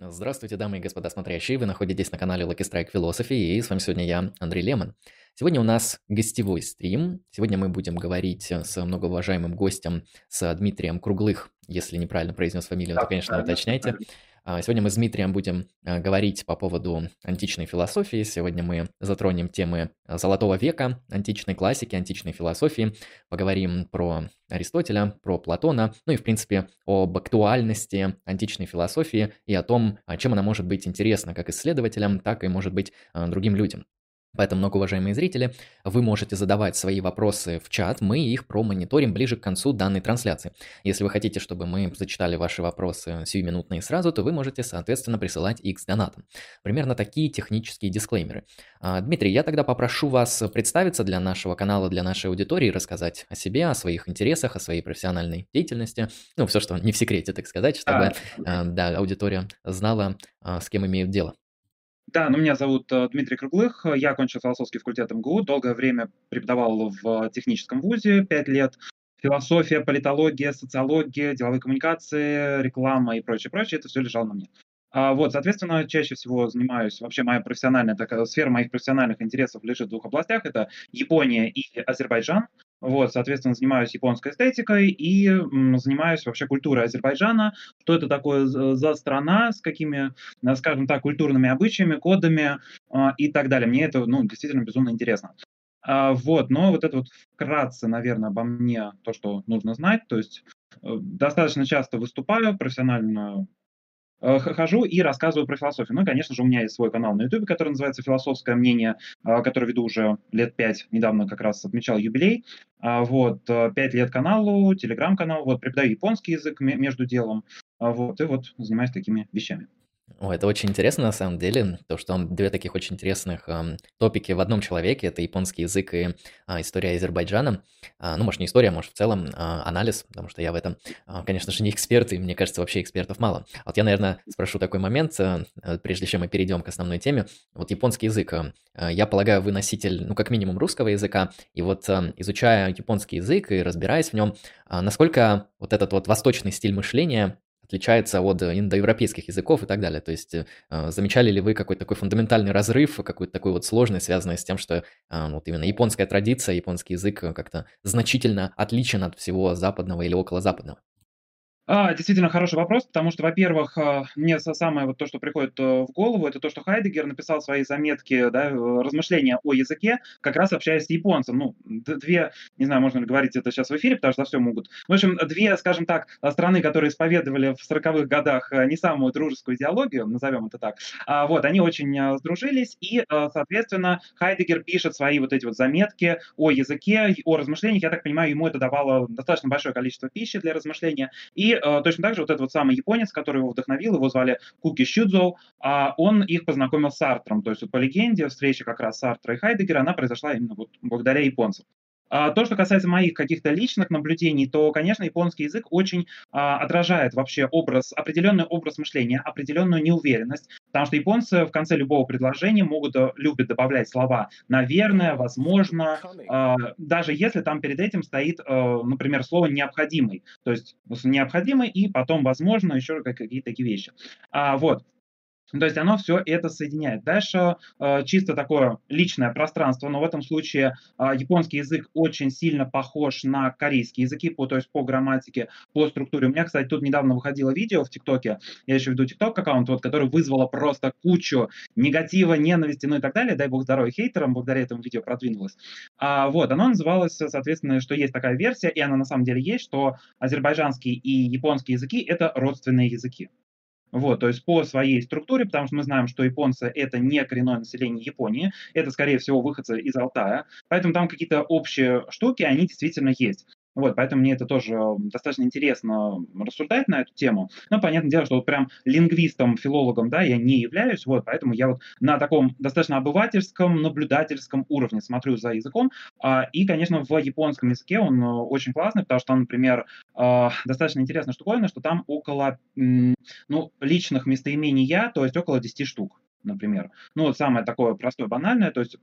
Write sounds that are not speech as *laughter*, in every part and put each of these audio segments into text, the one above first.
Здравствуйте, дамы и господа смотрящие. Вы находитесь на канале Lucky Strike Philosophy, и с вами сегодня я, Андрей Лемон. Сегодня у нас гостевой стрим. Сегодня мы будем говорить с многоуважаемым гостем, с Дмитрием Круглых. Если неправильно произнес фамилию, то, конечно, уточняйте. А, сегодня мы с Дмитрием будем а, говорить по поводу античной философии. Сегодня мы затронем темы а, Золотого века, античной классики, античной философии. Поговорим про Аристотеля, про Платона, ну и, в принципе, об актуальности античной философии и о том, чем она может быть интересна как исследователям, так и, может быть, другим людям. Поэтому, многоуважаемые зрители, вы можете задавать свои вопросы в чат, мы их промониторим ближе к концу данной трансляции. Если вы хотите, чтобы мы зачитали ваши вопросы сиюминутные сразу, то вы можете, соответственно, присылать их с донатом. Примерно такие технические дисклеймеры. А, Дмитрий, я тогда попрошу вас представиться для нашего канала, для нашей аудитории, рассказать о себе, о своих интересах, о своей профессиональной деятельности. Ну, все, что не в секрете, так сказать, чтобы а, да, аудитория знала, а, с кем имеют дело. Да, ну меня зовут э, Дмитрий Круглых, я окончил философский факультет МГУ, долгое время преподавал в техническом вузе, пять лет. Философия, политология, социология, деловые коммуникации, реклама и прочее, прочее, это все лежало на мне. А, вот, соответственно, чаще всего занимаюсь, вообще моя профессиональная такая сфера моих профессиональных интересов лежит в двух областях, это Япония и Азербайджан. Вот, соответственно, занимаюсь японской эстетикой и занимаюсь вообще культурой Азербайджана. Что это такое за страна, с какими, э, скажем так, культурными обычаями, кодами а, и так далее. Мне это, ну, действительно безумно интересно. А, вот, но вот это вот вкратце, наверное, обо мне то, что нужно знать. То есть э, достаточно часто выступаю профессионально Э, хожу и рассказываю про философию. Ну и, конечно же, у меня есть свой канал на YouTube, который называется «Философское мнение», э, который веду уже лет пять, недавно как раз отмечал юбилей. А, вот, э, пять лет каналу, телеграм-канал, вот, преподаю японский язык между делом, а, вот, и вот занимаюсь такими вещами. О, это очень интересно на самом деле, то, что две таких очень интересных эм, топики в одном человеке, это японский язык и а, история Азербайджана. А, ну, может, не история, может, в целом а, анализ, потому что я в этом, а, конечно же, не эксперт, и мне кажется, вообще экспертов мало. Вот я, наверное, спрошу такой момент, э, э, прежде чем мы перейдем к основной теме. Вот японский язык, э, я полагаю, вы носитель, ну, как минимум, русского языка, и вот э, изучая японский язык и разбираясь в нем, а, насколько вот этот вот восточный стиль мышления отличается от индоевропейских языков и так далее. То есть э, замечали ли вы какой-то такой фундаментальный разрыв, какой-то такой вот сложный, связанный с тем, что э, вот именно японская традиция, японский язык как-то значительно отличен от всего западного или около западного? А, действительно хороший вопрос, потому что, во-первых, а, мне самое вот то, что приходит э, в голову, это то, что Хайдегер написал свои заметки, да, э, размышления о языке, как раз общаясь с японцем. Ну, две, не знаю, можно ли говорить это сейчас в эфире, потому что за все могут. В общем, две, скажем так, страны, которые исповедовали в 40-х годах э, не самую дружескую идеологию, назовем это так, а, вот, они очень сдружились, и, соответственно, Хайдегер пишет свои вот эти вот заметки о языке, о размышлениях. Я так понимаю, ему это давало достаточно большое количество пищи для размышления, и э, точно так же вот этот вот самый японец, который его вдохновил, его звали Куки Щудзоу, а он их познакомил с Сартром. То есть вот по легенде встреча как раз Сартра и Хайдегера, она произошла именно вот благодаря японцам. А то, что касается моих каких-то личных наблюдений, то, конечно, японский язык очень а, отражает вообще образ, определенный образ мышления, определенную неуверенность, потому что японцы в конце любого предложения могут, э, любят добавлять слова «наверное», «возможно», а, даже если там перед этим стоит, а, например, слово «необходимый», то есть «необходимый» и потом «возможно» еще какие-то такие вещи. Вот. Ну, то есть оно все это соединяет. Дальше э, чисто такое личное пространство, но в этом случае э, японский язык очень сильно похож на корейский языки, по, то есть по грамматике, по структуре. У меня, кстати, тут недавно выходило видео в ТикТоке, я еще веду ТикТок аккаунт, вот, который вызвало просто кучу негатива, ненависти, ну и так далее. Дай бог здоровья хейтерам, благодаря этому видео продвинулось. А, вот, оно называлось, соответственно, что есть такая версия, и она на самом деле есть, что азербайджанский и японский языки — это родственные языки. Вот, то есть по своей структуре, потому что мы знаем, что японцы это не коренное население Японии, это, скорее всего, выходцы из Алтая, поэтому там какие-то общие штуки, они действительно есть. Вот, поэтому мне это тоже достаточно интересно рассуждать на эту тему. Но понятное дело, что вот прям лингвистом, филологом, да, я не являюсь, вот, поэтому я вот на таком достаточно обывательском, наблюдательском уровне смотрю за языком. А, и, конечно, в японском языке он э, очень классный, потому что, например, а, достаточно интересная штуковина, что там около, ну, личных местоимений «я», то есть около 10 штук например. Ну, вот самое такое простое, банальное, то есть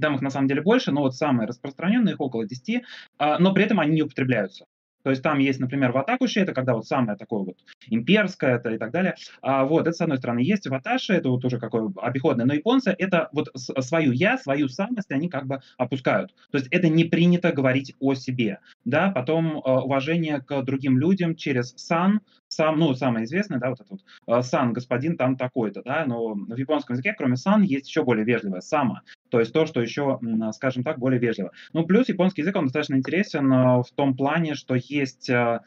там их на самом деле больше, но вот самые распространенные, их около 10, а, но при этом они не употребляются. То есть там есть, например, ватакуши, это когда вот самое такое вот имперское это и так далее. А, вот, это с одной стороны. Есть ваташи, это вот уже какое обиходное. Но японцы это вот свою я, свою самость они как бы опускают. То есть это не принято говорить о себе. Да, потом э, уважение к другим людям через сан, сам, ну, самое известное, да, вот это вот, э, сан, господин там такой-то, да, но в японском языке, кроме сан, есть еще более вежливое, сама, то есть то, что еще, скажем так, более вежливо. Ну, плюс японский язык, он достаточно интересен э, в том плане, что есть э,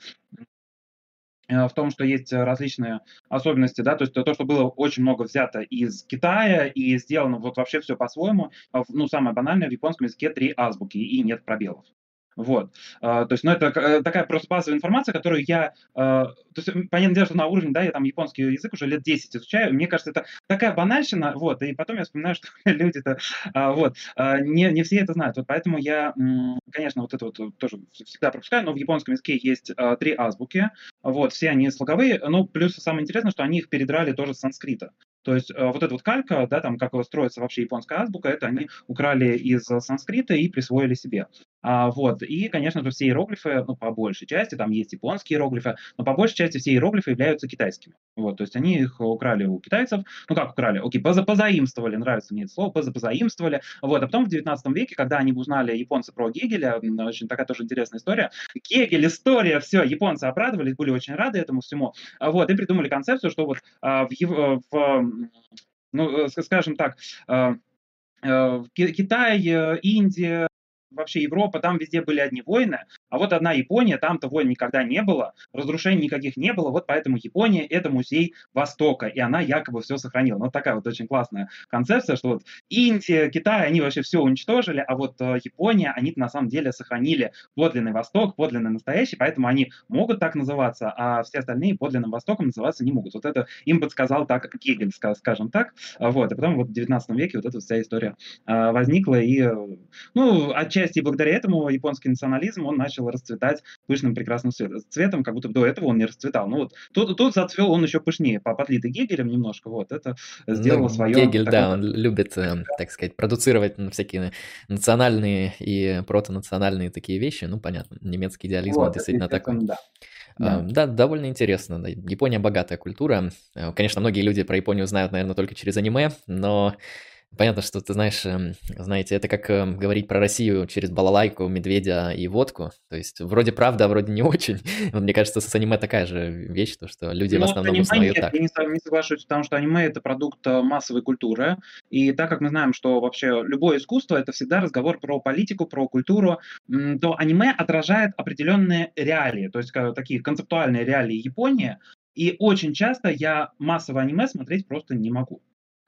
в том, что есть различные особенности, да, то есть то, что было очень много взято из Китая и сделано вот вообще все по-своему, ну, самое банальное, в японском языке три азбуки и нет пробелов. Вот. А, то есть, ну, это э, такая просто базовая информация, которую я... А, то есть, понятное дело, что на уровне, да, я там японский язык уже лет 10 изучаю, мне кажется, это такая банальщина, вот, и потом я вспоминаю, *laughs* что люди-то, а, вот, не, не все это знают, вот поэтому я, конечно, вот это вот тоже всегда пропускаю, но в японском языке есть три азбуки, вот, все они слоговые, ну, плюс самое интересное, что они их передрали тоже с санскрита, то есть вот эта вот калька, да, там, как строится вообще японская азбука, это они украли из санскрита и присвоили себе. А, вот. И, конечно же, все иероглифы, ну, по большей части, там есть японские иероглифы, но по большей части все иероглифы являются китайскими. Вот. То есть они их украли у китайцев. Ну, как украли? Окей, поза позаимствовали, нравится мне это слово, поза позаимствовали. Вот. А потом в 19 веке, когда они узнали японцы про Гегеля, очень такая тоже интересная история. Гегель, история, все, японцы обрадовались, были очень рады этому всему. А, вот. И придумали концепцию, что вот а, в, в ну, скажем так, а, э, Китай, э, Индия, вообще Европа, там везде были одни войны, а вот одна Япония, там-то войн никогда не было, разрушений никаких не было, вот поэтому Япония – это музей Востока, и она якобы все сохранила. Ну, вот такая вот очень классная концепция, что вот Индия, Китай, они вообще все уничтожили, а вот э, Япония, они на самом деле сохранили подлинный Восток, подлинный настоящий, поэтому они могут так называться, а все остальные подлинным Востоком называться не могут. Вот это им подсказал так Гегель, скажем так. Вот, и потом вот в 19 веке вот эта вся история э, возникла, и, ну, отчасти отчасти благодаря этому японский национализм, он начал расцветать пышным прекрасным цветом, как будто до этого он не расцветал. Ну вот тут, тут зацвел он еще пышнее, подлитый Гегелем немножко, вот это сделало ну, свое. Гегель, такое... да, он любит, э, так сказать, продуцировать всякие национальные и протонациональные такие вещи, ну понятно, немецкий идеализм вот, действительно такой. Да. Да. да, довольно интересно. Япония богатая культура. Э, конечно, многие люди про Японию знают, наверное, только через аниме, но Понятно, что ты знаешь, эм, знаете, это как эм, говорить про Россию через балалайку, медведя и водку. То есть вроде правда, а вроде не очень. *laughs* Вот мне кажется, с аниме такая же вещь, то что люди ну, в основном узнают так. Я не, не соглашусь, потому что аниме это продукт э, массовой культуры. И так как мы знаем, что вообще любое искусство это всегда разговор про политику, про культуру, то аниме отражает определенные реалии, то есть такие концептуальные реалии Японии. И очень часто я массовое аниме смотреть просто не могу.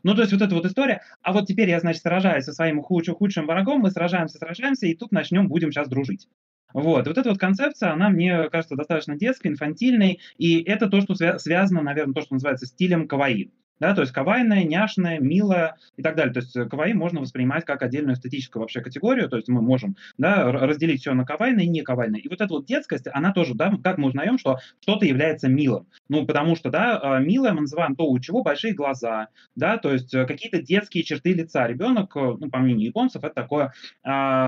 Ну, то есть вот эта вот история. А вот теперь я, значит, сражаюсь со своим худшим, худшим врагом, мы сражаемся, сражаемся, и тут начнем, будем сейчас дружить. Вот, вот эта вот концепция, она мне кажется достаточно детской, инфантильной, и это то, что свя- связано, наверное, то, что называется стилем каваи. Да, то есть кавайная, няшная, милая и так далее. То есть э, кавай можно воспринимать как отдельную эстетическую вообще категорию, то есть мы можем да, разделить все на кавайное и не кавайное. И вот эта вот детскость, она тоже, да, как мы узнаем, что что-то является милым. Ну, потому что, да, а, милое мы называем то, у чего большие глаза, да, то есть э, какие-то детские черты лица. Ребенок, э, ну, по мнению японцев, это такое а,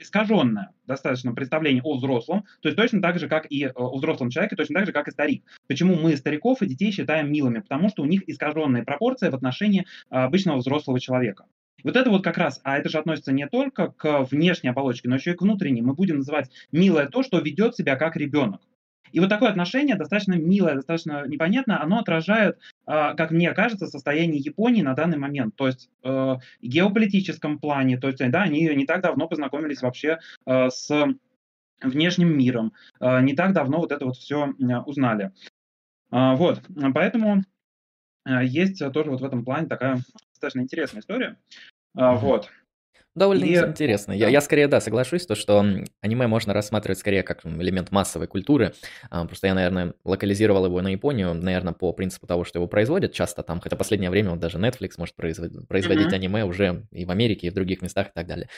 искаженное достаточно представление о взрослом, то есть точно так же, как и э, о взрослом человеке, точно так же, как и старик. Почему мы стариков и детей считаем милыми? Потому что у них искаженные пропорции в отношении а, обычного взрослого человека. Вот это вот как раз, а это же относится не только к внешней оболочке, но еще и к внутренней. Мы будем называть милое то, что ведет себя как ребенок. И вот такое отношение достаточно милое, достаточно непонятное, оно отражает, а, как мне кажется, состояние Японии на данный момент. То есть э, в геополитическом плане, то есть да, они не так давно познакомились вообще э, с внешним миром, э, не так давно вот это вот все узнали. А, вот, поэтому есть тоже вот в этом плане такая достаточно интересная история. А, вот. Довольно и... интересно. Я, я скорее, да, соглашусь, то, что аниме можно рассматривать скорее как элемент массовой культуры. А, просто я, наверное, локализировал его на Японию, наверное, по принципу того, что его производят часто там, хотя последнее время вот даже Netflix может производить, производить mm-hmm. аниме уже и в Америке, и в других местах и так далее.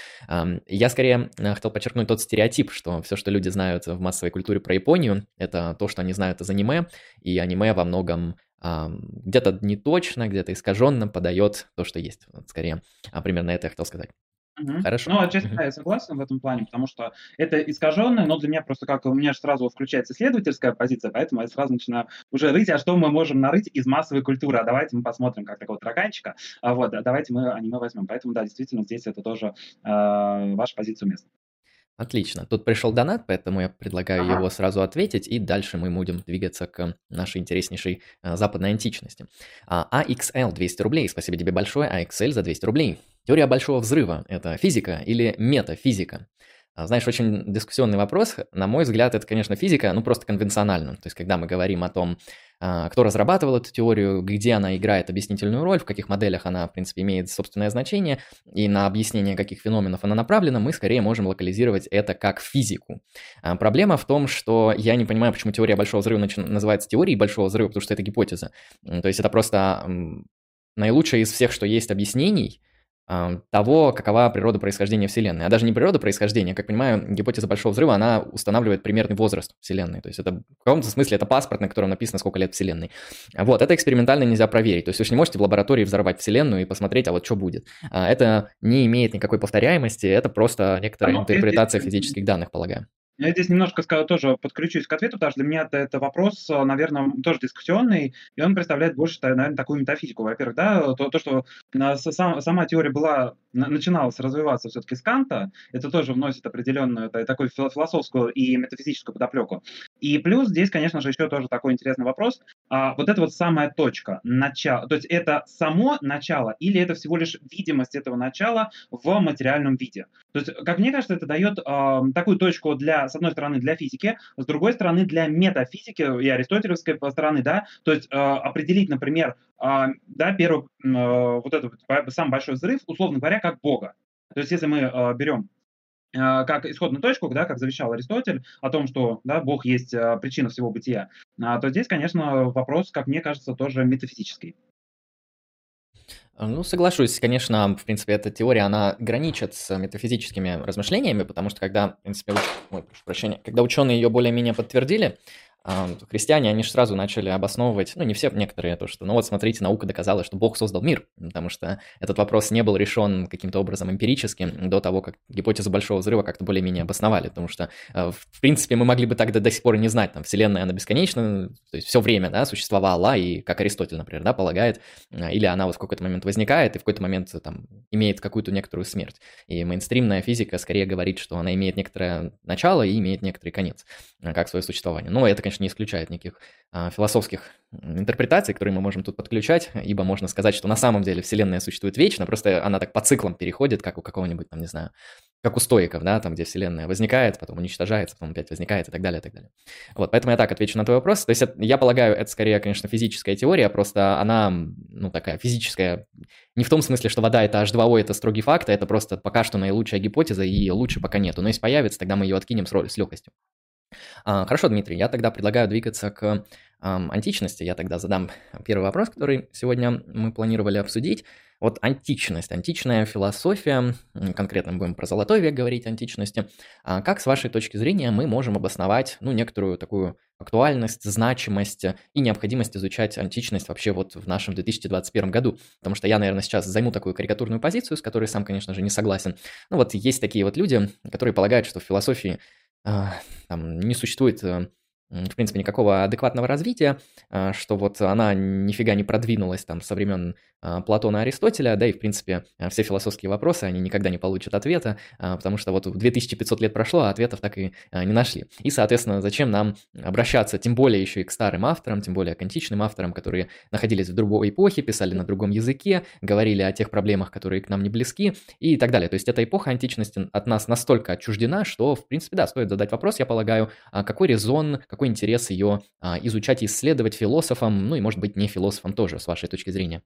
Я скорее э, хотел подчеркнуть тот стереотип, что все, что люди знают в массовой культуре про Японию, это то, что они знают из аниме, и аниме во многом где-то не точно, где-то искаженно подает то, что есть. Вот скорее, а примерно это я хотел сказать. Мгм. Хорошо. Ну, отчасти, да, я согласен в этом плане, потому что это искаженное, но для меня просто как у меня же сразу включается исследовательская позиция, поэтому я сразу начинаю уже рыть, а что мы можем нарыть из массовой культуры, а давайте мы посмотрим как такого тараканчика, а вот, а давайте мы аниме возьмем. Поэтому, да, действительно, здесь это тоже э, ваша позиция уместна. Отлично. Тут пришел донат, поэтому я предлагаю Ага. его сразу ответить, и дальше мы будем двигаться к нашей интереснейшей э, западной античности. А, AXL 200 рублей. Спасибо тебе большое, AXL за 200 рублей. Теория большого взрыва – это физика или метафизика? А, Знаешь, очень дискуссионный вопрос. На мой взгляд, это, конечно, физика, ну просто конвенционально. То есть, когда мы говорим о том, а, кто разрабатывал эту теорию, где она играет объяснительную роль, в каких моделях она, в принципе, имеет собственное значение, и на объяснение каких феноменов она направлена, мы скорее можем локализировать это как физику. А, Проблема в том, что я не понимаю, почему теория большого взрыва называется теорией большого взрыва, потому что это гипотеза. То есть это просто наилучшее из всех, что есть объяснений, того, какова природа происхождения Вселенной. А даже не природа происхождения, как понимаю, гипотеза Большого Взрыва, она устанавливает примерный возраст Вселенной. То есть это в каком-то смысле это паспорт, на котором написано, сколько лет Вселенной. Вот, это экспериментально нельзя проверить. То есть вы же не можете в лаборатории взорвать Вселенную и посмотреть, а вот что будет. А, Это не имеет никакой повторяемости, это просто некоторая интерпретация физических данных, полагаю. Я здесь немножко скажу, тоже подключусь к ответу, потому что для меня это, вопрос, наверное, тоже дискуссионный, и он представляет больше, наверное, такую метафизику. Во-первых, да, то, то что сама теория была, на- начиналась развиваться все-таки с Канта, это тоже вносит определенную та- такую фил- философскую и метафизическую подоплеку. И плюс здесь, конечно же, еще тоже такой интересный вопрос. А, вот это вот самая точка, начало, то есть это само начало или это всего лишь видимость этого начала в материальном виде? То есть, как мне кажется, это дает э, такую точку для, с одной стороны, для физики, с другой стороны, для метафизики и аристотелевской стороны, да, то есть э, определить, например, э, да, первый, э, вот этот самый большой взрыв, условно говоря, как Бога. То есть, если мы э, берем э, как исходную точку, да, как завещал Аристотель, о том, что да, Бог есть э, причина всего бытия, а, то здесь, конечно, вопрос, как мне кажется, тоже метафизический. А, Ну, соглашусь, конечно, в принципе, эта теория, она граничит с метафизическими размышлениями, потому что когда, в принципе, уч- ой, прошу прощения, когда ученые ее более-менее подтвердили, христиане, они же сразу начали обосновывать, ну, не все, некоторые, то, что, ну, вот, смотрите, наука доказала, что Бог создал мир, потому что этот вопрос не был решен каким-то образом эмпирически до того, как гипотезу Большого Взрыва как-то более-менее обосновали, потому что, а, в принципе, мы могли бы тогда до сих пор не знать, там, Вселенная, она бесконечна, то есть все время, да, существовала, и, как Аристотель, например, да, полагает, а, или она вот в какой-то момент возникает и в какой-то момент там имеет какую-то некоторую смерть. И мейнстримная физика скорее говорит, что она имеет некоторое начало и имеет некоторый конец, а, как свое существование. Но это, конечно, не исключает никаких а, философских интерпретаций, которые мы можем тут подключать, ибо можно сказать, что на самом деле Вселенная существует вечно, просто она так по циклам переходит, как у какого-нибудь, там, не знаю, как у стоиков, да, там, где Вселенная возникает, потом уничтожается, потом опять возникает и так далее, и так далее. Вот, поэтому я так отвечу на твой вопрос. То есть я полагаю, это скорее, конечно, физическая теория, просто она, ну, такая физическая, не в том смысле, что вода это H2O, это строгий факт, а это просто пока что наилучшая гипотеза, и лучше пока нету. Но если появится, тогда мы ее откинем с, с легкостью. А, Хорошо, Дмитрий, я тогда предлагаю двигаться к античности. Я тогда задам первый вопрос, который сегодня мы планировали обсудить. Вот античность, античная философия, конкретно будем про золотой век говорить античности. А Как, с вашей точки зрения, мы можем обосновать, ну, некоторую такую актуальность, значимость и необходимость изучать античность вообще вот в нашем 2021 году? Потому что я, наверное, сейчас займу такую карикатурную позицию, с которой сам, конечно же, не согласен. Ну, вот есть такие вот люди, которые полагают, что в философии там не существует, э, в принципе, никакого адекватного развития, а, что вот она нифига не продвинулась там со времен а, Платона Аристотеля, да, и, в принципе, а, все философские вопросы, они никогда не получат ответа, потому что вот 2500 лет прошло, а ответов так и не нашли. И, соответственно, зачем нам обращаться, тем более еще и к старым авторам, тем более к античным авторам, которые находились в другой эпохе, писали на другом языке, говорили о тех проблемах, которые к нам не близки и так далее. То есть эта эпоха античности от нас настолько отчуждена, что, в принципе, да, стоит задать вопрос, я полагаю, какой резон, какой интерес ее а, изучать и исследовать философам, ну и, может быть, не философам тоже, с вашей точки зрения.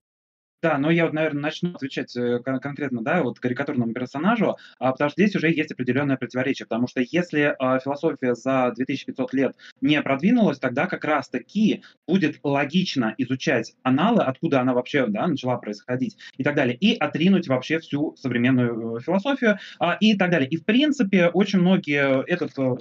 Да, но я вот, наверное, начну отвечать э, кон- конкретно, да, вот карикатурному персонажу, а, потому что здесь уже есть определенное противоречие, потому что если а, философия за 2500 лет не продвинулась, тогда как раз-таки будет логично изучать аналы, откуда она вообще да, начала происходить и так далее, и отринуть вообще всю современную э, философию и так далее. И, в принципе, очень многие этот э,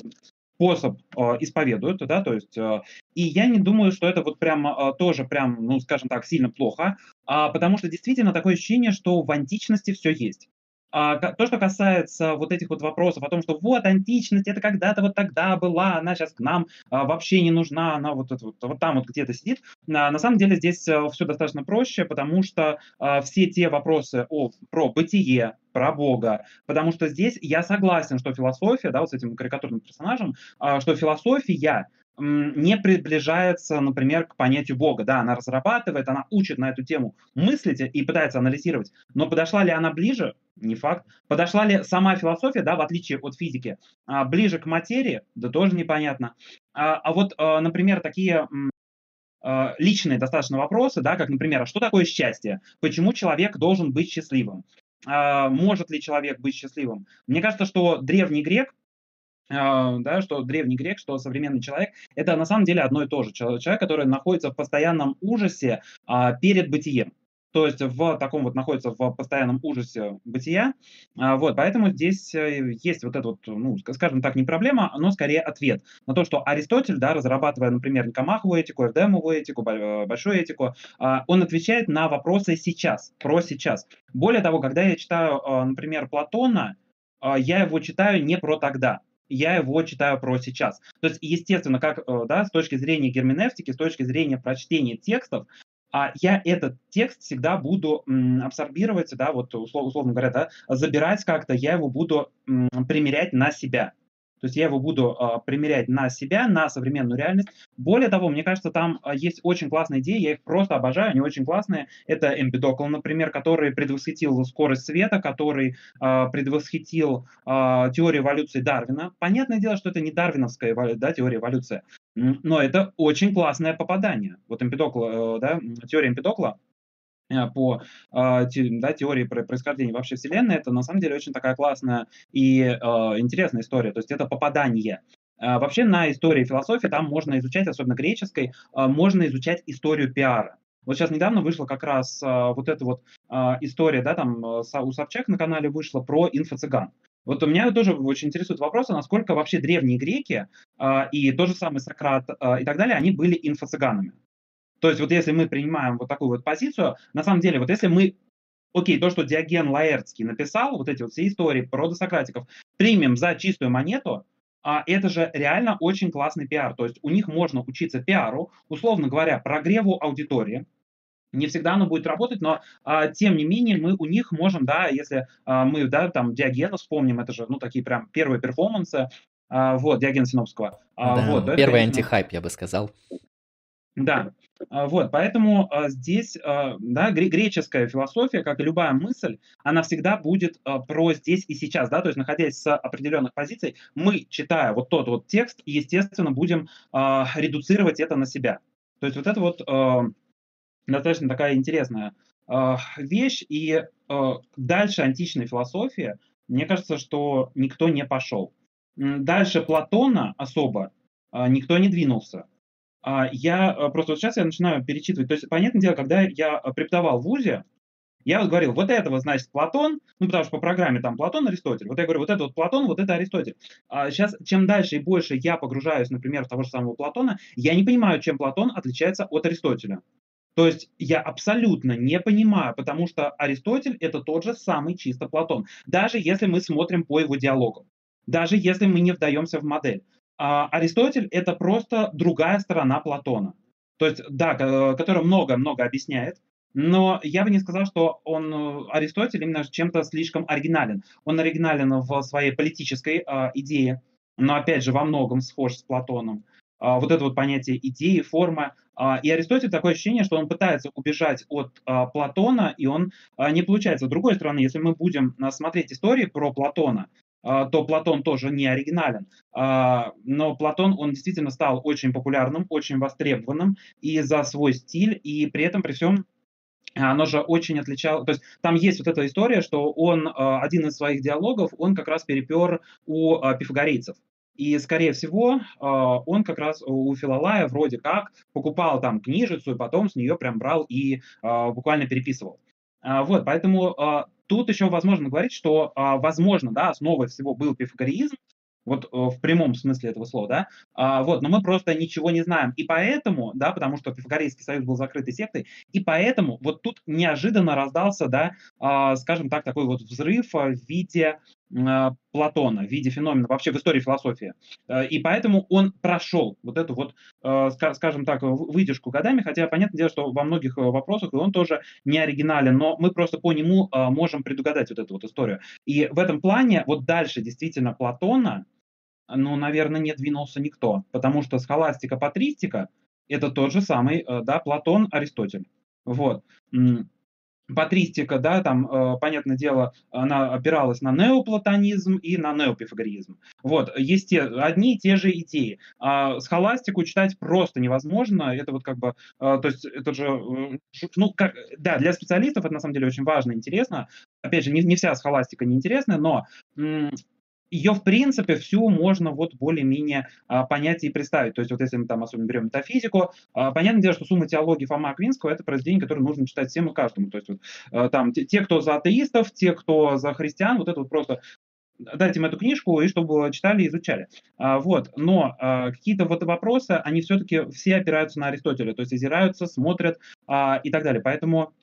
способ э, исповедуют, да, то есть, э, и я не думаю, что это вот прям э, тоже прям, ну, скажем так, сильно плохо, а, потому что действительно такое ощущение, что в античности все есть. А, то, что касается вот этих вот вопросов о том, что вот античность, это когда-то вот тогда была, она сейчас к нам а, вообще не нужна, она вот, вот, вот там вот где-то сидит. А, на самом деле здесь а, все достаточно проще, потому что все те вопросы о, про бытие, про Бога, потому что здесь я согласен, что философия, да, вот с этим карикатурным персонажем, что философия не приближается, например, к понятию Бога. Да, она разрабатывает, она учит на эту тему мыслить и пытается анализировать. Но подошла ли она ближе? Не факт. Подошла ли сама философия, да, в отличие от физики, а, ближе к материи? Да тоже непонятно. А, а вот, а, например, такие личные достаточно вопросы, да, как, например, а что такое счастье? Почему человек должен быть счастливым? Может ли человек быть счастливым? Мне кажется, что древний грек да, что древний грек, что современный человек, это на самом деле одно и то же. Человек, который находится в постоянном ужасе а, перед бытием. То есть в таком вот находится в постоянном ужасе бытия. А, вот, поэтому здесь э, есть вот это вот, ну, скажем так, не проблема, но скорее ответ на то, что Аристотель, да, разрабатывая, например, Никомахову этику, Эвдемову этику, э, большую этику, а, он отвечает на вопросы сейчас, про сейчас. Более того, когда я читаю, а, например, Платона, я его читаю не про тогда я его читаю про сейчас. То есть, естественно, как э, да, с точки зрения герменевтики, с точки зрения прочтения текстов, а я этот текст всегда буду абсорбировать, да, вот условно, говоря, да, забирать как-то, я его буду примерять на себя. То есть я его буду э, примерять на себя, на современную реальность. Более того, мне кажется, там э, есть очень классные идеи, я их просто обожаю, они очень классные. Это Эмпидокл, например, который предвосхитил скорость света, который э, предвосхитил э, теорию эволюции Дарвина. Понятное дело, что это не дарвиновская да, теория эволюции, но это очень классное попадание. Вот Эмпидокл, э, да, теория Эмпидокла, по а, да, теории происхождения вообще Вселенной, это на самом деле очень такая классная и э, интересная история. То есть это попадание. А, вообще на истории философии там можно изучать, особенно греческой, а, можно изучать историю пиара. Вот сейчас недавно вышла как раз вот эта вот история, да, там у Собчак на канале вышла про инфо-цыган. Вот у меня тоже очень интересует вопрос, насколько вообще древние греки и тот же самый Сократ и так далее, они были инфо-цыганами. То есть вот если мы принимаем вот такую вот позицию, на самом деле, вот если мы окей, то, что Диоген Лаэртский написал, вот эти вот все истории про досократиков, примем за чистую монету, а это же реально очень классный пиар. То есть у них можно учиться пиару, условно говоря, прогреву аудитории. Не всегда оно будет работать, но а, тем не менее мы у них можем, да, если а, мы, да, там Диогена вспомним, это же, ну, такие прям первые перформансы, а, вот, Диогена Синопского. А, да, вот, первый это, антихайп, я бы сказал. Да, а, вот, поэтому а, здесь, а, да, греческая философия, как и любая мысль, она всегда будет про здесь и сейчас, да, то есть находясь с определенных позиций, мы, читая вот тот вот текст, естественно, будем редуцировать это на себя. То есть вот это вот достаточно такая интересная вещь, и дальше античной философии, мне кажется, что никто не пошел. Дальше Платона особо никто не двинулся. А, я э, просто вот сейчас я начинаю перечитывать. То есть, понятное дело, когда я э, преподавал в ВУЗе, я вот говорил, вот этого, значит, Платон, ну, потому что по программе там Платон, Аристотель. Вот я говорю, вот это вот Платон, вот это Аристотель. А сейчас, чем дальше и больше я погружаюсь, например, в того же самого Платона, я не понимаю, чем Платон отличается от Аристотеля. То есть я абсолютно не понимаю, потому что Аристотель это тот же самый чисто Платон. Даже если мы смотрим по его диалогам. Даже если мы не вдаемся в модель а Аристотель это просто другая сторона Платона. То есть, да, который много-много объясняет, но я бы не сказал, что он, э, Аристотель, именно чем-то слишком оригинален. Он оригинален в своей политической э, идее, но опять же во многом схож с Платоном. Э, вот это вот понятие идеи, формы. Э, и Аристотель такое ощущение, что он пытается убежать от э, Платона, и он э, не получается. С другой стороны, если мы будем э, смотреть истории про Платона, а, то Платон тоже не оригинален. А, но Платон, он действительно стал очень популярным, очень востребованным и за свой стиль, и при этом, при всем, оно же очень отличало, то есть там есть вот эта история, что он, а, один из своих диалогов, он как раз перепер у пифагорейцев. И, скорее всего, он как раз у Филолая вроде как покупал там книжицу, и потом с нее прям брал и буквально переписывал. Вот, поэтому Тут еще возможно говорить, что, а, возможно, да, основой всего был пифагореизм, вот э, в прямом смысле этого слова, да, а, вот, но мы просто ничего не знаем, и поэтому, да, потому что Пифагорейский союз был закрытой сектой, и поэтому вот тут неожиданно раздался, да, а, скажем так, такой вот взрыв в виде Платона в виде феномена вообще в истории философии. Э, и поэтому он прошел вот эту вот, э, скажем так, выдержку годами, хотя понятное дело, что во многих э, вопросах он тоже не оригинален, но мы просто по нему можем предугадать вот эту вот историю. И в этом плане вот дальше действительно Платона, ну, наверное, не двинулся никто, потому что схоластика, патристика – это тот же самый, да, Платон, Аристотель. Вот патристика, да, там, э, понятное дело, она опиралась на неоплатонизм и на неопифагоризм. Вот, есть те, одни и те же идеи. А схоластику читать просто невозможно, это вот как бы, э, то есть это же, э, ну, как, да, для специалистов это на самом деле очень важно, интересно. Опять же, не, не вся схоластика неинтересна, но ее, в принципе, всю можно вот более-менее а, понять и представить. То есть вот если мы там особенно берем метафизику, а, понятное дело, что «Сумма теологии» Фома Аквинского – это произведение, которое нужно читать всем и каждому. То есть вот, а, там те, те, кто за атеистов, те, кто за христиан, вот это вот просто дайте им эту книжку, и чтобы читали и изучали. А, вот. Но а, какие-то вот вопросы, они все-таки все опираются на Аристотеля, то есть озираются, смотрят а, и так далее. Поэтому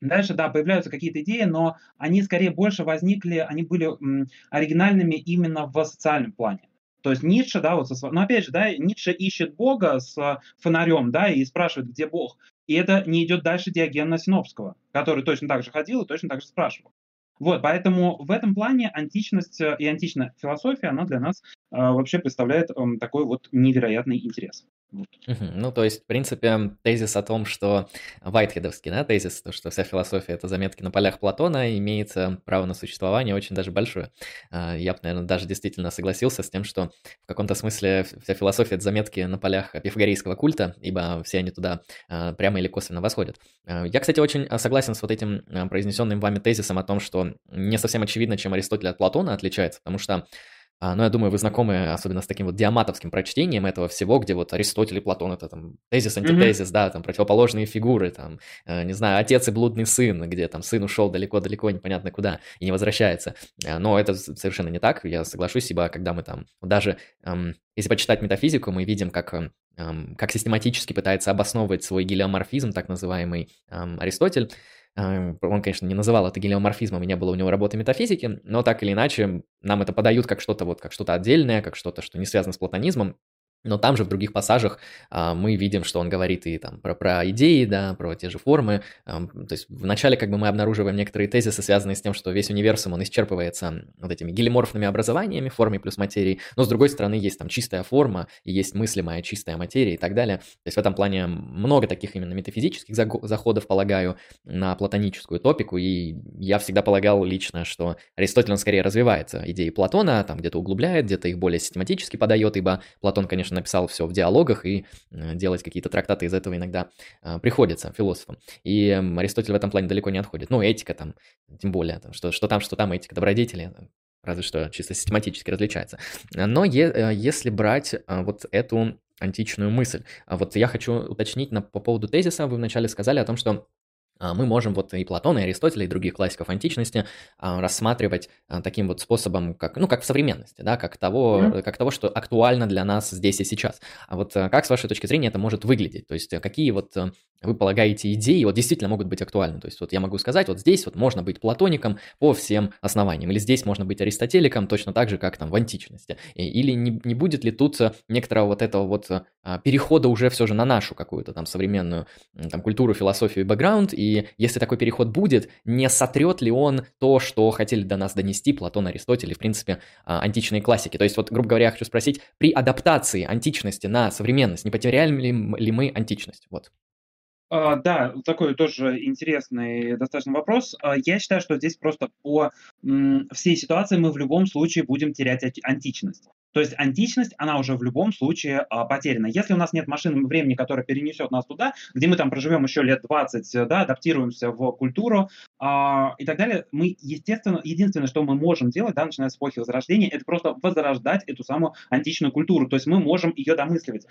Дальше, да, появляются какие-то идеи, но они скорее больше возникли, они были оригинальными именно в социальном плане. То есть Ницше, да, вот, со, но опять же, да, Ницше ищет Бога с фонарем, да, и спрашивает, где Бог. И это не идет дальше Диогена Синопского, который точно так же ходил и точно так же спрашивал. Вот, поэтому в этом плане античность и античная философия, она для нас э, вообще представляет э, такой вот невероятный интерес. Ну, то есть, в принципе, тезис о том, что Вайтхедовский, да, тезис, то, что вся философия — это заметки на полях Платона, имеет право на существование очень даже большое. А, я бы, наверное, даже действительно согласился с тем, что в каком-то смысле вся философия — это заметки на полях пифагорейского культа, ибо все они туда прямо или косвенно восходят. Я, кстати, очень согласен с вот этим произнесенным вами тезисом о том, что не совсем очевидно, чем Аристотель от Платона отличается, потому что а, ну, я думаю, вы знакомы особенно с таким вот диаматовским прочтением этого всего, где вот Аристотель и Платон это там тезис, антитезис, mm-hmm. да, там противоположные фигуры, там, э, не знаю, отец и блудный сын, где там сын ушел далеко-далеко, непонятно куда, и не возвращается. Э, но это совершенно не так, я соглашусь, ибо когда мы там, даже эм, если почитать метафизику, мы видим, как эм, как систематически пытается обосновывать свой гелиоморфизм, так называемый эм, Аристотель, он, конечно, не называл это гелиоморфизмом, и не было у него работы метафизики, но так или иначе нам это подают как что-то вот, как что-то отдельное, как что-то, что не связано с платонизмом, но там же в других пассажах а, мы видим, что он говорит и там про, про идеи, да, про те же формы. А, то есть вначале как бы мы обнаруживаем некоторые тезисы, связанные с тем, что весь универсум, он исчерпывается вот этими гелиморфными образованиями, форме плюс материи, но с другой стороны есть там чистая форма, и есть мыслимая чистая материя и так далее. То есть в этом плане много таких именно метафизических заходов, полагаю, на платоническую топику, и я всегда полагал лично, что Аристотель, он скорее развивается идеи Платона, там где-то углубляет, где-то их более систематически подает, ибо Платон, конечно, конечно, написал все в диалогах, и э, делать какие-то трактаты из этого иногда э, приходится философам. И Аристотель в этом плане далеко не отходит. Ну, этика там, тем более, что, что там, что там, этика добродетели, разве что чисто систематически различается. Но е- э, если брать вот эту античную мысль, вот я хочу уточнить на, по поводу тезиса, вы вначале сказали о том, что мы можем вот и Платона, и Аристотеля, и других классиков античности а, рассматривать а, таким вот способом, как, ну, как в современности, да, как того, mm-hmm. как того, что актуально для нас здесь и сейчас. А вот как, с вашей точки зрения, это может выглядеть? То есть какие вот вы полагаете идеи вот действительно могут быть актуальны? То есть вот я могу сказать, вот здесь вот можно быть платоником по всем основаниям, или здесь можно быть аристотеликом точно так же, как там в античности. Или не, не будет ли тут некоторого вот этого вот перехода уже все же на нашу какую-то там современную там культуру, философию и бэкграунд, и если такой переход будет, не сотрет ли он то, что хотели до нас донести Платон, Аристотель и, в принципе, а, античные классики? То есть, вот, грубо говоря, я хочу спросить, при адаптации античности на современность, не потеряли ли, ли мы античность? Вот. А, да, такой тоже интересный достаточно вопрос. А, я считаю, что здесь просто по всей ситуации мы в любом случае будем терять античность. То есть античность, она уже в любом случае а, потеряна. Если у нас нет машины времени, которая перенесет нас туда, где мы там проживем еще лет 20, да, адаптируемся в культуру а, и так далее, мы, естественно, единственное, что мы можем делать, да, начиная с эпохи Возрождения, это просто возрождать эту самую античную культуру. То есть мы можем ее домысливать.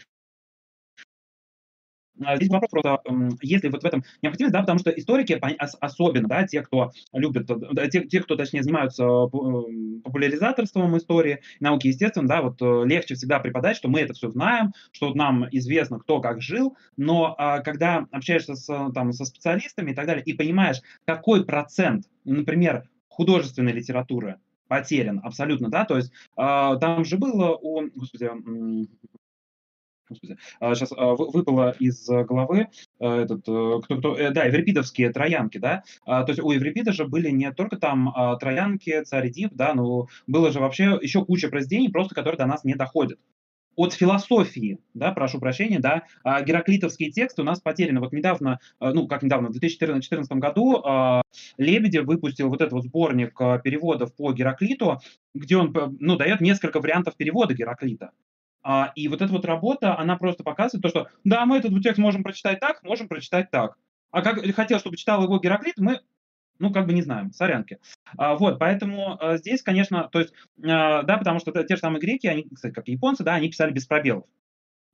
А, здесь вопрос просто, если вот в этом необходимость, да, потому что историки, особенно, да, те, кто любит, те, те, кто, точнее, занимаются популяризаторством истории, науки, естественно, да, вот э, легче всегда преподать, что мы это все знаем, что нам известно, кто как жил, но а, когда общаешься с, там, со специалистами и так далее, и понимаешь, какой процент, например, художественной литературы потерян абсолютно, да, то есть э, там же было у, господи, сейчас а, выпало из головы а, этот, э, кто, кто, э, да, еврипидовские троянки, да, то есть у Еврипида же были не только там троянки, царь Дип, да, но было же вообще еще куча произведений, просто которые до нас не доходят от философии, да, прошу прощения, да, гераклитовские тексты у нас потеряны. Вот недавно, ну, как недавно, в 2014 году Лебедев выпустил вот этот вот сборник переводов по Гераклиту, где он, ну, дает несколько вариантов перевода Гераклита. А, и вот эта вот работа, она просто показывает то, что да, мы этот текст можем прочитать так, можем прочитать так. А как хотел, чтобы читал его Гераклит, мы, ну, как бы не знаем, сорянки. А, вот, поэтому а, здесь, конечно, то есть, а, да, потому что те же самые греки, они, кстати, как и японцы, да, они писали без пробелов.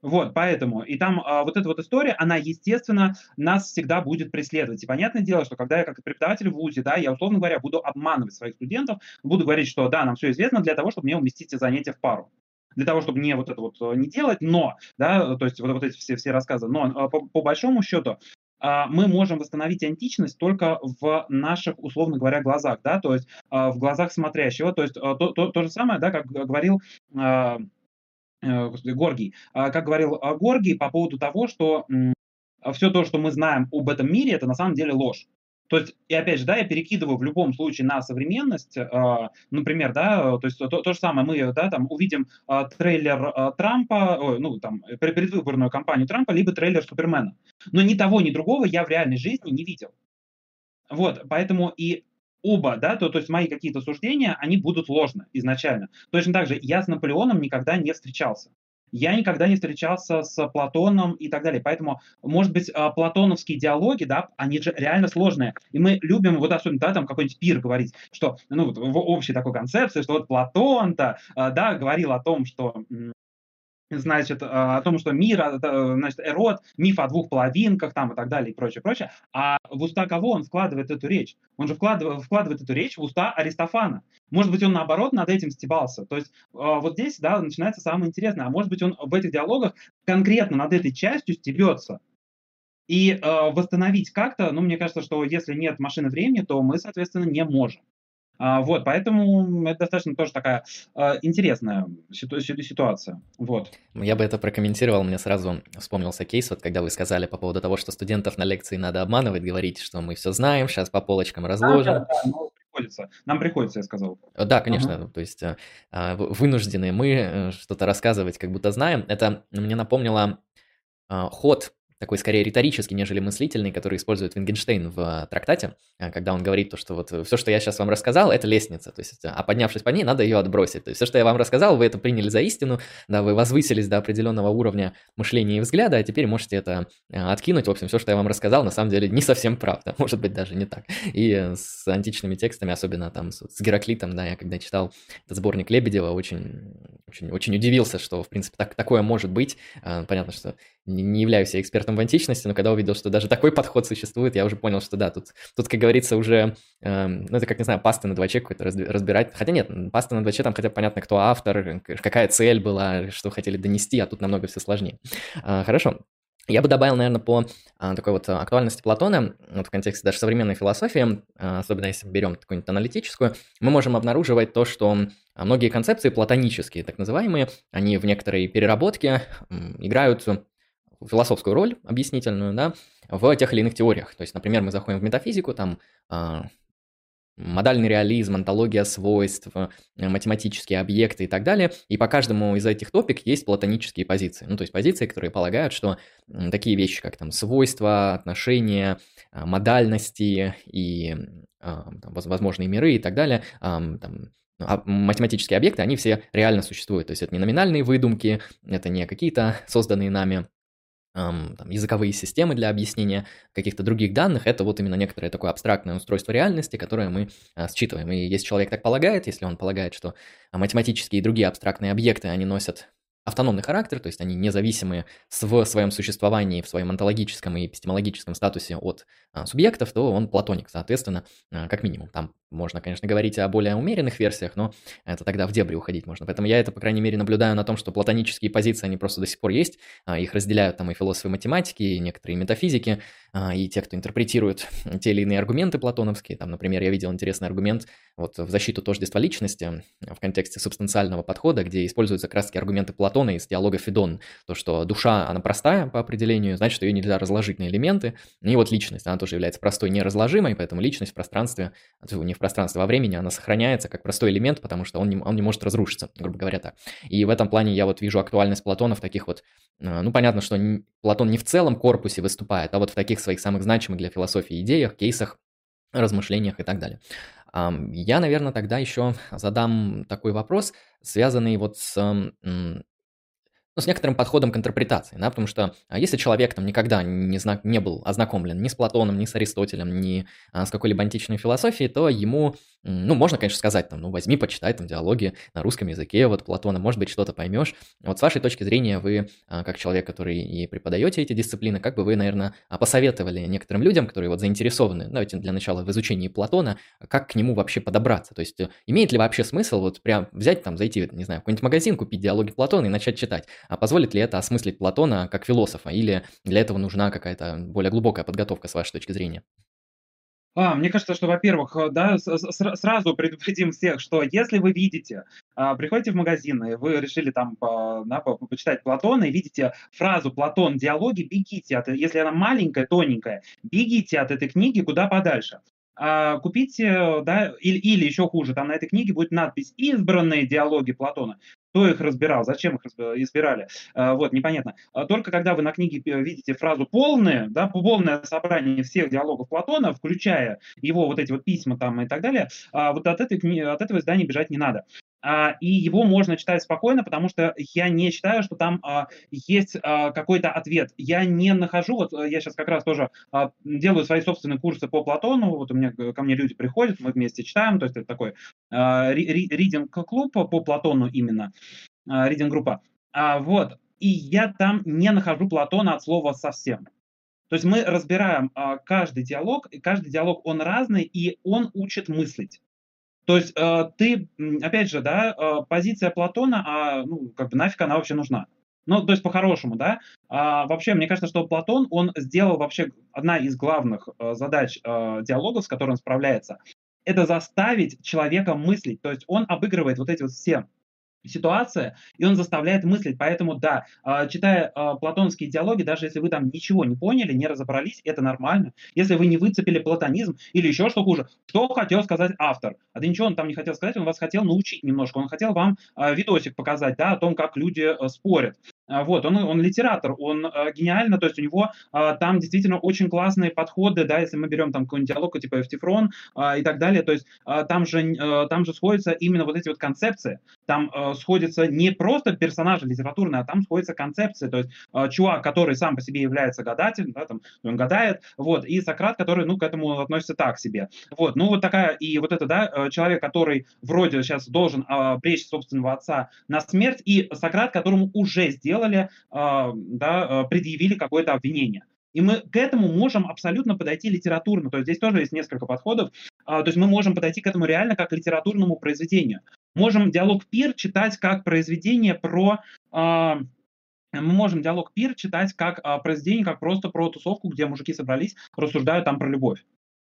Вот, поэтому. И там а, вот эта вот история, она, естественно, нас всегда будет преследовать. И понятное дело, что когда я как преподаватель в ВУЗе, да, я, условно говоря, буду обманывать своих студентов, буду говорить, что да, нам все известно для того, чтобы мне уместить занятия в пару для того, чтобы не вот это вот э, не делать, но, да, то есть вот, вот эти все, все рассказы, но э, по, по большому счету а, мы можем восстановить античность только в наших, условно говоря, глазах, да, то есть а, в глазах смотрящего, то есть то, то, то же самое, да, как говорил а, э, господи, Горгий, как говорил Горгий по поводу того, что все то, что мы знаем об этом мире, это на самом деле ложь. То есть, и опять же, да, я перекидываю в любом случае на современность, э, например, да, то есть то, то же самое, мы, да, там увидим э, трейлер э, Трампа, ой, ну, там, предвыборную кампанию Трампа, либо трейлер Супермена. Но ни того, ни другого я в реальной жизни не видел. Вот, поэтому и оба, да, то, то есть мои какие-то суждения, они будут ложны изначально. Точно так же я с Наполеоном никогда не встречался. Я никогда не встречался с Платоном и так далее. Поэтому, может быть, а, платоновские диалоги, да, они же реально сложные. И мы любим, вот особенно, да, там какой-нибудь пир говорить, что, ну, вот в общей такой концепции, что вот Платон-то, а, да, говорил о том, что значит, а, о том, что мир, значит, Эрот, миф о двух половинках там и так далее и прочее, прочее. А в уста кого он вкладывает эту речь? Он же вкладывает, вкладывает эту речь в уста Аристофана. Может быть, он наоборот над этим стебался. То есть а, вот здесь, да, начинается самое интересное. А может быть, он в этих диалогах конкретно над этой частью стебется. И э, восстановить как-то, ну, мне кажется, что если нет машины времени, то мы, соответственно, не можем. А, вот, поэтому это достаточно тоже такая а, интересная ситуация. Вот. Я бы это прокомментировал, мне сразу вспомнился кейс, вот когда вы сказали по поводу того, что студентов на лекции надо обманывать, говорить, что мы все знаем, сейчас по полочкам разложим. Да, да, да, ну, приходится. Нам приходится, я сказал. Да, конечно, uh-huh. то есть а, вынуждены мы э, что-то рассказывать, как будто знаем. Это мне напомнило ход такой скорее риторический, нежели мыслительный, который использует Вингенштейн в э, трактате, э, когда он говорит то, что вот э, все, что я сейчас вам рассказал, это лестница, то есть, а поднявшись по ней, надо ее отбросить. То есть все, что я вам рассказал, вы это приняли за истину, да, вы возвысились до определенного уровня мышления и взгляда, а теперь можете это откинуть. В общем, все, что я вам рассказал, на самом деле не совсем правда, *laughs* может быть, даже не так. И с античными текстами, особенно там с, Гераклитом, да, я когда читал этот сборник Лебедева, очень, очень, очень удивился, что, в принципе, так, такое может быть. Понятно, что не являюсь я экспертом в античности, но когда увидел, что даже такой подход существует, я уже понял, что да, тут, тут как говорится, уже, э, ну, это как, не знаю, паста на двоче какой-то разбирать. Хотя нет, паста на двоче, там хотя бы понятно, кто автор, какая цель была, что хотели донести, а тут намного все сложнее. Э, хорошо. Я бы добавил, наверное, по а, такой вот актуальности Платона, вот в контексте даже современной философии, а, особенно если берем какую-нибудь аналитическую, мы можем обнаруживать то, что многие концепции платонические, так называемые, они в некоторой переработке играют философскую роль объяснительную, да, в тех или иных теориях. То есть, например, мы заходим в метафизику, там э, модальный реализм, антология свойств, э, математические объекты и так далее. И по каждому из этих топик есть платонические позиции. Ну, то есть позиции, которые полагают, что такие вещи, как там свойства, отношения, э, модальности и э, там, возможные миры и так далее, там, а, математические объекты, они все реально существуют. То есть это не номинальные выдумки, это не какие-то созданные нами там, языковые системы для объяснения каких-то других данных, это вот именно некоторое такое абстрактное устройство реальности, которое мы а, считываем. И если человек так полагает, если он полагает, что математические и другие абстрактные объекты, они носят автономный характер, то есть они независимые в своем существовании, в своем онтологическом и эпистемологическом статусе от а, субъектов, то он платоник, соответственно, а, как минимум. Там можно, конечно, говорить о более умеренных версиях, но это тогда в дебри уходить можно. Поэтому я это, по крайней мере, наблюдаю на том, что платонические позиции, они просто до сих пор есть. А, их разделяют там и философы математики, и некоторые метафизики, а, и те, кто интерпретирует *laughs* те или иные аргументы платоновские. Там, например, я видел интересный аргумент вот в защиту тождества личности в контексте субстанциального подхода, где используются как аргументы Платона из диалога Федон. То, что душа, она простая по определению, значит, ее нельзя разложить на элементы. И вот личность, она тоже является простой, неразложимой, поэтому личность в пространстве, не в пространстве, а во времени, она сохраняется как простой элемент, потому что он не, он не может разрушиться, грубо говоря так. И в этом плане я вот вижу актуальность Платона в таких вот, э, ну, понятно, что Платон не в целом корпусе выступает, а вот в таких своих самых значимых для философии идеях, кейсах, размышлениях и так далее. Я, наверное, тогда еще задам такой вопрос, связанный вот с ну, с некоторым подходом к интерпретации, да, потому что а, если человек там никогда не, зна- не был ознакомлен ни с Платоном, ни с Аристотелем, ни а, с какой-либо античной философией, то ему, ну, можно, конечно, сказать, там, ну, возьми, почитай там диалоги на русском языке, вот Платона, может быть, что-то поймешь. Вот с вашей точки зрения, вы, а, как человек, который и преподаете эти дисциплины, как бы вы, наверное, а, посоветовали некоторым людям, которые вот заинтересованы, давайте для начала в изучении Платона, как к нему вообще подобраться? То есть, э, имеет ли вообще смысл вот прям взять там, зайти, не знаю, в какой-нибудь магазин, купить диалоги Платона и начать читать? А позволит ли это осмыслить Платона как философа, или для этого нужна какая-то более глубокая подготовка с вашей точки зрения? А, мне кажется, что, во-первых, э, да, сразу предупредим всех, что если вы видите, а, приходите в магазин, и вы решили там да, почитать Платона, и видите фразу «Платон, диалоги», бегите, от, если она маленькая, тоненькая, бегите от этой книги куда подальше. А, купите, да, или, или еще хуже, там на этой книге будет надпись «Избранные диалоги Платона». Кто их разбирал, зачем их избирали, а, вот, непонятно. А только когда вы на книге видите фразу «полное», да, полное собрание всех диалогов Платона, включая его вот эти вот письма там и так далее, а, вот от, этой, от этого издания бежать не надо. А, и его можно читать спокойно, потому что я не считаю, что там а, есть а, какой-то ответ. Я не нахожу, вот я сейчас как раз тоже делаю свои собственные курсы по Платону, вот у меня ко мне люди приходят, мы вместе читаем, то есть это такой ридинг-клуб по Платону именно, ридинг-группа. Вот, и я там не нахожу Платона от слова совсем. То есть мы разбираем каждый диалог, и каждый диалог, он разный, и он учит мыслить. То есть э, ты, опять же, да, э, позиция Платона, а, ну, как бы нафиг она вообще нужна? Ну, то есть по-хорошему, да. А, вообще, мне кажется, что Платон, он сделал вообще одна из главных э, задач э, диалогов, с которым он справляется, это заставить человека мыслить. То есть он обыгрывает вот эти вот все ситуация, и он заставляет мыслить. Поэтому, да, а, читая а, платонские диалоги, даже если вы там ничего не поняли, не разобрались, это нормально. Если вы не выцепили платонизм или еще что хуже, что хотел сказать автор? А да ничего он там не хотел сказать, он вас хотел научить немножко, он хотел вам а, видосик показать, да, о том, как люди спорят. А, вот, он, он литератор, он э, гениально, то есть у него э, там действительно очень классные подходы, да, если мы берем там какой-нибудь диалог типа Эвтифрон э, и так далее, то есть э, там, же, э, там же сходятся именно вот эти вот концепции, там э, сходятся не просто персонажи литературные, а там сходятся концепции, то есть э, чувак, который сам по себе является гадателем, да, там, он гадает, вот, и Сократ, который, ну, к этому относится так себе, вот, ну, вот такая, и вот это, да, человек, который вроде сейчас должен э, пречь собственного отца на смерть, и Сократ, которому уже сделал сделали, а, да, а, предъявили какое-то обвинение. И мы к этому можем абсолютно подойти литературно. То есть здесь тоже есть несколько подходов. А, то есть мы можем подойти к этому реально как к литературному произведению. Можем диалог Пир читать как произведение про... Мы можем диалог Пир читать как произведение, как просто про тусовку, где мужики собрались, рассуждают там про любовь.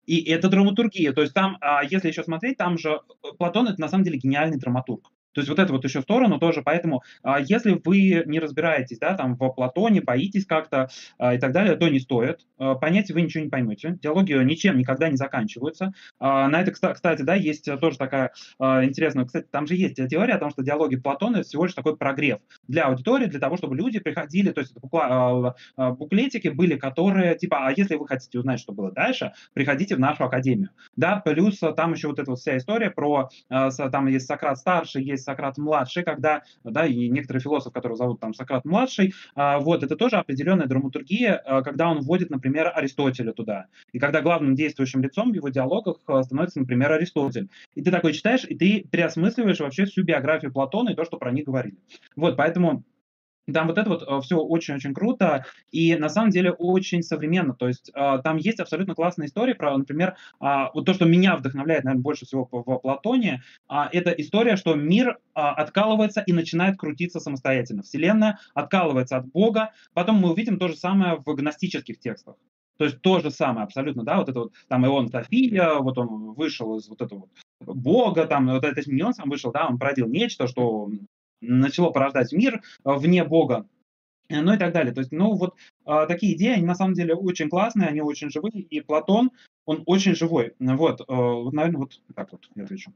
И это драматургия. То есть там, если еще смотреть, там же э, Платон это на самом деле гениальный драматург. То есть вот эту вот еще сторону тоже, поэтому а, если вы не разбираетесь, да, там в Платоне, боитесь как-то а, и так далее, то не стоит. А, понять вы ничего не поймете. Диалоги ничем никогда не заканчиваются. На это, кстати, да, есть тоже такая интересная, кстати, там же есть теория о том, что диалоги Платона это всего лишь такой прогрев для аудитории, для того, чтобы люди приходили, то есть а, а, буклетики были, которые, типа, а если вы хотите узнать, что было дальше, приходите в нашу академию. Да, плюс там еще вот эта вот вся история про, там есть Сократ старший, есть Сократ-младший, когда, да, и некоторые философы, которых зовут там Сократ-младший, а, вот, это тоже определенная драматургия, а, когда он вводит, например, Аристотеля туда. И когда главным действующим лицом в его диалогах а, становится, например, Аристотель. И ты такой читаешь, и ты переосмысливаешь вообще всю биографию Платона и то, что про них говорили. Вот, поэтому Там вот это вот э, все очень-очень круто и на самом деле очень современно. То есть э, там есть абсолютно классная история про, например, а, вот то, что меня вдохновляет, наверное, больше всего в Платоне, а, это история, что мир а, откалывается и начинает крутиться самостоятельно. Вселенная откалывается от Бога. Потом мы увидим то же самое в гностических текстах. То есть то же самое абсолютно, да, вот это вот, там Ион София, вот он вышел из вот этого вот Бога, там, вот это не он сам вышел, да, он породил нечто, что начало порождать мир э, вне Бога, э, ну и так далее. То есть, ну вот э, такие идеи, они на самом деле очень классные, они очень живые, и Платон, он очень живой. Вот, наверное, вот так вот я отвечу.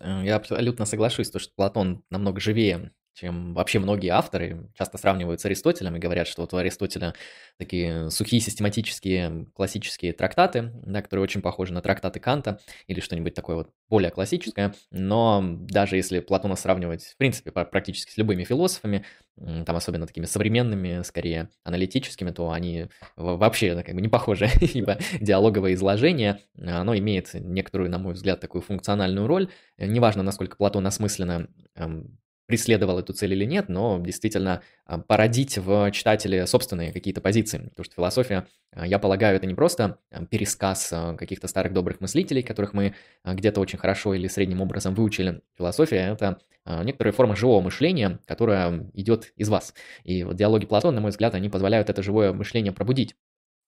Я абсолютно соглашусь, то, что Платон намного живее чем вообще многие авторы часто сравнивают с Аристотелем и говорят, что вот у Аристотеля такие сухие систематические классические трактаты, да, которые очень похожи на трактаты Канта или что-нибудь такое вот более классическое, но даже если Платона сравнивать, в принципе, практически с любыми философами, там особенно такими современными, скорее аналитическими, то они вообще как бы не похожи, *laughs* ибо диалоговое изложение, оно имеет некоторую, на мой взгляд, такую функциональную роль. Неважно, насколько Платон осмысленно эм, преследовал эту цель или нет, но действительно а, породить в читателе собственные какие-то позиции. Потому что философия, а, я полагаю, это не просто а, пересказ каких-то старых добрых мыслителей, которых мы где-то очень хорошо или средним образом выучили. Философия — это некоторая форма живого мышления, которая идет из вас. И вот диалоги Платона, на мой взгляд, они позволяют это живое мышление пробудить.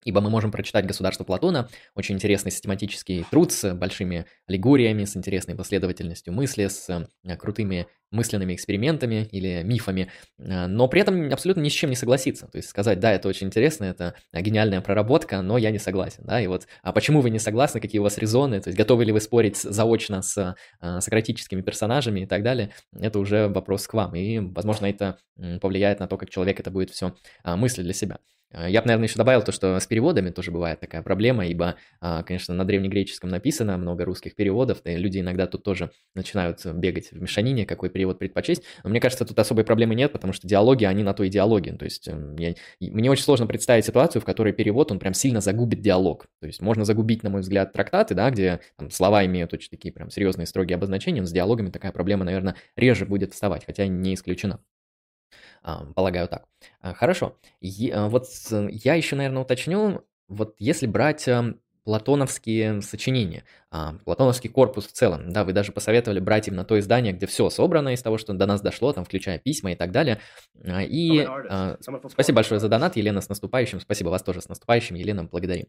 Ибо мы можем прочитать «Государство Платона», очень интересный систематический труд с большими аллегориями, с интересной последовательностью мысли, с э, крутыми мысленными экспериментами или мифами, э, но при этом абсолютно ни с чем не согласиться. То есть сказать, да, это очень интересно, это гениальная проработка, но я не согласен. Да? И вот, а почему вы не согласны, какие у вас резоны, то есть готовы ли вы спорить заочно с э, сократическими персонажами и так далее, это уже вопрос к вам. И, возможно, это повлияет на то, как человек это будет все мыслить для себя. А, я бы, наверное, еще добавил то, что с переводами тоже бывает такая проблема, ибо, а, конечно, на древнегреческом написано много русских переводов, и люди иногда тут тоже начинают бегать в мешанине, какой перевод предпочесть. Но мне кажется, тут особой проблемы нет, потому что диалоги, они на то и диалоги. То есть эм, я, мне очень сложно представить ситуацию, в которой перевод, он прям сильно загубит диалог. То есть можно загубить, на мой взгляд, трактаты, да, где там, слова имеют очень такие прям серьезные, строгие обозначения, но с диалогами такая проблема, наверное, реже будет вставать, хотя не исключена. А, полагаю так. А, хорошо. А, вот я еще, наверное, уточню, вот если брать платоновские сочинения, платоновский корпус в целом, да, вы даже посоветовали брать именно то издание, где все собрано из того, что до нас дошло, там, включая письма и так далее. И спасибо большое за донат, Елена, с наступающим, спасибо вас тоже с наступающим, Елена, благодарим.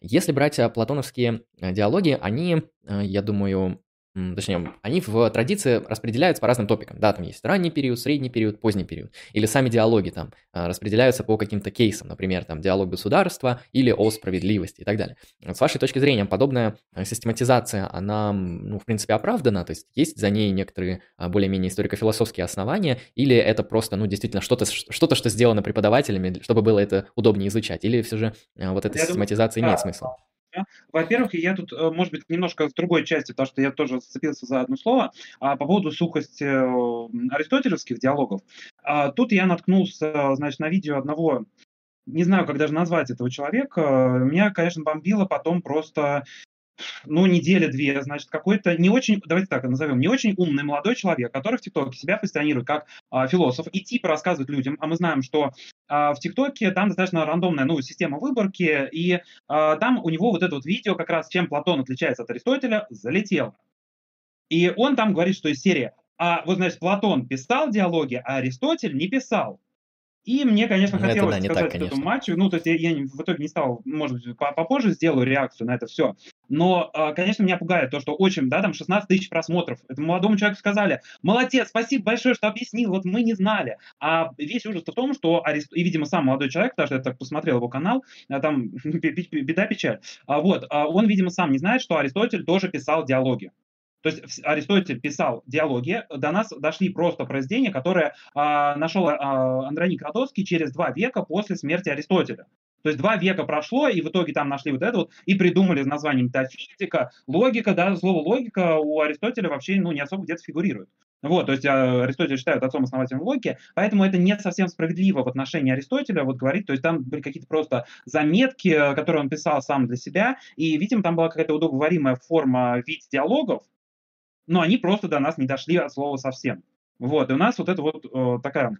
Если брать платоновские диалоги, они, я думаю, точнее, они в традиции распределяются по разным топикам. Да, там есть ранний период, средний период, поздний период. Или сами диалоги там а, распределяются по каким-то кейсам, например, там диалог государства или о справедливости и так далее. С вашей точки зрения, подобная а, систематизация, она, ну, в принципе, оправдана? То есть есть за ней некоторые а, более-менее историко-философские основания? Или это просто, ну, действительно что-то, что-то, что сделано преподавателями, чтобы было это удобнее изучать? Или все же вот эта Я систематизация думаю, имеет да. смысл? Во-первых, я тут, э, может быть, немножко в другой части, потому что я тоже зацепился за одно слово, а, по поводу сухости э, аристотелевских диалогов. А, тут я наткнулся, значит, на видео одного не знаю, как даже назвать этого человека. Меня, конечно, бомбило потом просто ну, неделя две, значит, какой-то не очень, давайте так назовем, не очень умный молодой человек, который в ТикТоке себя позиционирует как а, философ и типа рассказывает людям, а мы знаем, что а, в ТикТоке там достаточно рандомная, ну, система выборки, и а, там у него вот это вот видео, как раз чем Платон отличается от Аристотеля, залетело. И он там говорит, что из серии, а вот, значит, Платон писал диалоги, а Аристотель не писал. И мне, конечно, хотелось да, сказать так, этому матчу. Ну, то есть я, я в итоге не стал, может быть, попозже сделаю реакцию на это все. Но, а, конечно, меня пугает то, что очень, да, там 16 тысяч просмотров. Этому молодому человеку сказали, молодец, спасибо большое, что объяснил, вот мы не знали. А весь ужас в том, что, Арист... и, видимо, сам молодой человек, потому что я так посмотрел его канал, а там *laughs* беда, печаль. А вот, он, видимо, сам не знает, что Аристотель тоже писал диалоги. То есть Аристотель писал диалоги, до нас дошли просто произведения, которые а, нашел а, Андроник Родоцкий через два века после смерти Аристотеля. То есть два века прошло, и в итоге там нашли вот это вот, и придумали название метафизика, логика, да, слово логика у Аристотеля вообще, ну, не особо где-то фигурирует. Вот, то есть а, Аристотель считают отцом-основателем логики, поэтому это не совсем справедливо в отношении Аристотеля вот говорить, то есть там были какие-то просто заметки, которые он писал сам для себя, и, видимо, там была какая-то удобоваримая форма вид диалогов, но они просто до нас не дошли от слова совсем. Вот, и у нас вот это вот э, такая э,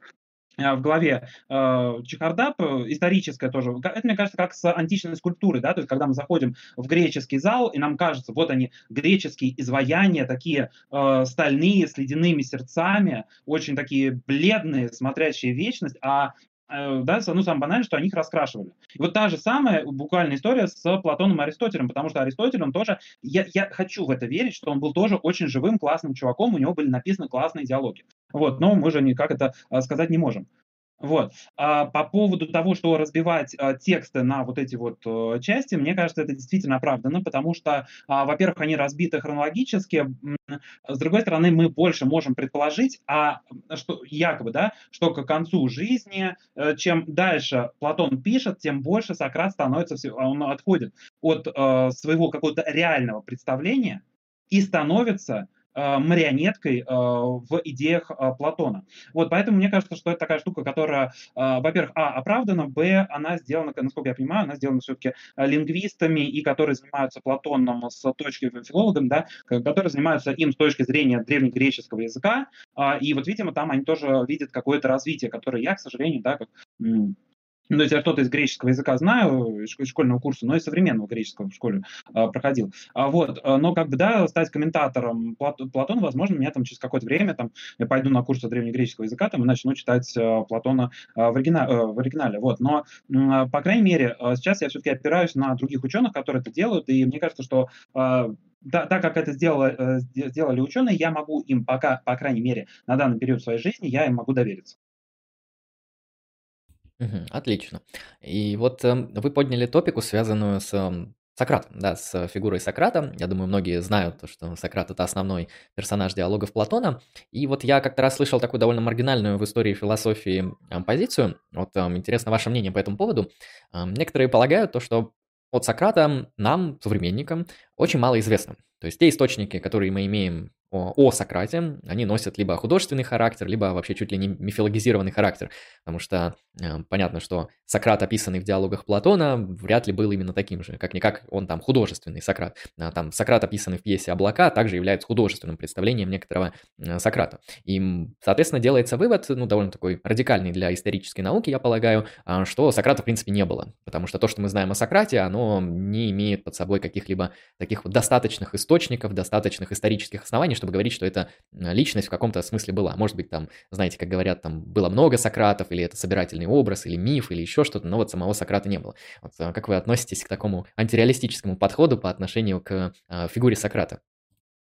в голове э, чехарда историческая тоже. Это, мне кажется, как с античной скульптурой, да, то есть когда мы заходим в греческий зал, и нам кажется, вот они, греческие изваяния, такие э, стальные, с ледяными сердцами, очень такие бледные, смотрящие в вечность, а Э, да, ну, самое банальное, что они их раскрашивали. И вот та же самая буквальная история с Платоном и Аристотелем, потому что Аристотель, он тоже, я, я хочу в это верить, что он был тоже очень живым, классным чуваком, у него были написаны классные диалоги. Вот, но мы же никак это а, сказать не можем. Вот. А по поводу того, что разбивать а, тексты на вот эти вот а, части, мне кажется, это действительно оправдано, потому что, а, во-первых, они разбиты хронологически, с другой стороны, мы больше можем предположить, а что якобы, да, что к концу жизни, а, чем дальше Платон пишет, тем больше Сократ становится, он отходит от а, своего какого-то реального представления и становится а, марионеткой а, в идеях а, Платона. Вот, поэтому мне кажется, что это такая штука, которая, во-первых, а, оправдана, б, она сделана, насколько я понимаю, она сделана все-таки лингвистами, и которые занимаются Платоном с точки филологом, да, которые занимаются им с точки зрения древнегреческого языка, и вот, видимо, там они тоже видят какое-то развитие, которое я, к сожалению, да, как ну, то есть я что-то из греческого языка знаю, из школьного курса, но и современного греческого в школе а, проходил. А, вот, а, но как бы, да, стать комментатором Плат, Платона, возможно, меня там через какое-то время, там, я пойду на курсы древнегреческого языка, там, и начну читать а, Платона а, в, оригина, а, в оригинале, вот. Но, а, по крайней мере, а, сейчас я все-таки опираюсь на других ученых, которые это делают, и мне кажется, что а, да, так как это сделало, сделали ученые, я могу им пока, по крайней мере, на данный период своей жизни, я им могу довериться. Мгм. Отлично. И вот, эм, вы подняли топику, связанную с, эм, Сократом, да, с фигурой Сократа. Я думаю, многие знают то, что Сократ- это основной персонаж диалогов Платона. И вот я как-то раз слышал такую довольно маргинальную в истории философии, эм, позицию. Вот, эм, интересно ваше мнение по этому поводу. Эм, некоторые полагают то, что от Сократа нам, современникам, очень мало известно. То есть те источники, которые мы имеем о, о Сократе, они носят либо художественный характер, либо вообще чуть ли не мифологизированный характер. Потому что э, понятно, что Сократ, описанный в диалогах Платона, вряд ли был именно таким же. Как-никак он там художественный Сократ. А там Сократ, описанный в пьесе «Облака», также является художественным представлением некоторого э, Сократа. И, соответственно, делается вывод, ну, довольно такой радикальный для исторической науки, я полагаю, э, что Сократа, в принципе, не было. Потому что то, что мы знаем о Сократе, оно не имеет под собой каких-либо таких вот достаточных источников, достаточных исторических оснований, чтобы говорить, что эта личность в каком-то смысле была. Может быть, там, знаете, как говорят, там было много Сократов, или это собирательный образ, или миф, или еще что-то, но вот самого Сократа не было. Вот, а как вы относитесь к такому антиреалистическому подходу по отношению к а, фигуре Сократа?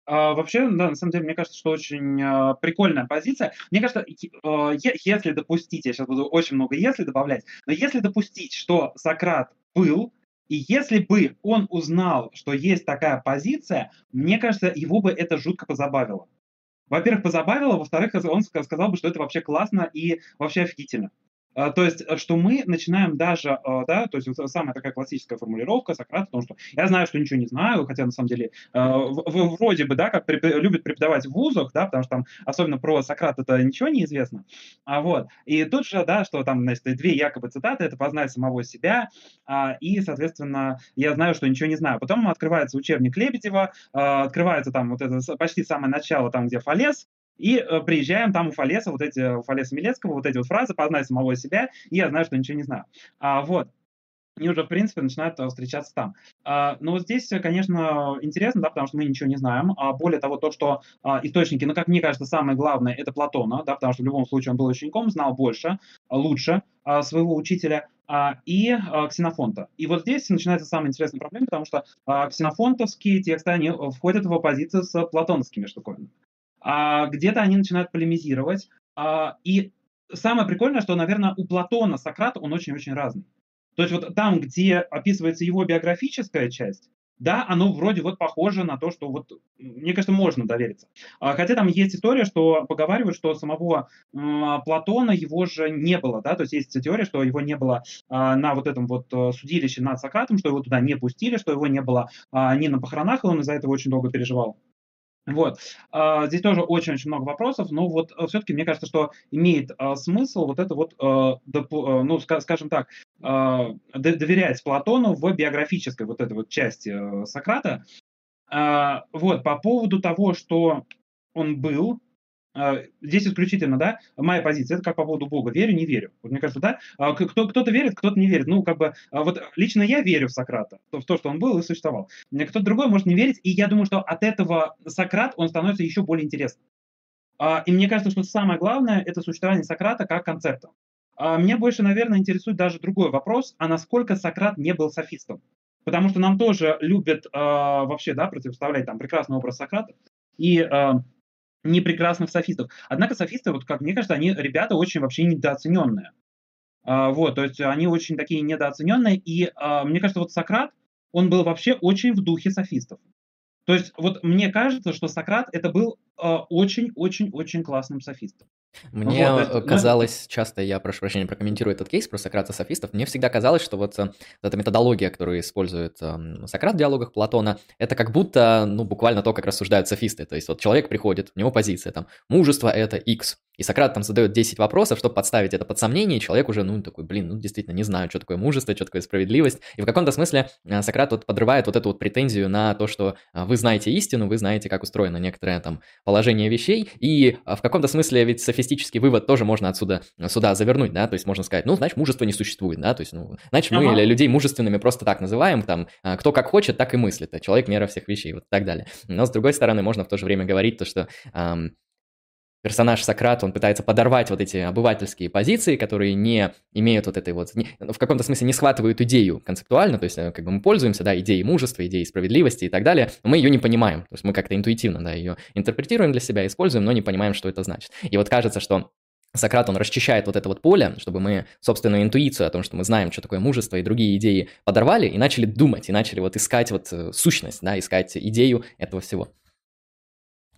А, вообще, да, на самом деле, мне кажется, что очень а, прикольная позиция. Мне кажется, а, если допустить, я сейчас буду очень много если добавлять, но если допустить, что Сократ был и если бы он узнал, что есть такая позиция, мне кажется, его бы это жутко позабавило. Во-первых, позабавило, во-вторых, он сказал бы, что это вообще классно и вообще офигительно. А, то есть, э, что мы начинаем даже, а, да, то есть самая такая классическая формулировка Сократа, потому что я знаю, что ничего не знаю, хотя на самом деле а, вроде бы, да, как любят преподавать в вузах, да, потому что там особенно про Сократа это ничего не известно. А вот, и тут же, да, что там, значит, две якобы цитаты, это познать самого себя, и, соответственно, я знаю, что ничего не знаю. Потом открывается учебник Лебедева, открывается там вот это почти самое начало, там, где Фалес, и э, приезжаем, там у Фалеса, вот эти, у Фалеса Милецкого, вот эти вот фразы «познай самого себя», и я знаю, что ничего не знаю. А, вот. И уже, в принципе, начинают э, встречаться там. А, но вот здесь, конечно, интересно, да, потому что мы ничего не знаем. А более того, то, что а, источники, ну, как мне кажется, самое главное, это Платона, да, потому что в любом случае он был учеником, знал больше, лучше а, своего учителя, и Ксенофонта. И вот здесь начинается самая интересная проблема, потому что ксенофонтовские тексты, они входят в оппозицию с платоновскими штуковинами а где-то они начинают полемизировать. А, и самое прикольное, что, наверное, у Платона Сократ, он очень-очень разный. То есть вот там, где описывается его биографическая часть, да, оно вроде вот похоже на то, что вот, мне кажется, можно довериться. А, хотя там есть история, что поговаривают, что самого Платона его же не было, да, то есть есть теория, что его не было а, на вот этом вот э, судилище над Сократом, что его туда не пустили, что его не было а, ни на похоронах, и он из-за этого очень долго переживал. Вот. А, здесь тоже очень-очень много вопросов, но вот э, все-таки мне кажется, что имеет а, смысл вот это вот, а, ну, ска- скажем так, доверять Платону в биографической вот этой вот части а, Сократа. Вот, по поводу того, что он был, здесь исключительно, да, моя позиция, это как по поводу Бога, верю, не верю. Вот мне кажется, да, а, кто, кто-то верит, кто-то не верит. Ну, как бы, а, вот лично я верю в Сократа, в то, что он был и существовал. Кто-то другой может не верить, и я думаю, что от этого Сократ, он становится еще более интересным. И мне кажется, что самое главное – это существование Сократа как концепта. Меня больше, наверное, интересует даже другой вопрос, а насколько Сократ не был софистом. Потому что нам тоже любят вообще, да, противоставлять там прекрасный образ Сократа. И непрекрасных софистов. Однако софисты, вот как мне кажется, они ребята очень вообще недооцененные. А, вот, то есть они очень такие недооцененные, и а, мне кажется, вот Сократ, он был вообще очень в духе софистов. То есть вот мне кажется, что Сократ это был очень-очень-очень а, классным софистом. Мне вот, казалось, ну... часто, я прошу прощения, прокомментирую этот кейс про Сократа софистов, мне всегда казалось, что вот, э, эта методология, которую использует э, Сократ в диалогах Платона, это как будто, ну, буквально то, как рассуждают софисты. То есть вот человек приходит, у него позиция там, мужество это X, и Сократ там задает 10 вопросов, чтобы подставить это под сомнение, и человек уже, ну, такой, блин, ну, действительно, не знаю, что такое мужество, что такое справедливость. И в каком-то смысле э, Сократ вот подрывает вот эту вот претензию на то, что э, вы знаете истину, вы знаете, как устроено некоторое там положение вещей, и в каком-то смысле ведь софистически софистический вывод тоже можно отсюда сюда завернуть, да, то есть можно сказать, ну, значит, мужество не существует, да, то есть, ну, значит, мы ага. людей мужественными просто так называем, там, а, кто как хочет, так и мыслит, а человек мера всех вещей, вот так далее. Но, с другой стороны, можно в то же время говорить то, что эм, персонаж Сократ, он пытается подорвать вот эти обывательские позиции, которые не имеют вот этой вот, не, в каком-то смысле не схватывают идею концептуально, то есть э, как бы мы пользуемся, да, идеей мужества, идеей справедливости и так далее, но мы ее не понимаем, то есть мы как-то интуитивно, да, ее интерпретируем для себя, используем, но не понимаем, что это значит. И вот кажется, что Сократ, он расчищает вот это вот поле, чтобы мы собственную интуицию о том, что мы знаем, что такое мужество и другие идеи подорвали и начали думать, и начали вот искать вот э, сущность, да, искать идею этого всего.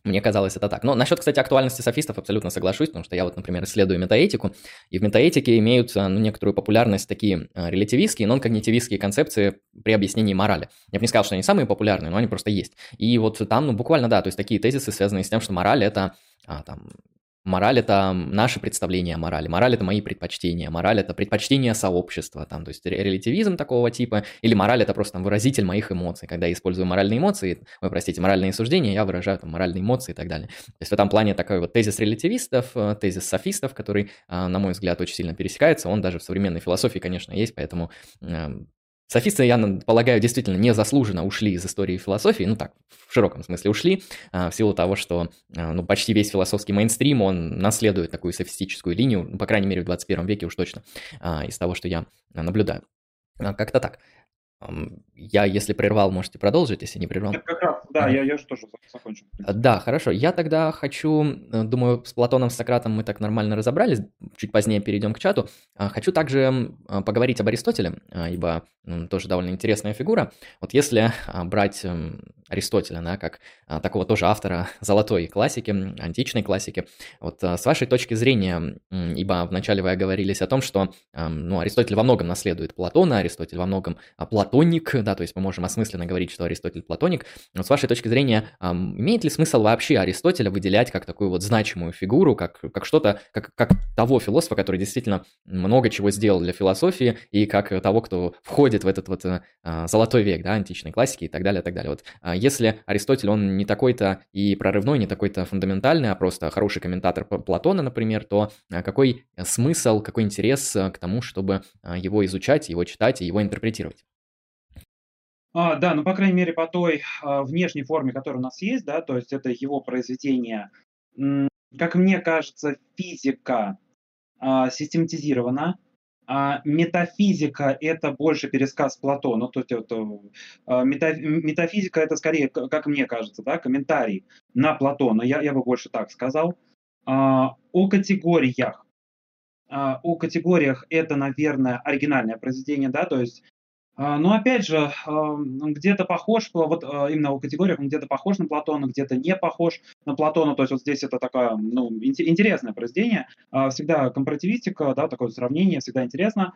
Мне казалось это так. Но насчет, кстати, актуальности софистов абсолютно соглашусь, потому что я вот, например, исследую метаэтику, и в метаэтике имеют ну, некоторую популярность такие э, релятивистские, нон-когнитивистские концепции при объяснении морали. Я бы не сказал, что они самые популярные, но они просто есть. И вот там, ну, буквально, да, то есть такие тезисы, связанные с тем, что мораль – это а, там, Мораль – это наше представление о морали, мораль – это мои предпочтения, мораль – это предпочтение сообщества, там, то есть релятивизм такого типа, или мораль – это просто там, выразитель моих эмоций. Когда я использую моральные эмоции, вы простите, моральные суждения, я выражаю там моральные эмоции и так далее. То есть в этом плане такой вот тезис релятивистов, э, тезис софистов, который, э, на мой взгляд, очень сильно пересекается, он даже в современной философии, конечно, есть, поэтому эм, Софисты, я полагаю, действительно незаслуженно ушли из истории философии, ну так, в широком смысле ушли, а, в силу того, что а, ну, почти весь философский мейнстрим, он наследует такую софистическую линию, ну, по крайней мере, в 21 веке уж точно, а, из того, что я наблюдаю. Как-то так. Я, если прервал, можете продолжить, если не прервал. Как раз, да, я, я же тоже закончу. Да, хорошо. Я тогда хочу, э, думаю, с Платоном, с Сократом мы так нормально разобрались, чуть позднее перейдем к чату. Хочу также поговорить об Аристотеле, ибо тоже довольно интересная фигура. Вот если брать Аристотеля, да, как а, такого тоже автора золотой классики, античной классики. Вот а, с вашей точки зрения, ибо вначале вы оговорились о том, что а, ну, Аристотель во многом наследует Платона, Аристотель во многом а, платоник, да, то есть мы можем осмысленно говорить, что Аристотель платоник. Вот с вашей точки зрения, имеет ли смысл вообще Аристотеля выделять как такую вот значимую фигуру, как, как что-то, как, как того философа, который действительно много чего сделал для философии, и как того, кто входит в этот вот а, золотой век, да, античной классики и так далее, и так далее. Вот а если Аристотель, он не такой-то и прорывной, не такой-то фундаментальный, а просто хороший комментатор Платона, например, то а, какой смысл, какой интерес а, к тому, чтобы его изучать, его читать и его интерпретировать? А, да, ну, по крайней мере, по той а, внешней форме, которая у нас есть, да, то есть это его произведение, как мне кажется, физика а, систематизирована, а метафизика – это больше пересказ Платона, то есть это, а, метафизика – это скорее, как мне кажется, да, комментарий на Платона, я, я бы больше так сказал. А, о категориях. А, о категориях – это, наверное, оригинальное произведение, да, то есть но опять же, где-то похож, вот а, именно в категориях он где-то похож на Платона, где-то не похож на Платона. То есть вот здесь это такое ну, интересное произведение. А, всегда компаративистика, да, такое сравнение, всегда интересно.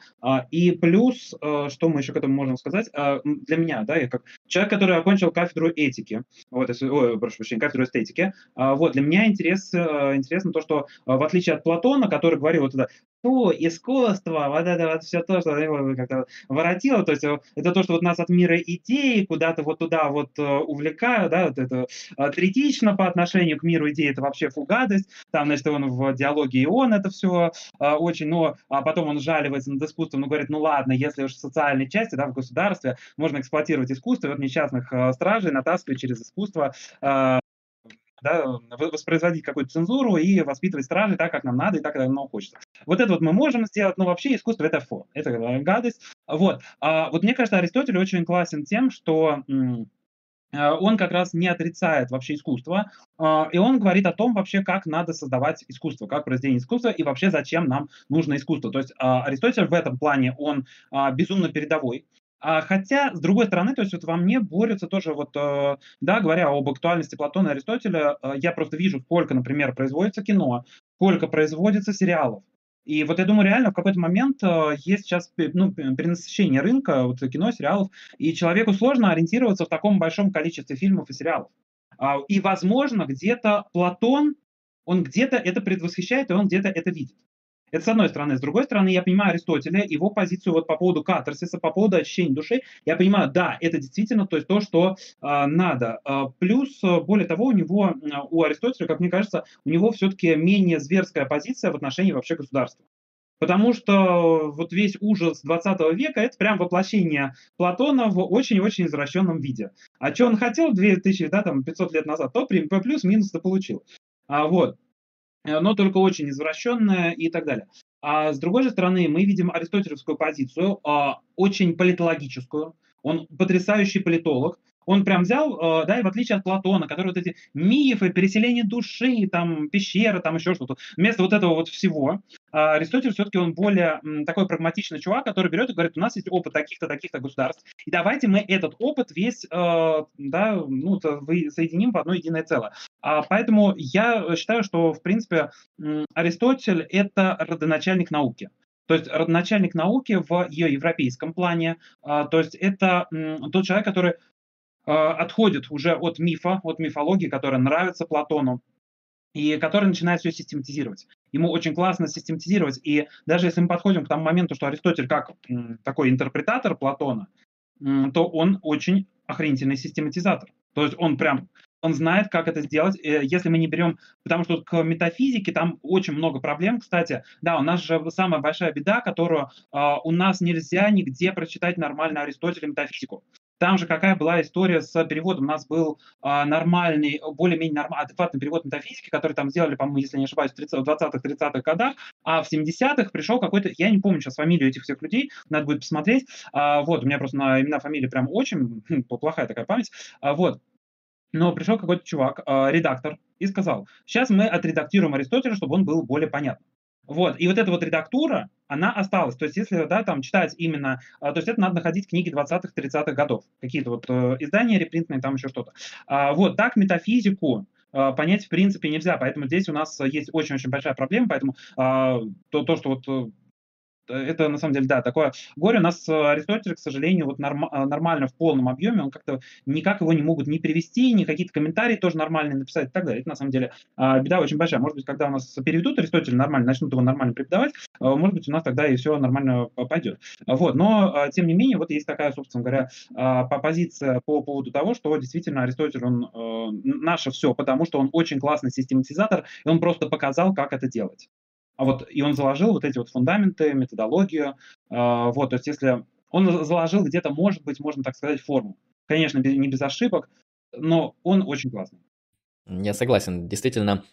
И плюс, что мы еще к этому можем сказать, для меня, да, я как человек, который окончил кафедру этики, вот, ой, прошу прощения, кафедру эстетики, вот, для меня интерес, интересно то, что в отличие от Платона, который говорил вот это, фу, искусство, вот это вот все то, что его как-то воротило, то есть это то, что вот нас от мира идей куда-то вот туда вот э, увлекают, да, вот это э, третично по отношению к миру идей, это вообще фугадость, там, значит, он в диалоге и он это все очень, но а потом он жаливается над искусством, но говорит, ну ладно, если уж в социальной части, да, в государстве можно эксплуатировать искусство, вот несчастных стражей натаскивать через искусство да, воспроизводить какую-то цензуру и воспитывать стражей так, как нам надо и так, как нам хочется. Вот это вот мы можем сделать, но вообще искусство это фо, это э, гадость. Вот. А вот мне кажется, Аристотель очень классен тем, что э, он как раз не отрицает вообще искусство, а, и он говорит о том вообще, как надо создавать искусство, как произведение искусства и вообще зачем нам нужно искусство. То есть а, Аристотель в этом плане, он а, безумно передовой, а, хотя, с другой стороны, то есть вот во мне борются тоже вот, э, да, говоря об актуальности Платона и Аристотеля, э, я просто вижу, сколько, например, производится кино, сколько производится сериалов. И вот я думаю, реально в какой-то момент э, есть сейчас ну, перенасыщение рынка вот, кино, сериалов, и человеку сложно ориентироваться в таком большом количестве фильмов и сериалов. А, и, возможно, где-то Платон, он где-то это предвосхищает, и он где-то это видит. Это с одной стороны. С другой стороны, я понимаю Аристотеля, его позицию вот по поводу катарсиса, по поводу очищения души. Я понимаю, да, это действительно то, есть то что э, надо. Э, плюс, более того, у него, у Аристотеля, как мне кажется, у него все-таки менее зверская позиция в отношении вообще государства. Потому что вот весь ужас 20 века – это прям воплощение Платона в очень-очень извращенном виде. А что он хотел 2000, да, там, 500 лет назад, то плюс-минус-то получил. А, вот. Э, но только очень извращенная и так далее. А с другой же стороны, мы видим аристотелевскую позицию, а, очень политологическую. Он потрясающий политолог, он прям взял, э, да, и в отличие от Платона, который вот эти мифы, переселение души, там, пещеры, там еще что-то, вместо вот этого вот всего, Аристотель все-таки он более такой прагматичный чувак, который берет и говорит, у нас есть опыт таких-то, таких-то государств, и давайте мы этот опыт весь, э, да, ну, соединим в одно единое целое. А поэтому я считаю, что, в принципе, Аристотель – это родоначальник науки. То есть родоначальник науки в ее европейском плане. А, то есть это тот человек, который а, отходит уже от мифа, от мифологии, которая нравится Платону, и который начинает все систематизировать. Ему очень классно систематизировать. И даже если мы подходим к тому моменту, что Аристотель как такой интерпретатор Платона, то он очень охренительный систематизатор. То есть он прям он знает, как это сделать. Э, если мы не берем, потому что к метафизике там очень много проблем, кстати. Да, у нас же самая большая беда, которую э, у нас нельзя нигде прочитать нормально Аристотеля метафизику. Там же какая была история с переводом. У нас был а, нормальный, более-менее нормальный, адекватный перевод метафизики, который там сделали, по-моему, если не ошибаюсь, в 20-30-х годах, а в 70-х пришел какой-то, я не помню сейчас фамилию этих всех людей, надо будет посмотреть. А, вот, у меня просто на имена фамилии прям очень хм, плохая такая память. А, вот, но пришел какой-то чувак, а, редактор, и сказал, сейчас мы отредактируем Аристотеля, чтобы он был более понятным. Вот, и вот эта вот редактура, она осталась. То есть, если, да, там читать именно, а, то есть это надо находить книги 20-х, 30-х годов, какие-то вот э, издания репринтные, там еще что-то. А, вот, так метафизику а, понять в принципе нельзя, поэтому здесь у нас есть очень-очень большая проблема, поэтому то, то, что вот э, это на самом деле, да, такое горе. У нас э, Аристотель, к сожалению, вот норм, э, нормально в полном объеме, он как-то никак его не могут не перевести, ни какие-то комментарии тоже нормальные написать и так далее. Это на самом деле беда очень большая. Может быть, когда у нас переведут Аристотель нормально, начнут его нормально преподавать, э, может быть, у нас тогда и все нормально пойдет. Вот, но тем не менее, вот есть такая, собственно говоря, позиция по поводу того, что действительно Аристотель, он наше все, потому что он очень классный систематизатор, и он просто показал, как это делать. А вот, и он заложил вот эти вот фундаменты, методологию. Э, вот, то есть если он заложил где-то, может быть, можно так сказать, форму. Конечно, не без ошибок, но он очень классный. Я согласен. Действительно,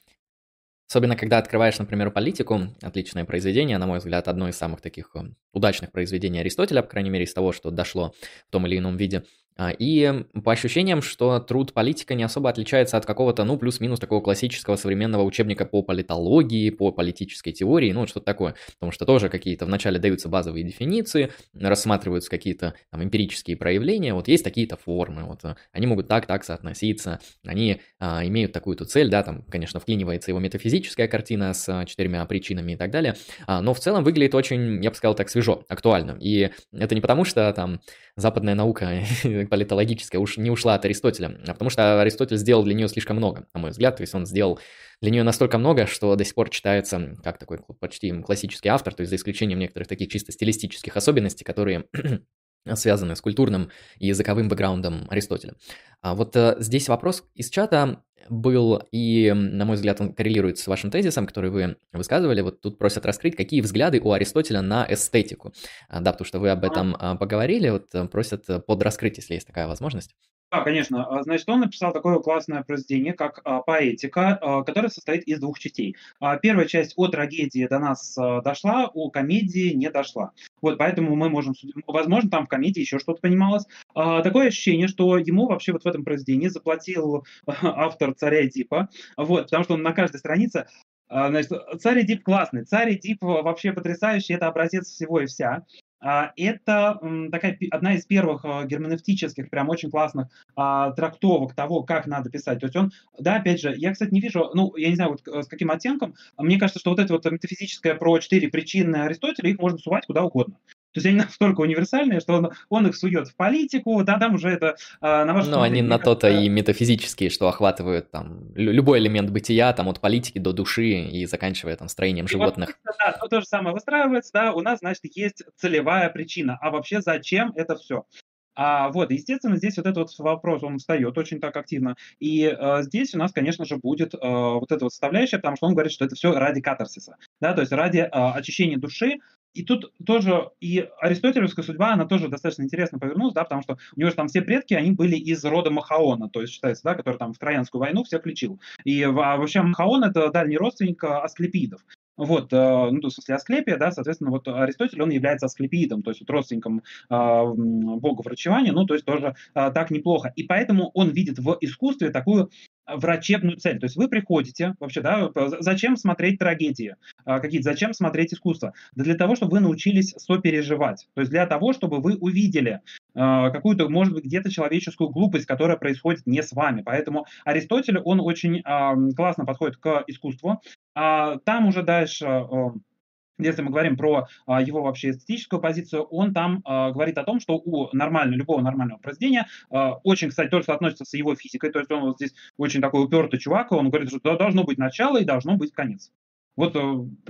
Особенно, когда открываешь, например, политику, отличное произведение, на мой взгляд, одно из самых таких э, удачных произведений Аристотеля, по крайней мере, из того, что дошло в том или ином виде. А, и по ощущениям, что труд политика не особо отличается от какого-то, ну, плюс-минус такого классического современного учебника по политологии, по политической теории, ну, что-то такое. Потому что тоже какие-то вначале даются базовые дефиниции, рассматриваются какие-то там эмпирические проявления, вот есть такие-то формы, вот э, они могут так-так соотноситься, они а, имеют такую-то цель, да, там, конечно, вклинивается его метафизическая картина с а, четырьмя причинами и так далее, а, но в целом выглядит очень, я бы сказал так, свежо, актуально. И это не потому, что там западная наука *laughs* политологическая уж не ушла от Аристотеля, а потому что Аристотель сделал для нее слишком много, на мой взгляд. То есть он сделал для нее настолько много, что до сих пор читается как такой почти классический автор, то есть за исключением некоторых таких чисто стилистических особенностей, которые *clears throat* связанные с культурным и языковым бэкграундом Аристотеля. А вот э, здесь вопрос из чата был, и, на мой взгляд, он коррелирует с вашим тезисом, который вы высказывали. Вот тут просят раскрыть, какие взгляды у Аристотеля на эстетику. А, да, потому что вы об этом а, поговорили, вот э, просят подраскрыть, если есть такая возможность. Да, конечно. А, значит, он написал такое классное произведение, как а, «Поэтика», а, которое состоит из двух частей. Первая часть о трагедии до нас дошла, о комедии не дошла. Вот, поэтому мы можем. Возможно, там в комедии еще что-то понималось. Такое ощущение, что ему вообще вот в этом произведении заплатил автор «Царя Эдипа», вот, потому что он на каждой странице Значит, царь Эдип классный, царь Эдип вообще потрясающий, это образец всего и вся. А, это такая одна из первых а, герменевтических, прям очень классных а, трактовок того, как надо писать. То есть он, да, опять же, я, кстати, не вижу, ну, я не знаю, вот с каким оттенком, мне кажется, что вот это вот метафизическое про четыре причины Аристотеля, их можно сувать куда угодно. То есть они настолько универсальные, что он, он их сует в политику, да, там уже это а, на ваш Ну, они на то-то и метафизические, что охватывают там любой элемент бытия, там от политики до души и заканчивая там строением и животных. Вот, да, то, то же самое выстраивается, да, у нас, значит, есть целевая причина. А вообще зачем это все? А вот, естественно, здесь вот этот вот вопрос, он встает очень так активно. И э, здесь у нас, конечно же, будет э, вот эта вот составляющая, потому что он говорит, что это все ради катарсиса, да, то есть ради э, очищения души, и тут тоже и аристотелевская судьба, она тоже достаточно интересно повернулась, да, потому что у него же там все предки, они были из рода Махаона, то есть считается, да, который там в Троянскую войну всех лечил. И а вообще Махаон это дальний родственник а, Асклепидов. Вот, э, ну, в смысле Асклепия, да, соответственно, вот Аристотель, он является Асклепиидом, то есть вот родственником э, бога врачевания, ну, то есть тоже э, так неплохо. И поэтому он видит в искусстве такую врачебную цель. То есть вы приходите, вообще, да, зачем смотреть трагедии какие-то, зачем смотреть искусство? Да для того, чтобы вы научились сопереживать. То есть для того, чтобы вы увидели какую-то, может быть, где-то человеческую глупость, которая происходит не с вами. Поэтому Аристотель, он очень классно подходит к искусству. А там уже дальше если мы говорим про а, его вообще эстетическую позицию, он там а, говорит о том, что у нормального, любого нормального произведения, а, очень, кстати, тоже относится с его физикой, то есть он вот здесь очень такой упертый чувак, он говорит, что должно быть начало и должно быть конец. Вот, э,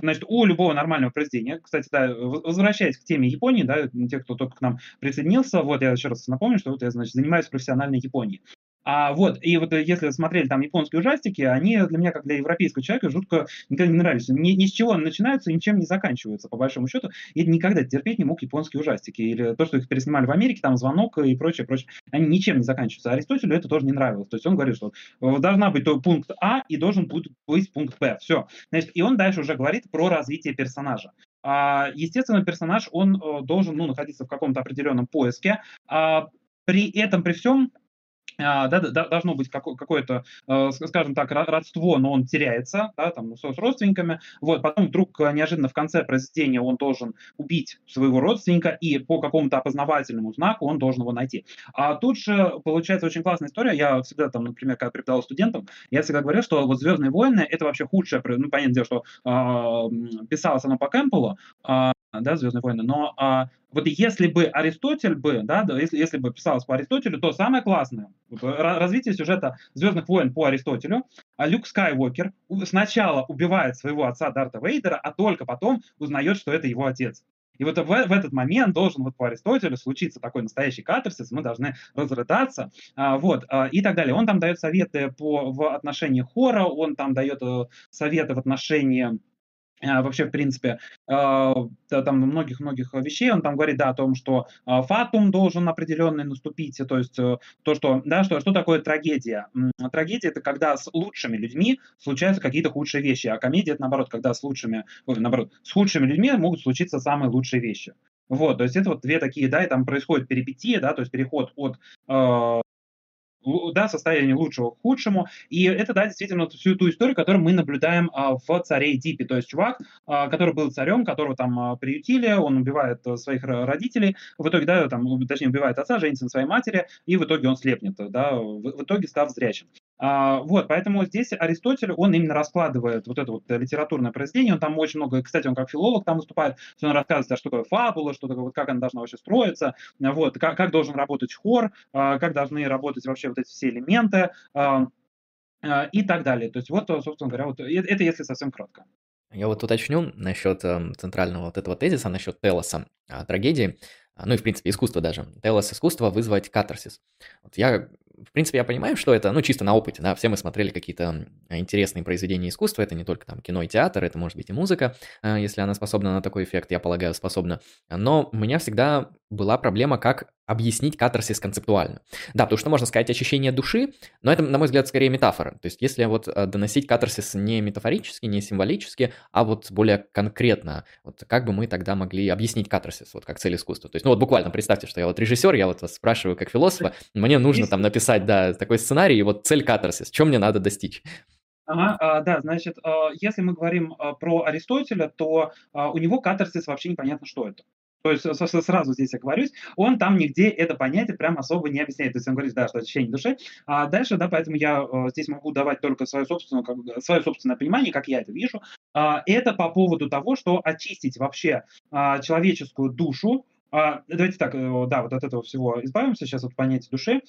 значит, у любого нормального произведения, кстати, да, возвращаясь к теме Японии, да, те, кто только к нам присоединился, вот я еще раз напомню, что вот я, значит, занимаюсь профессиональной Японией. А вот, и вот э, если смотрели там японские ужастики, они для меня, как для европейского человека, жутко никогда не нравились. Ни, ни с чего начинаются, ничем не заканчиваются, по большому счету. И никогда терпеть не мог японские ужастики. Или то, что их переснимали в Америке, там звонок и прочее, прочее. Они ничем не заканчиваются. Аристотелю это тоже не нравилось. То есть он говорит, что должна быть то пункт А и должен быть пункт Б. Все. Значит, и он дальше уже говорит про развитие персонажа. А, естественно, персонаж, он э, должен ну, находиться в каком-то определенном поиске. А, при этом, при всем, да, да, должно быть какое-то, э, скажем так, родство, но он теряется, да, там, с родственниками. Вот, потом вдруг э, неожиданно в конце произведения он должен убить своего родственника, и по какому-то опознавательному знаку он должен его найти. А тут же получается очень классная история. Я всегда там, например, когда преподавал студентам, я всегда говорил, что вот «Звездные войны» — это вообще худшее, ну, понятное дело, что э, писалось оно по Кэмпбеллу, э, да, «Звездные войны», но а, вот если бы Аристотель бы, да, да если, если бы писалось по Аристотелю, то самое классное, развитие сюжета «Звездных войн» по Аристотелю, а Люк Скайуокер сначала убивает своего отца Дарта Вейдера, а только потом узнает, что это его отец. И вот в, в этот момент должен вот по Аристотелю случиться такой настоящий катарсис, мы должны разрыдаться, а, вот, а, и так далее. Он там дает советы по, в отношении хора, он там дает э, советы в отношении вообще, в принципе, а, там многих-многих вещей, он там говорит, да, о том, что а, фатум должен определенный наступить, то есть э, то, что, да, что, что такое трагедия? Трагедия – это когда с лучшими людьми случаются какие-то худшие вещи, а комедия – это, наоборот, когда с лучшими, наоборот, с худшими людьми могут случиться самые лучшие вещи. Вот, то есть это вот две такие, да, и там происходит перипетия, да, то есть переход от да, состояние лучшего к худшему. И это, да, действительно всю ту историю, которую мы наблюдаем а, в царе Дипе. То есть чувак, а, который был царем, которого там а, приютили, он убивает а, своих родителей, в итоге, да, там, точнее, убивает отца, женится на своей матери, и в итоге он слепнет, да, в, в итоге став зрячим. А, вот, поэтому здесь Аристотель, он именно раскладывает вот это вот литературное произведение, он там очень много, кстати, он как филолог там выступает, он рассказывает, а что такое фабула, что такое, вот как она должна вообще строиться, вот, как, как должен работать хор, а, как должны работать вообще вот эти все элементы а, а, и так далее. То есть вот, собственно говоря, вот это если совсем кратко. Я вот уточню насчет э, центрального вот этого тезиса, насчет телоса, э, трагедии. ну и, в принципе, искусство даже. Телос искусство вызвать катарсис. Вот я в принципе, я понимаю, что это, ну, чисто на опыте, да, все мы смотрели какие-то интересные произведения искусства, это не только там кино и театр, это может быть и музыка, а, если она способна на такой эффект, я полагаю, способна. Но у меня всегда была проблема, как объяснить катарсис концептуально. Да, потому что можно сказать очищение души, но это, на мой взгляд, скорее метафора. То есть если вот э, доносить катарсис не метафорически, не символически, а вот более конкретно, вот как бы мы тогда могли объяснить катарсис, вот как цель искусства. То есть, ну вот буквально представьте, что я вот режиссер, я вот вас спрашиваю как философа, *laughs* мне нужно там написать, да, такой сценарий, и вот цель катарсис, чем мне надо достичь? Ага, а, да, значит, а, если мы говорим а, про Аристотеля, то у него катарсис вообще непонятно, что это. То есть сразу здесь я говорюсь, он там нигде это понятие прям особо не объясняет. То есть он говорит, да, что ощущение души. А дальше, да, поэтому я э, здесь могу давать только свое собственное, как, свое собственное понимание, как я это вижу. А, это по поводу того, что очистить вообще а, человеческую душу. А, давайте так, э, да, вот от этого всего избавимся сейчас от понятия души.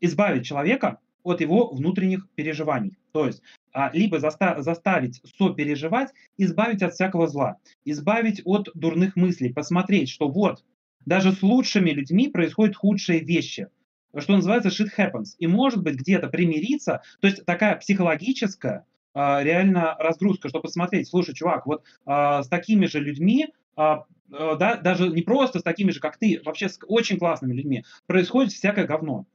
Избавить человека от его внутренних переживаний. То есть а, либо заста- заставить сопереживать, избавить от всякого зла, избавить от дурных мыслей, посмотреть, что вот, даже с лучшими людьми происходят худшие вещи, что называется shit happens. И может быть где-то примириться, то есть такая психологическая а, реально разгрузка, чтобы посмотреть, слушай, чувак, вот а, с такими же людьми а, да, даже не просто с такими же, как ты, вообще с очень классными людьми, происходит всякое говно.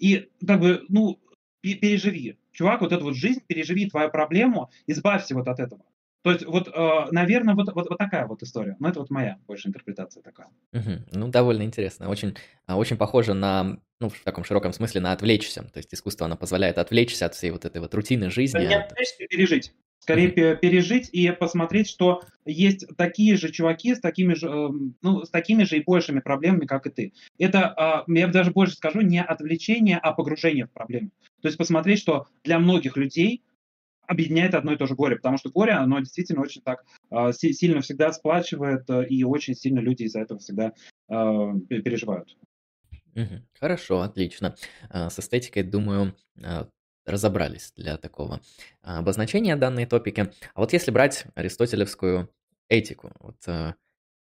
И как бы, ну, переживи. Чувак, вот эту вот жизнь, переживи твою проблему, избавься вот от этого. То есть вот, э, наверное, вот, вот, вот такая вот история. Но это вот моя больше интерпретация такая. Мгм. Ну, довольно интересно. Очень, а, очень похоже на, ну, в таком широком смысле, на отвлечься. То есть искусство, оно позволяет отвлечься от всей вот этой вот рутины жизни. Не от- отвлечься, пережить. Скорее пе- пережить и посмотреть, что есть такие же чуваки с такими же, эм, ну, с такими же и большими проблемами, как и ты. Это, а, я даже больше скажу, не отвлечение, а погружение в проблему. То есть посмотреть, что для многих людей объединяет одно и то же горе, потому что горе, оно действительно очень так а, сильно всегда сплачивает, э, и очень сильно люди из-за этого всегда а, переживают. Хорошо, отлично. А, с эстетикой, думаю, разобрались для такого обозначения данной топики. А вот если брать аристотелевскую этику, вот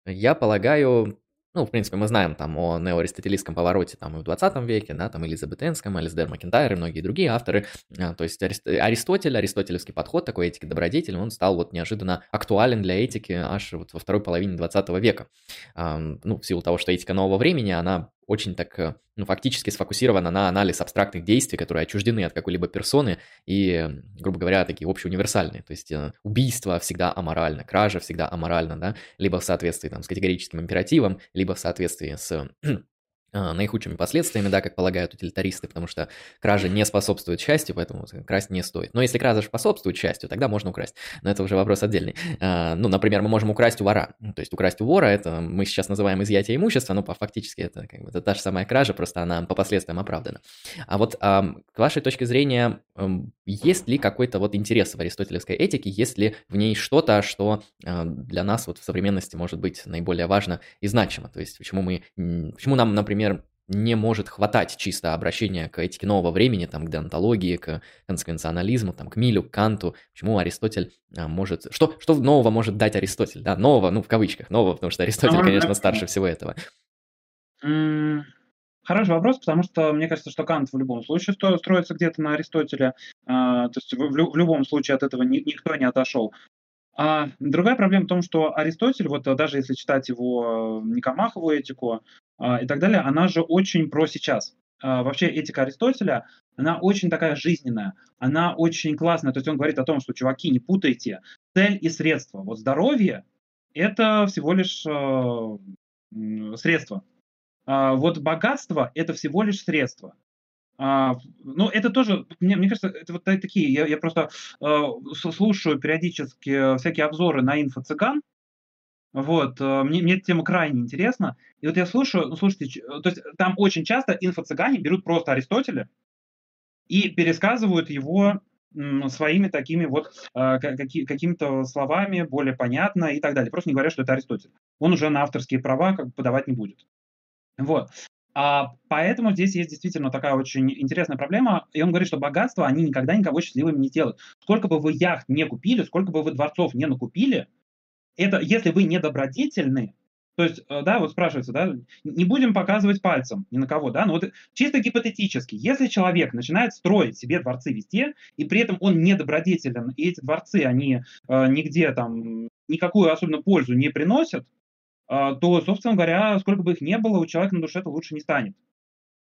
я полагаю, ну, в принципе, мы знаем там о неоаристотелийском повороте там и в 20 веке, да, там Элизабетенском, Элисдер Макентайр и многие другие авторы. А, то есть Аристотель, аристотелевский подход такой этики добродетели, он стал вот неожиданно актуален для этики аж вот во второй половине 20 века. Ну, в силу того, что этика нового времени, она очень так, э, ну, фактически сфокусирована на анализ абстрактных действий, которые отчуждены от какой-либо персоны и, грубо говоря, такие общеуниверсальные. То есть э, убийство всегда аморально, кража всегда аморально, да, либо в соответствии там, с категорическим императивом, либо в соответствии с наихудшими последствиями, да, как полагают утилитаристы, потому что кража не способствует счастью, поэтому красть не стоит. Но если кража способствует счастью, тогда можно украсть. Но это уже вопрос отдельный. А, ну, например, мы можем украсть у вора. То есть украсть у вора, это мы сейчас называем изъятие имущества, но фактически это, как бы, это та же самая кража, просто она по последствиям оправдана. А вот к вашей точке зрения, есть ли какой-то вот интерес в аристотелевской этике, есть ли в ней что-то, что а, для нас вот в современности может быть наиболее важно и значимо? То есть почему мы, почему нам, например, например, не может хватать чисто обращения к этике нового времени, там, к деонтологии, к консеквенционализму, там, к Милю, к Канту, почему Аристотель а, может... Что, что нового может дать Аристотель, да, нового, ну, в кавычках, нового, потому что Аристотель, конечно, старше всего этого. Хороший вопрос, потому что мне кажется, что Кант в любом случае строится где-то на Аристотеле, а, то есть в, любом случае от этого ни, никто не отошел. А другая проблема в том, что Аристотель, вот даже если читать его Никомахову этику, и так далее, она же очень про сейчас. А, вообще этика Аристотеля, она очень такая жизненная, она очень классная. То есть он говорит о том, что, чуваки, не путайте цель и средство. Вот здоровье – это всего лишь э, средство. А вот богатство – это всего лишь средство. А, ну, это тоже, мне, мне кажется, это вот такие, я, я просто э, слушаю периодически всякие обзоры на инфо-цыган, вот, э, мне, мне эта тема крайне интересна. И вот я слушаю, ну, слушайте, э, то есть там очень часто инфо-цыгане берут просто Аристотеля и пересказывают его своими такими вот э, каки, какими-то словами, более понятно и так далее. Просто не говорят, что это Аристотель. Он уже на авторские права как бы подавать не будет. Вот. А поэтому здесь есть действительно такая очень интересная проблема. И он говорит, что богатство, они никогда никого счастливыми не делают. Сколько бы вы яхт не купили, сколько бы вы дворцов не накупили, это если вы не добродетельны, То есть, э, да, вот спрашивается, да, не будем показывать пальцем ни на кого, да, но вот чисто гипотетически, если человек начинает строить себе дворцы везде, и при этом он недобродетелен, и эти дворцы, они э, нигде там никакую особенно пользу не приносят, э, то, собственно говоря, сколько бы их ни было, у человека на душе это лучше не станет.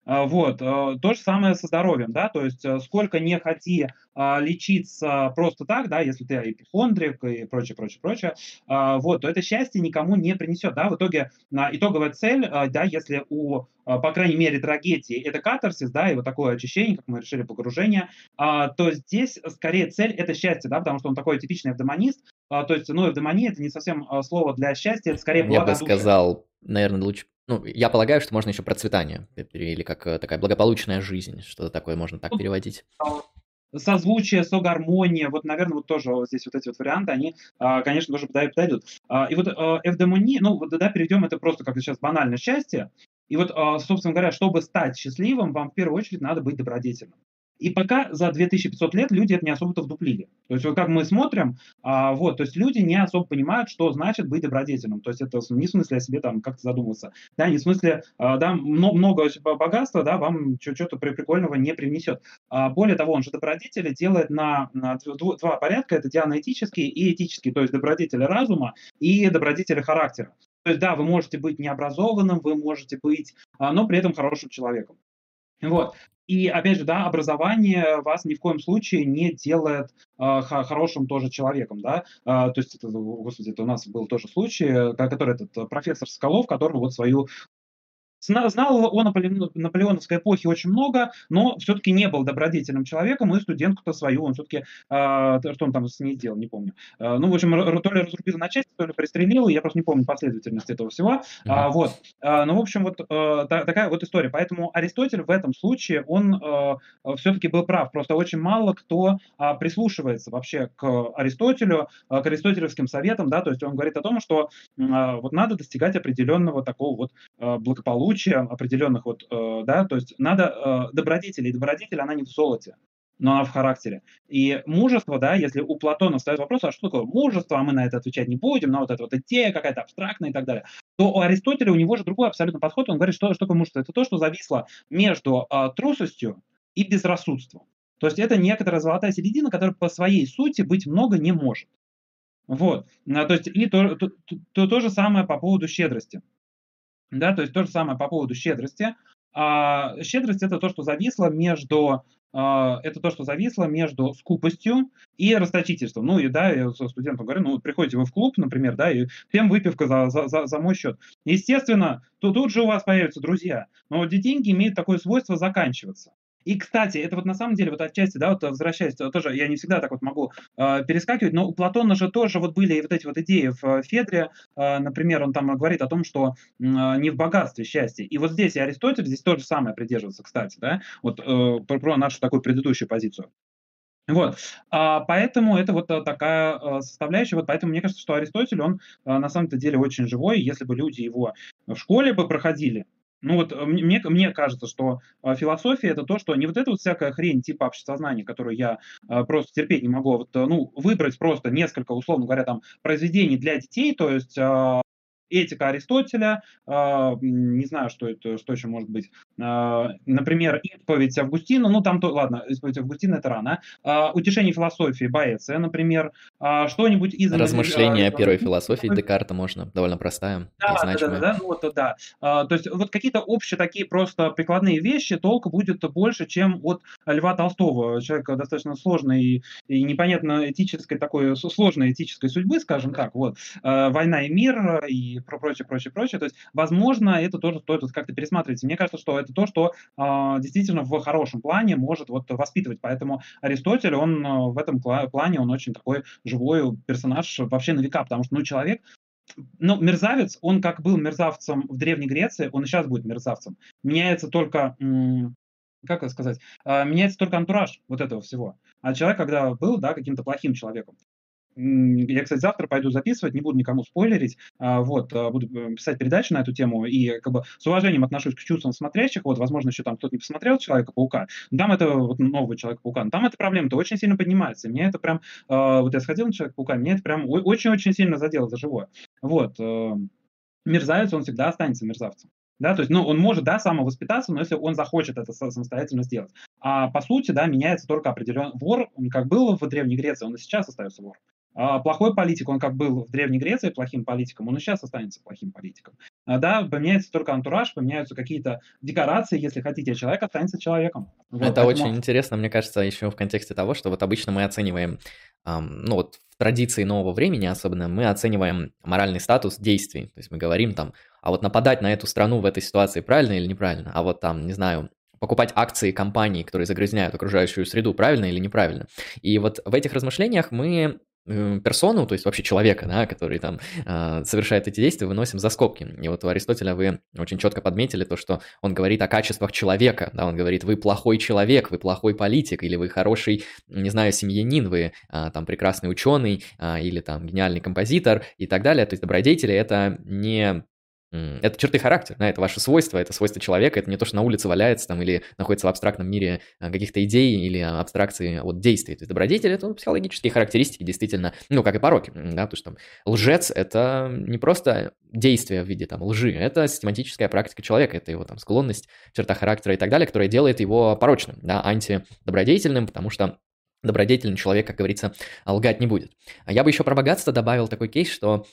А, вот, а, то же самое со здоровьем, да, то есть э, сколько не хоти а, лечиться просто так, да, если ты эпихондрик и прочее, прочее, прочее, вот, то это счастье никому не принесет, да, в итоге итоговая цель, да, если у, по крайней мере, трагедии это катарсис, да, и вот такое очищение, как мы решили, погружение, то здесь скорее цель это счастье, да, потому что он такой типичный эвдемонист, то есть, ну, эвдемония это не совсем слово для счастья, это скорее Я бы сказал, наверное, лучше ну, я полагаю, что можно еще процветание, или как э, такая благополучная жизнь, что-то такое можно так ну, переводить. Созвучие, согармония, вот, наверное, вот тоже вот здесь вот эти вот варианты, они, а, конечно, тоже подойдут. А, и вот э, эвдемония, ну, вот да, перейдем, это просто как сейчас банальное счастье. И вот, а, собственно говоря, чтобы стать счастливым, вам в первую очередь надо быть добродетельным. И пока за 2500 лет люди это не особо-то вдуплили. То есть вот как мы смотрим, а, вот, то есть люди не особо понимают, что значит быть добродетельным. То есть это не в смысле о себе там как-то задумываться, да, не в смысле, а, да, много богатства, да, вам что-то прикольного не принесет. А, более того, он же добродетели делает на, на два порядка, это дианоэтический и этический, то есть добродетели разума и добродетели характера. То есть да, вы можете быть необразованным, вы можете быть, а, но при этом хорошим человеком. Вот. И опять же, да, образование вас ни в коем случае не делает э, хорошим тоже человеком, да. Э, то есть, это, господи, это у нас был тоже случай, который этот профессор Скалов, который вот свою Знал о наполеоновской эпохе очень много, но все-таки не был добродетельным человеком, и студентку-то свою он все-таки, э, а, что он там с ней делал, не помню. Э, ну, в общем, то ли разрубил на части, то ли пристрелил, я просто не помню последовательность этого всего. Mm-hmm. А, вот. А, ну, в общем, вот а, такая вот история. Поэтому Аристотель в этом случае, он а, все-таки был прав. Просто очень мало кто а, прислушивается вообще к Аристотелю, а, к аристотелевским советам, да, то есть он говорит о том, что а, вот надо достигать определенного такого вот а, благополучия, благополучия определенных вот, э, да, то есть надо э, добродетели, и добродетель, она не в золоте, но она в характере. И мужество, да, если у Платона встает вопрос, а что такое мужество, а мы на это отвечать не будем, на вот эта вот идея какая-то абстрактная и так далее, то у Аристотеля у него же другой абсолютно подход, он говорит, что, что такое мужество? Это то, что зависло между э, трусостью и безрассудством. То есть это некоторая золотая середина, которая по своей сути быть много не может. Вот. А, то есть и то, то, то, то же самое по поводу щедрости. Да, то есть то же самое по поводу щедрости. А, щедрость это то, что зависло между а, это то, что зависло между скупостью и расточительством. Ну и да, я студентам говорю, ну приходите вы в клуб, например, да, и всем выпивка за, за, за, за мой счет. Естественно, то тут же у вас появятся друзья, но вот деньги имеют такое свойство заканчиваться. И, кстати, это вот на самом деле, вот отчасти, да, вот возвращаясь, тоже я не всегда так вот могу э, перескакивать, но у Платона же тоже вот были вот эти вот идеи в Федре, э, например, он там говорит о том, что э, не в богатстве счастье. И вот здесь и Аристотель здесь то же самое придерживается, кстати, да, вот э, про, про нашу такую предыдущую позицию. Вот, а, поэтому это вот такая составляющая, вот поэтому мне кажется, что Аристотель, он на самом-то деле очень живой, если бы люди его в школе бы проходили, ну вот э, мне, мне кажется, что э, философия это то, что не вот эта вот всякая хрень типа обществознания, которую я э, просто терпеть не могу, а вот, ну, выбрать просто несколько, условно говоря, там, произведений для детей, то есть этика Аристотеля, э, не знаю, что это, что еще может быть, э, например, исповедь Августина, ну там то, ладно, исповедь Августина это рано, э, утешение философии Боэция, например, э, что-нибудь из... Размышления о первой философии Декарта можно, довольно простая да, да, да, да, ну, вот, да. А, то есть вот какие-то общие такие просто прикладные вещи толка будет больше, чем от Льва Толстого, человека достаточно сложной и, и непонятно этической такой, сложной этической судьбы, скажем так, вот, «Война и мир» и и про прочее, прочее, прочее. То есть, возможно, это тоже стоит вот как-то пересматривать. мне кажется, что это то, что действительно в хорошем плане может вот воспитывать. Поэтому Аристотель, он в этом плане, он очень такой живой персонаж вообще на века, потому что, ну, человек, ну, мерзавец, он как был мерзавцем в Древней Греции, он и сейчас будет мерзавцем. Меняется только, как это сказать, а, меняется только антураж вот этого всего. А человек, когда был, да, каким-то плохим человеком, я, кстати, завтра пойду записывать, не буду никому спойлерить, а, вот, а, буду э, писать передачу на эту тему, и как бы с уважением отношусь к чувствам смотрящих, вот, возможно, еще там кто-то не посмотрел Человека-паука, там это вот нового Человека-паука, там эта проблема-то очень сильно поднимается, мне это прям, а, вот я сходил на Человека-паука, мне это прям очень-очень сильно задело за живое, вот, э, мерзавец, он всегда останется мерзавцем. Да, то есть, ну, он может, да, самовоспитаться, но если он захочет это самостоятельно сделать. А по сути, да, меняется только определенный вор, он как был в Древней Греции, он и сейчас остается вор. А плохой политик, он как был в Древней Греции плохим политиком, он и сейчас останется плохим политиком. А, да, поменяется только антураж, поменяются какие-то декорации, если хотите, а человек останется человеком. Вот, Это поэтому... очень интересно, мне кажется, еще в контексте того, что вот обычно мы оцениваем, эм, ну вот в традиции нового времени особенно, мы оцениваем моральный статус действий. То есть мы говорим там, а вот нападать на эту страну в этой ситуации правильно или неправильно, а вот там, не знаю, покупать акции компаний, которые загрязняют окружающую среду, правильно или неправильно. И вот в этих размышлениях мы персону, то есть вообще человека, да, который там э, совершает эти действия, выносим за скобки. И вот у Аристотеля вы очень четко подметили то, что он говорит о качествах человека, да, он говорит, вы плохой человек, вы плохой политик, или вы хороший, не знаю, семьянин, вы э, там прекрасный ученый, э, или там гениальный композитор и так далее. То есть добродетели это не это черты характера, да, это ваше свойство, это свойство человека, это не то, что на улице валяется там или находится в абстрактном мире а, каких-то идей или абстракции от действий. То есть добродетель – это психологические характеристики, действительно, ну, как и пороки, да, потому что там лжец – это не просто действие в виде там лжи, это систематическая практика человека, это его там склонность, черта характера и так далее, которая делает его порочным, да, антидобродетельным, потому что добродетельный человек, как говорится, лгать не будет. А я бы еще про богатство добавил такой кейс, что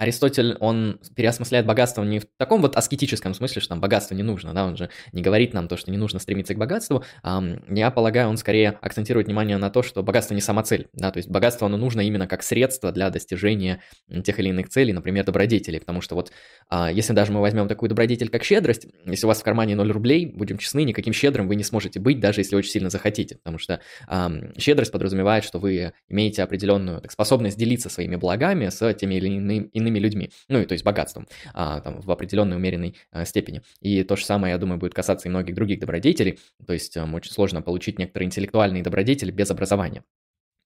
Аристотель, он переосмысляет богатство не в таком вот аскетическом смысле, что там богатство не нужно, да, он же не говорит нам то, что не нужно стремиться к богатству, а, я полагаю, он скорее акцентирует внимание на то, что богатство не сама цель, да, то есть богатство, оно нужно именно как средство для достижения тех или иных целей, например, добродетелей, потому что вот, а, если даже мы возьмем такую добродетель, как щедрость, если у вас в кармане 0 рублей, будем честны, никаким щедрым вы не сможете быть, даже если очень сильно захотите, потому что а, щедрость подразумевает, что вы имеете определенную так, способность делиться своими благами с теми или иными иными людьми, ну и то есть богатством а, там, в определенной умеренной а, степени. И то же самое, я думаю, будет касаться и многих других добродетелей, то есть а, очень сложно получить некоторые интеллектуальные добродетели без образования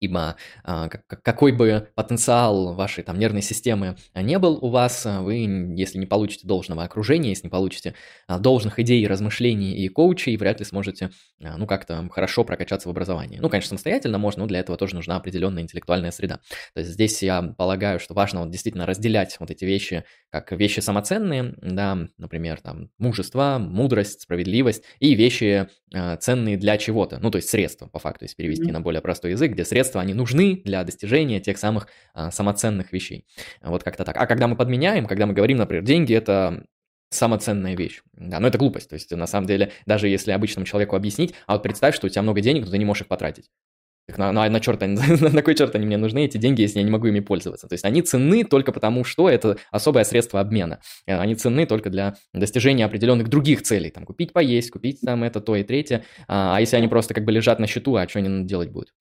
ибо а, какой бы потенциал вашей там нервной системы не был у вас, вы, если не получите должного окружения, если не получите а, должных идей, размышлений и коучей, вряд ли сможете, а, ну, как-то хорошо прокачаться в образовании. Ну, конечно, самостоятельно можно, но для этого тоже нужна определенная интеллектуальная среда. То есть здесь я полагаю, что важно вот действительно разделять вот эти вещи как вещи самоценные, да, например, там, мужество, мудрость, справедливость, и вещи ценные для чего-то, ну, то есть средства, по факту, если перевести mm-hmm. на более простой язык, где средства средства, они нужны для достижения тех самых а, самоценных вещей. Вот как-то так. А когда мы подменяем, когда мы говорим, например, деньги – это самоценная вещь. Да, но это глупость. То есть, на самом деле, даже если обычному человеку объяснить, а вот представь, что у тебя много денег, но ты не можешь их потратить. Так на, на, на, черт, *laughs* на кой черт они мне нужны, эти деньги, если я не могу ими пользоваться? То есть они ценны только потому, что это особое средство обмена. Они ценны только для достижения определенных других целей. Там купить поесть, купить там это, то и третье. А, а если они просто как бы лежат на счету, а что они делать будут?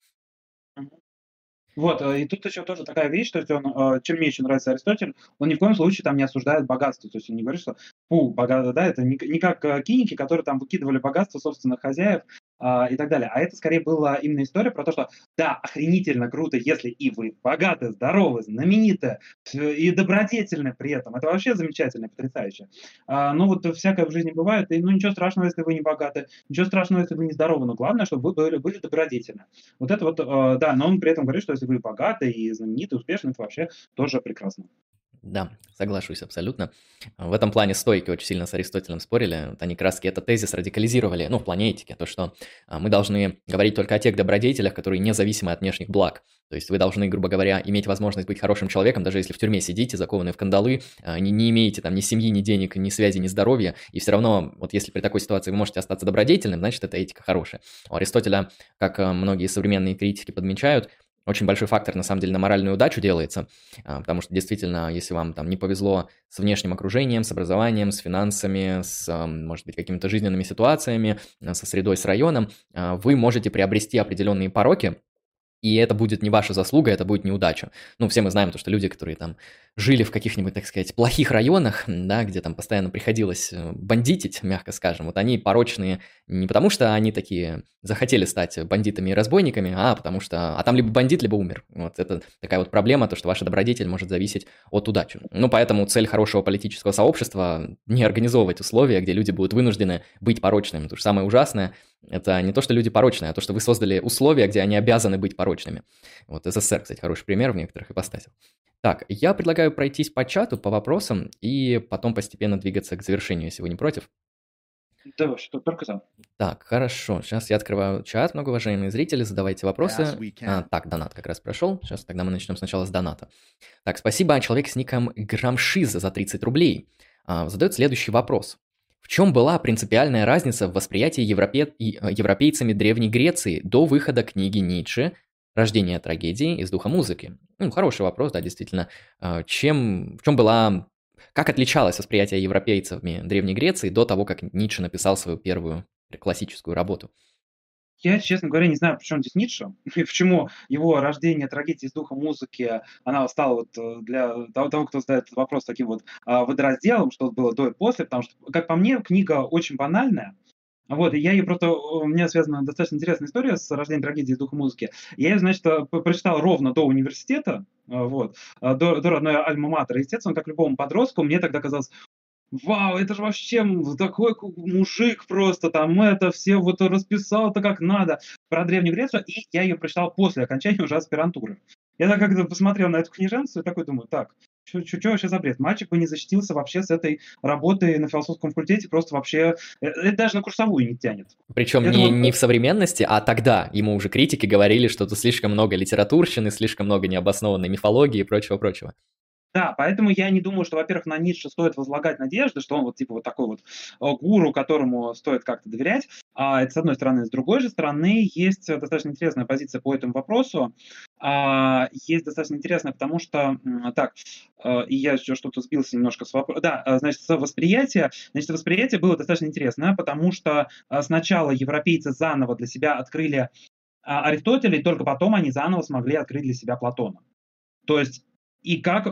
Вот, э, и тут еще тоже такая вещь, то есть он, э, чем мне еще нравится Аристотель, он ни в коем случае там не осуждает богатство, то есть он не говорит, что фу, богатство, да, это не, не как э, киники, которые там выкидывали богатство собственных хозяев, и так далее. А это скорее была именно история про то, что да, охренительно круто, если и вы богаты, здоровы, знамениты и добродетельны при этом. Это вообще замечательно, потрясающе. А, но вот всякое в жизни бывает, и ну ничего страшного, если вы не богаты, ничего страшного, если вы не здоровы, но главное, чтобы вы были, были добродетельны. Вот это вот, а, да, но он при этом говорит, что если вы богаты и знамениты, успешны, это вообще тоже прекрасно. Да, соглашусь абсолютно. В этом плане стойки очень сильно с Аристотелем спорили. Вот они раз этот тезис радикализировали, ну, в плане этики, то, что а, мы должны говорить только о тех добродетелях, которые независимы от внешних благ. То есть вы должны, грубо говоря, иметь возможность быть хорошим человеком, даже если в тюрьме сидите, закованы в кандалы, а, не, не имеете там ни семьи, ни денег, ни связи, ни здоровья, и все равно, вот если при такой ситуации вы можете остаться добродетельным, значит, это этика хорошая. У Аристотеля, как а, многие современные критики подмечают, очень большой фактор, на самом деле, на моральную удачу делается, а, потому что действительно, если вам там не повезло с внешним окружением, с образованием, с финансами, с, может быть, какими-то жизненными ситуациями, а, со средой, с районом, а, вы можете приобрести определенные пороки, и это будет не ваша заслуга, это будет неудача. Ну, все мы знаем то, что люди, которые там жили в каких-нибудь, так сказать, плохих районах, да, где там постоянно приходилось э, бандитить, мягко скажем, вот они порочные не потому, что они такие захотели стать бандитами и разбойниками, а потому что, а там либо бандит, либо умер. Вот это такая вот проблема, то, что ваша добродетель может зависеть от удачи. Ну, поэтому цель хорошего политического сообщества не организовывать условия, где люди будут вынуждены быть порочными. Потому что самое ужасное – это не то, что люди порочные, а то, что вы создали условия, где они обязаны быть порочными. Вот СССР, кстати, хороший пример в некоторых ипостасях. Так, я предлагаю пройтись по чату, по вопросам, и потом постепенно двигаться к завершению, если вы не против. Да, что только за. Так, хорошо. Сейчас я открываю чат, многоуважаемые зрители, задавайте вопросы. А, так, донат как раз прошел. Сейчас тогда мы начнем сначала с доната. Так, спасибо, человек с ником Грамшиз за 30 рублей. А, задает следующий вопрос. В чем была принципиальная разница в восприятии европе... Э, европейцами Древней Греции до выхода книги Ницше Рождение трагедии из духа музыки. Ну, хороший вопрос, да, действительно. А, чем, в чем была, как отличалось восприятие европейцами Древней Греции до того, как Ницше написал свою первую классическую работу? Я, честно говоря, не знаю, почему здесь Ницше, *laughs* и почему его рождение трагедии из духа музыки, она стала вот э, для того, кто задает этот вопрос таким вот а, водоразделом, что было до и после, потому что, как по мне, книга очень банальная, вот, и я ее просто, у меня связана достаточно интересная история с рождением трагедии духа музыки. Я ее, значит, э, прочитал ровно до университета, э, вот, э, до, до родной альма-матера. Естественно, как любому подростку, мне тогда казалось, вау, это же вообще такой мужик просто, там это все вот расписал-то как надо про Древнюю Грецию, и я ее прочитал после окончания уже аспирантуры. Я так как-то посмотрел на эту книженцию и такой думаю, так, что вообще за бред? Мальчик бы не защитился вообще с этой работой на философском факультете, просто вообще... Э, это даже на курсовую не тянет. Причем не, вот... не в современности, а тогда ему уже критики говорили, что тут слишком много литературщины, слишком много необоснованной мифологии и прочего-прочего. Да, поэтому я не думаю, что, во-первых, на Ницше стоит возлагать надежды, что он вот типа вот такой вот э, гуру, которому стоит как-то доверять. А, это с одной стороны. С другой же стороны, есть достаточно интересная позиция по этому вопросу. А, есть достаточно интересная, потому что, так, э, и я еще что-то сбился немножко с вопроса. Да, э, значит, с восприятия. Значит, восприятие было достаточно интересное, потому что сначала европейцы заново для себя открыли а, Аристотеля, и только потом они заново смогли открыть для себя Платона. То есть и как э,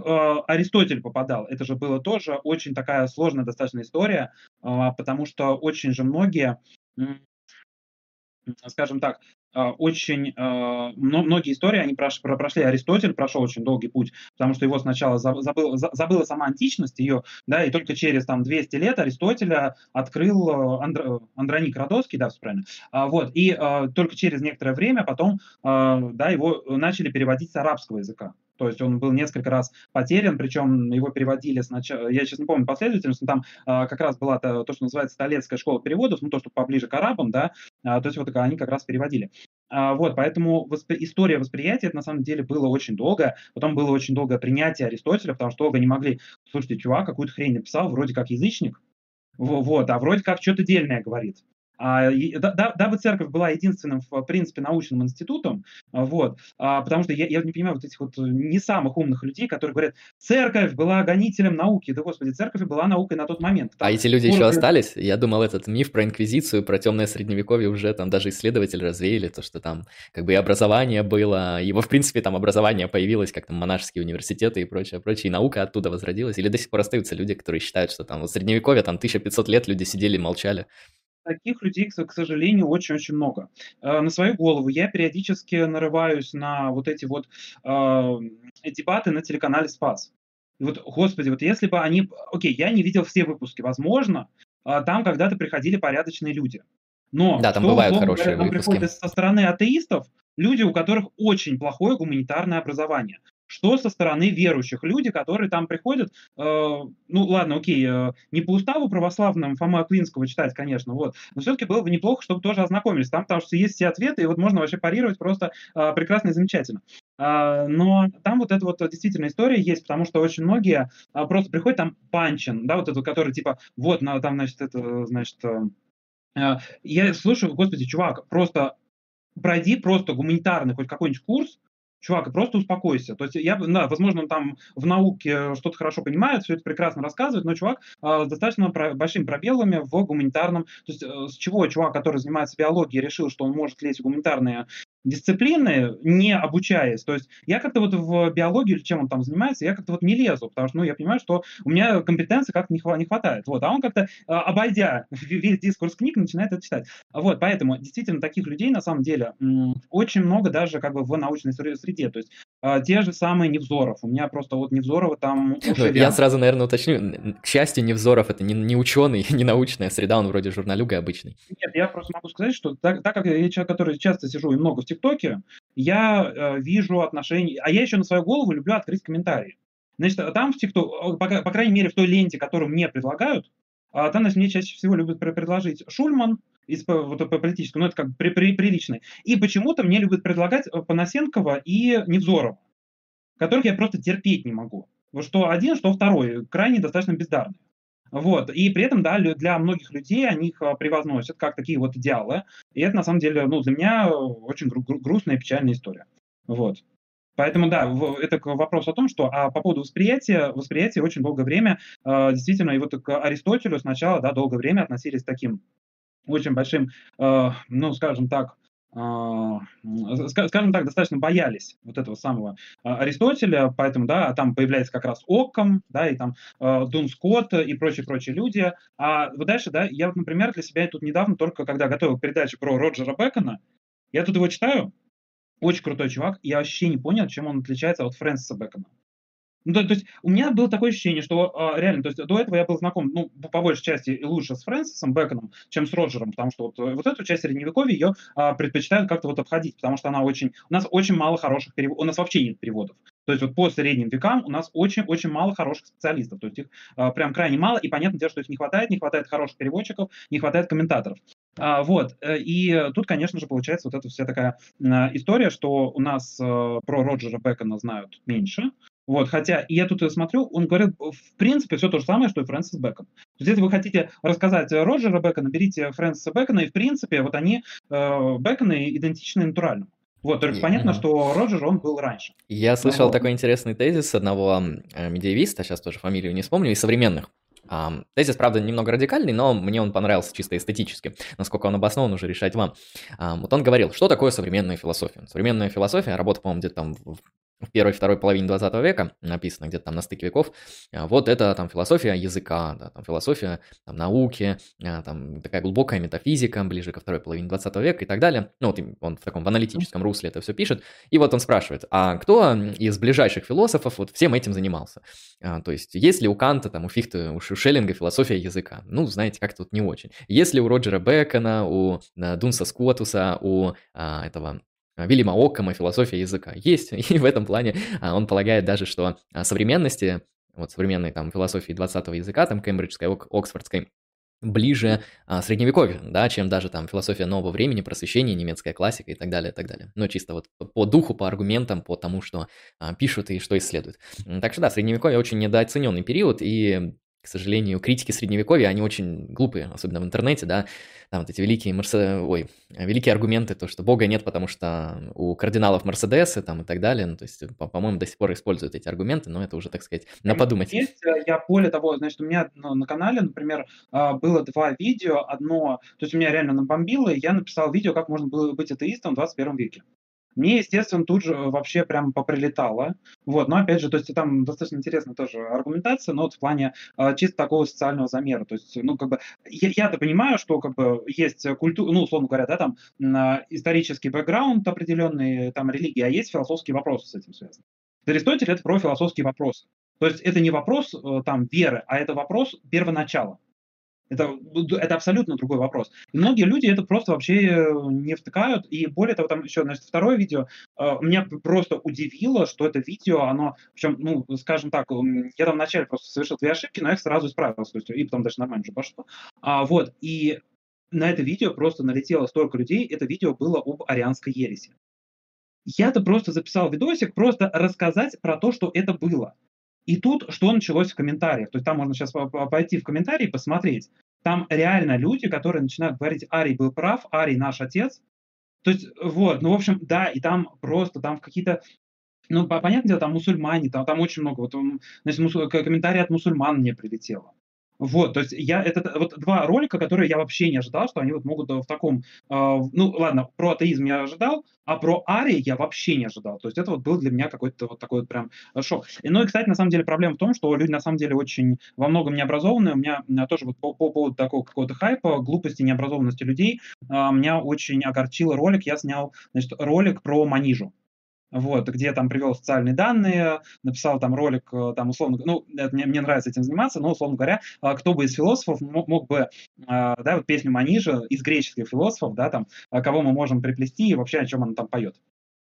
Аристотель попадал, это же было тоже очень такая сложная достаточно история, э, потому что очень же многие, скажем так, э, очень э, многие истории, они прош, прошли, Аристотель прошел очень долгий путь, потому что его сначала забыл, забыла сама античность ее, да, и только через там 200 лет Аристотеля открыл э, Андр, Андроник Родоский, да, все а, вот, и э, только через некоторое время потом, э, да, его начали переводить с арабского языка. То есть он был несколько раз потерян, причем его переводили сначала, я сейчас не помню последовательность, но там а, как раз была то, то, что называется Столетская школа переводов, ну то, что поближе к арабам, да, а, то есть вот они как раз переводили. А, вот, поэтому воспри- история восприятия, это на самом деле было очень долго, потом было очень долгое принятие Аристотеля, потому что долго не могли, слушайте, чувак какую-то хрень написал, вроде как язычник, вот, а вроде как что-то дельное говорит. А, да, дабы церковь была единственным, в принципе, научным институтом, а, вот, а, потому что я, я не понимаю вот этих вот не самых умных людей, которые говорят, церковь была гонителем науки. Да, господи, церковь была наукой на тот момент. А эти люди еще остались? Я думал, этот миф про инквизицию, про темное средневековье уже там даже исследователи развеяли, то, что там как бы и образование было, его, в принципе, там образование появилось, как там монашеские университеты и прочее, прочее, и наука оттуда возродилась. Или до сих пор остаются люди, которые считают, что там в средневековье там 1500 лет люди сидели, молчали. Таких людей, к сожалению, очень-очень много. Э, на свою голову я периодически нарываюсь на вот эти вот э, дебаты на телеканале «Спас». И вот, господи, вот если бы они... Окей, я не видел все выпуски. Возможно, э, там когда-то приходили порядочные люди. Но да, там бывают хорошие говоря, выпуски. приходят со стороны атеистов люди, у которых очень плохое гуманитарное образование что со стороны верующих. Люди, которые там приходят, э, ну ладно, окей, э, не по уставу православному Фома Аквинского читать, конечно, вот, но все-таки было бы неплохо, чтобы тоже ознакомились там, потому что есть все ответы, и вот можно вообще парировать просто э, прекрасно и замечательно. Uh, но там вот эта вот действительно история есть, потому что очень многие uh, просто приходят там панчин, да, вот этот, который типа, вот, там, значит, это, значит, uh, я слушаю, господи, чувак, просто пройди просто гуманитарный хоть какой-нибудь курс, чувак, просто успокойся. То есть я, да, возможно, он там в науке что-то хорошо понимает, все это прекрасно рассказывает, но чувак э, с достаточно про- большими пробелами в гуманитарном. То есть э, с чего чувак, который занимается биологией, решил, что он может лезть в гуманитарные дисциплины, не обучаясь. То есть я как-то вот в биологию или чем он там занимается, я как-то вот не лезу, потому что, ну, я понимаю, что у меня компетенции как-то не, хва- не хватает. Вот, а он как-то, а, обойдя весь дискурс книг, начинает это читать. Вот, поэтому действительно таких людей на самом деле очень много даже как бы в научной среде. То есть те же самые Невзоров. У меня просто вот Невзорова там... Ну, я сразу, наверное, уточню. К счастью, Невзоров это не, не ученый, *laughs* не научная среда, он вроде журналюга обычный. Нет, я просто могу сказать, что так, так как я человек, который часто сижу и много в ТикТоке, я э, вижу отношения... А я еще на свою голову люблю открыть комментарии. Значит, там в TikTok, по, по крайней мере, в той ленте, которую мне предлагают, а, там, значит, мне чаще всего любят предложить Шульман, из вот, по политическому, ну, это как бы при, при, приличный. И почему-то мне любят предлагать э, Панасенкова и Невзорова, которых я просто терпеть не могу. Что один, что второй, крайне достаточно бездарные. Вот. И при этом, да, для многих людей они их а, превозносят как такие вот идеалы. И это, на самом деле, ну, для меня очень гру- грустная и печальная история. Вот. Поэтому, да, это вопрос о том, что а по поводу восприятия, восприятие очень долгое время, э, действительно, и вот к Аристотелю сначала, да, долгое время относились таким очень большим, э, ну, скажем так, а, скажем так, достаточно боялись вот этого самого а, Аристотеля, поэтому, да, там появляется как раз Оккам, да, и там а, Дун Скотт и прочие-прочие люди. А вот дальше, да, я вот, например, для себя тут недавно, только когда готовил передачу про Роджера Бекона, я тут его читаю, очень крутой чувак, я вообще не понял, чем он отличается от Фрэнсиса Бекона. Ну, то, то есть у меня было такое ощущение, что а, реально, то есть до этого я был знаком, ну, по большей части и лучше с Фрэнсисом Бэконом, чем с Роджером, потому что вот, э, вот эту часть Средневековья ее а, предпочитают как-то вот обходить, потому что она очень... У нас очень мало хороших переводов, у нас вообще нет переводов. То есть вот по средним векам у нас очень-очень мало хороших специалистов, то есть их а, прям крайне мало, и понятно дело, что их не хватает, не хватает хороших переводчиков, не хватает комментаторов. А, вот, э, и тут, конечно же, получается вот эта вся такая а, история, что у нас а, про Роджера Бекона знают меньше, вот, хотя я тут смотрю, он говорит, в принципе, все то же самое, что и Фрэнсис Бэкон. То есть, если вы хотите рассказать Роджера Бэкона, берите Фрэнсиса Бэкона, и, в принципе, вот они, э, Бэконы, идентичны натуральному. Вот, только yeah. понятно, что Роджер, он был раньше. Я слышал ну, такой интересный тезис одного э, медиевиста, сейчас тоже фамилию не вспомню, из современных. Тезис, правда, немного радикальный, но мне он понравился чисто эстетически. Насколько он обоснован, уже решать вам. Вот он говорил, что такое современная философия. Современная философия, работа, по-моему, где-то там в в первой второй половине 20 века, написано где-то там на стыке веков, а, вот это там философия языка, да, там философия там, науки, а, там такая глубокая метафизика, ближе ко второй половине 20 века и так далее. Ну вот он в таком в аналитическом русле это все пишет. И вот он спрашивает, а кто из ближайших философов вот всем этим занимался? А, то есть, есть ли у Канта, там, у Фихта, у Шеллинга философия языка? Ну, знаете, как тут не очень. Есть ли у Роджера Бекона, у Дунса Скотуса, у этого Вильяма Оккама «Философия языка». Есть, *laughs* и в этом плане а, он полагает даже, что современности, вот современной там философии 20 языка, там кембриджской, оксфордской, ближе а, средневековью, да, чем даже там философия нового времени, просвещение, немецкая классика и так далее, и так далее. Но чисто вот по духу, по аргументам, по тому, что а, пишут и что исследуют. Так что да, средневековье очень недооцененный период, и к сожалению, критики средневековья, они очень глупые, особенно в интернете, да, там вот эти великие, мерсе... Ой, великие аргументы, то, что Бога нет, потому что у кардиналов Мерседесы там и так далее, ну, то есть, по-моему, до сих пор используют эти аргументы, но это уже, так сказать, на подумать. Есть, э, я более того, значит, у меня на, на канале, например, а, было два видео, одно, то есть у меня реально набомбило, и я написал видео, как можно было быть атеистом в 21 веке. Мне, естественно, тут же вообще прям поприлетало. Вот, но опять же, то есть там достаточно интересная тоже аргументация, но вот в плане э, чисто такого социального замера. То есть, ну, как бы, я-то понимаю, что как бы есть культура, ну, условно говоря, да, там э, исторический бэкграунд определенный, там религия, а есть философские вопросы с этим связаны. Аристотель это про философские вопросы. То есть это не вопрос э, там веры, а это вопрос первоначала. Это, это абсолютно другой вопрос. И многие люди это просто вообще э, не втыкают. И более того, там еще, значит, второе видео, э, меня просто удивило, что это видео, оно, причем, ну, скажем так, я там вначале просто совершил две ошибки, но я их сразу исправился, то есть, и потом даже нормально уже пошло. А, вот, и на это видео просто налетело столько людей, это видео было об арианской ереси. Я-то просто записал видосик, просто рассказать про то, что это было. И тут что началось в комментариях? То есть там можно сейчас пойти в комментарии посмотреть. Там реально люди, которые начинают говорить, Арий был прав, Арий наш отец. То есть, вот, ну, в общем, да, и там просто, там какие-то ну, понятное дело, там мусульмане, там, там очень много, вот, значит, мусу, комментарий от мусульман мне прилетело. Вот, то есть я это вот два ролика, которые я вообще не ожидал, что они вот могут в таком, э, ну ладно, про атеизм я ожидал, а про Ари я вообще не ожидал. То есть это вот был для меня какой-то вот такой вот прям шок. И, ну и, кстати, на самом деле проблема в том, что люди на самом деле очень во многом необразованные. У меня, у меня тоже вот по, по поводу такого какого-то хайпа, глупости, необразованности людей, э, меня очень огорчил ролик. Я снял, значит, ролик про Манижу вот, где там привел социальные данные, написал там ролик, э, там условно, ну, это, мне, мне нравится этим заниматься, но, условно говоря, а, кто бы из философов мог, мог бы, а, да, вот песню Манижа из греческих философов, да, там, а, кого мы можем приплести и вообще о чем она там поет.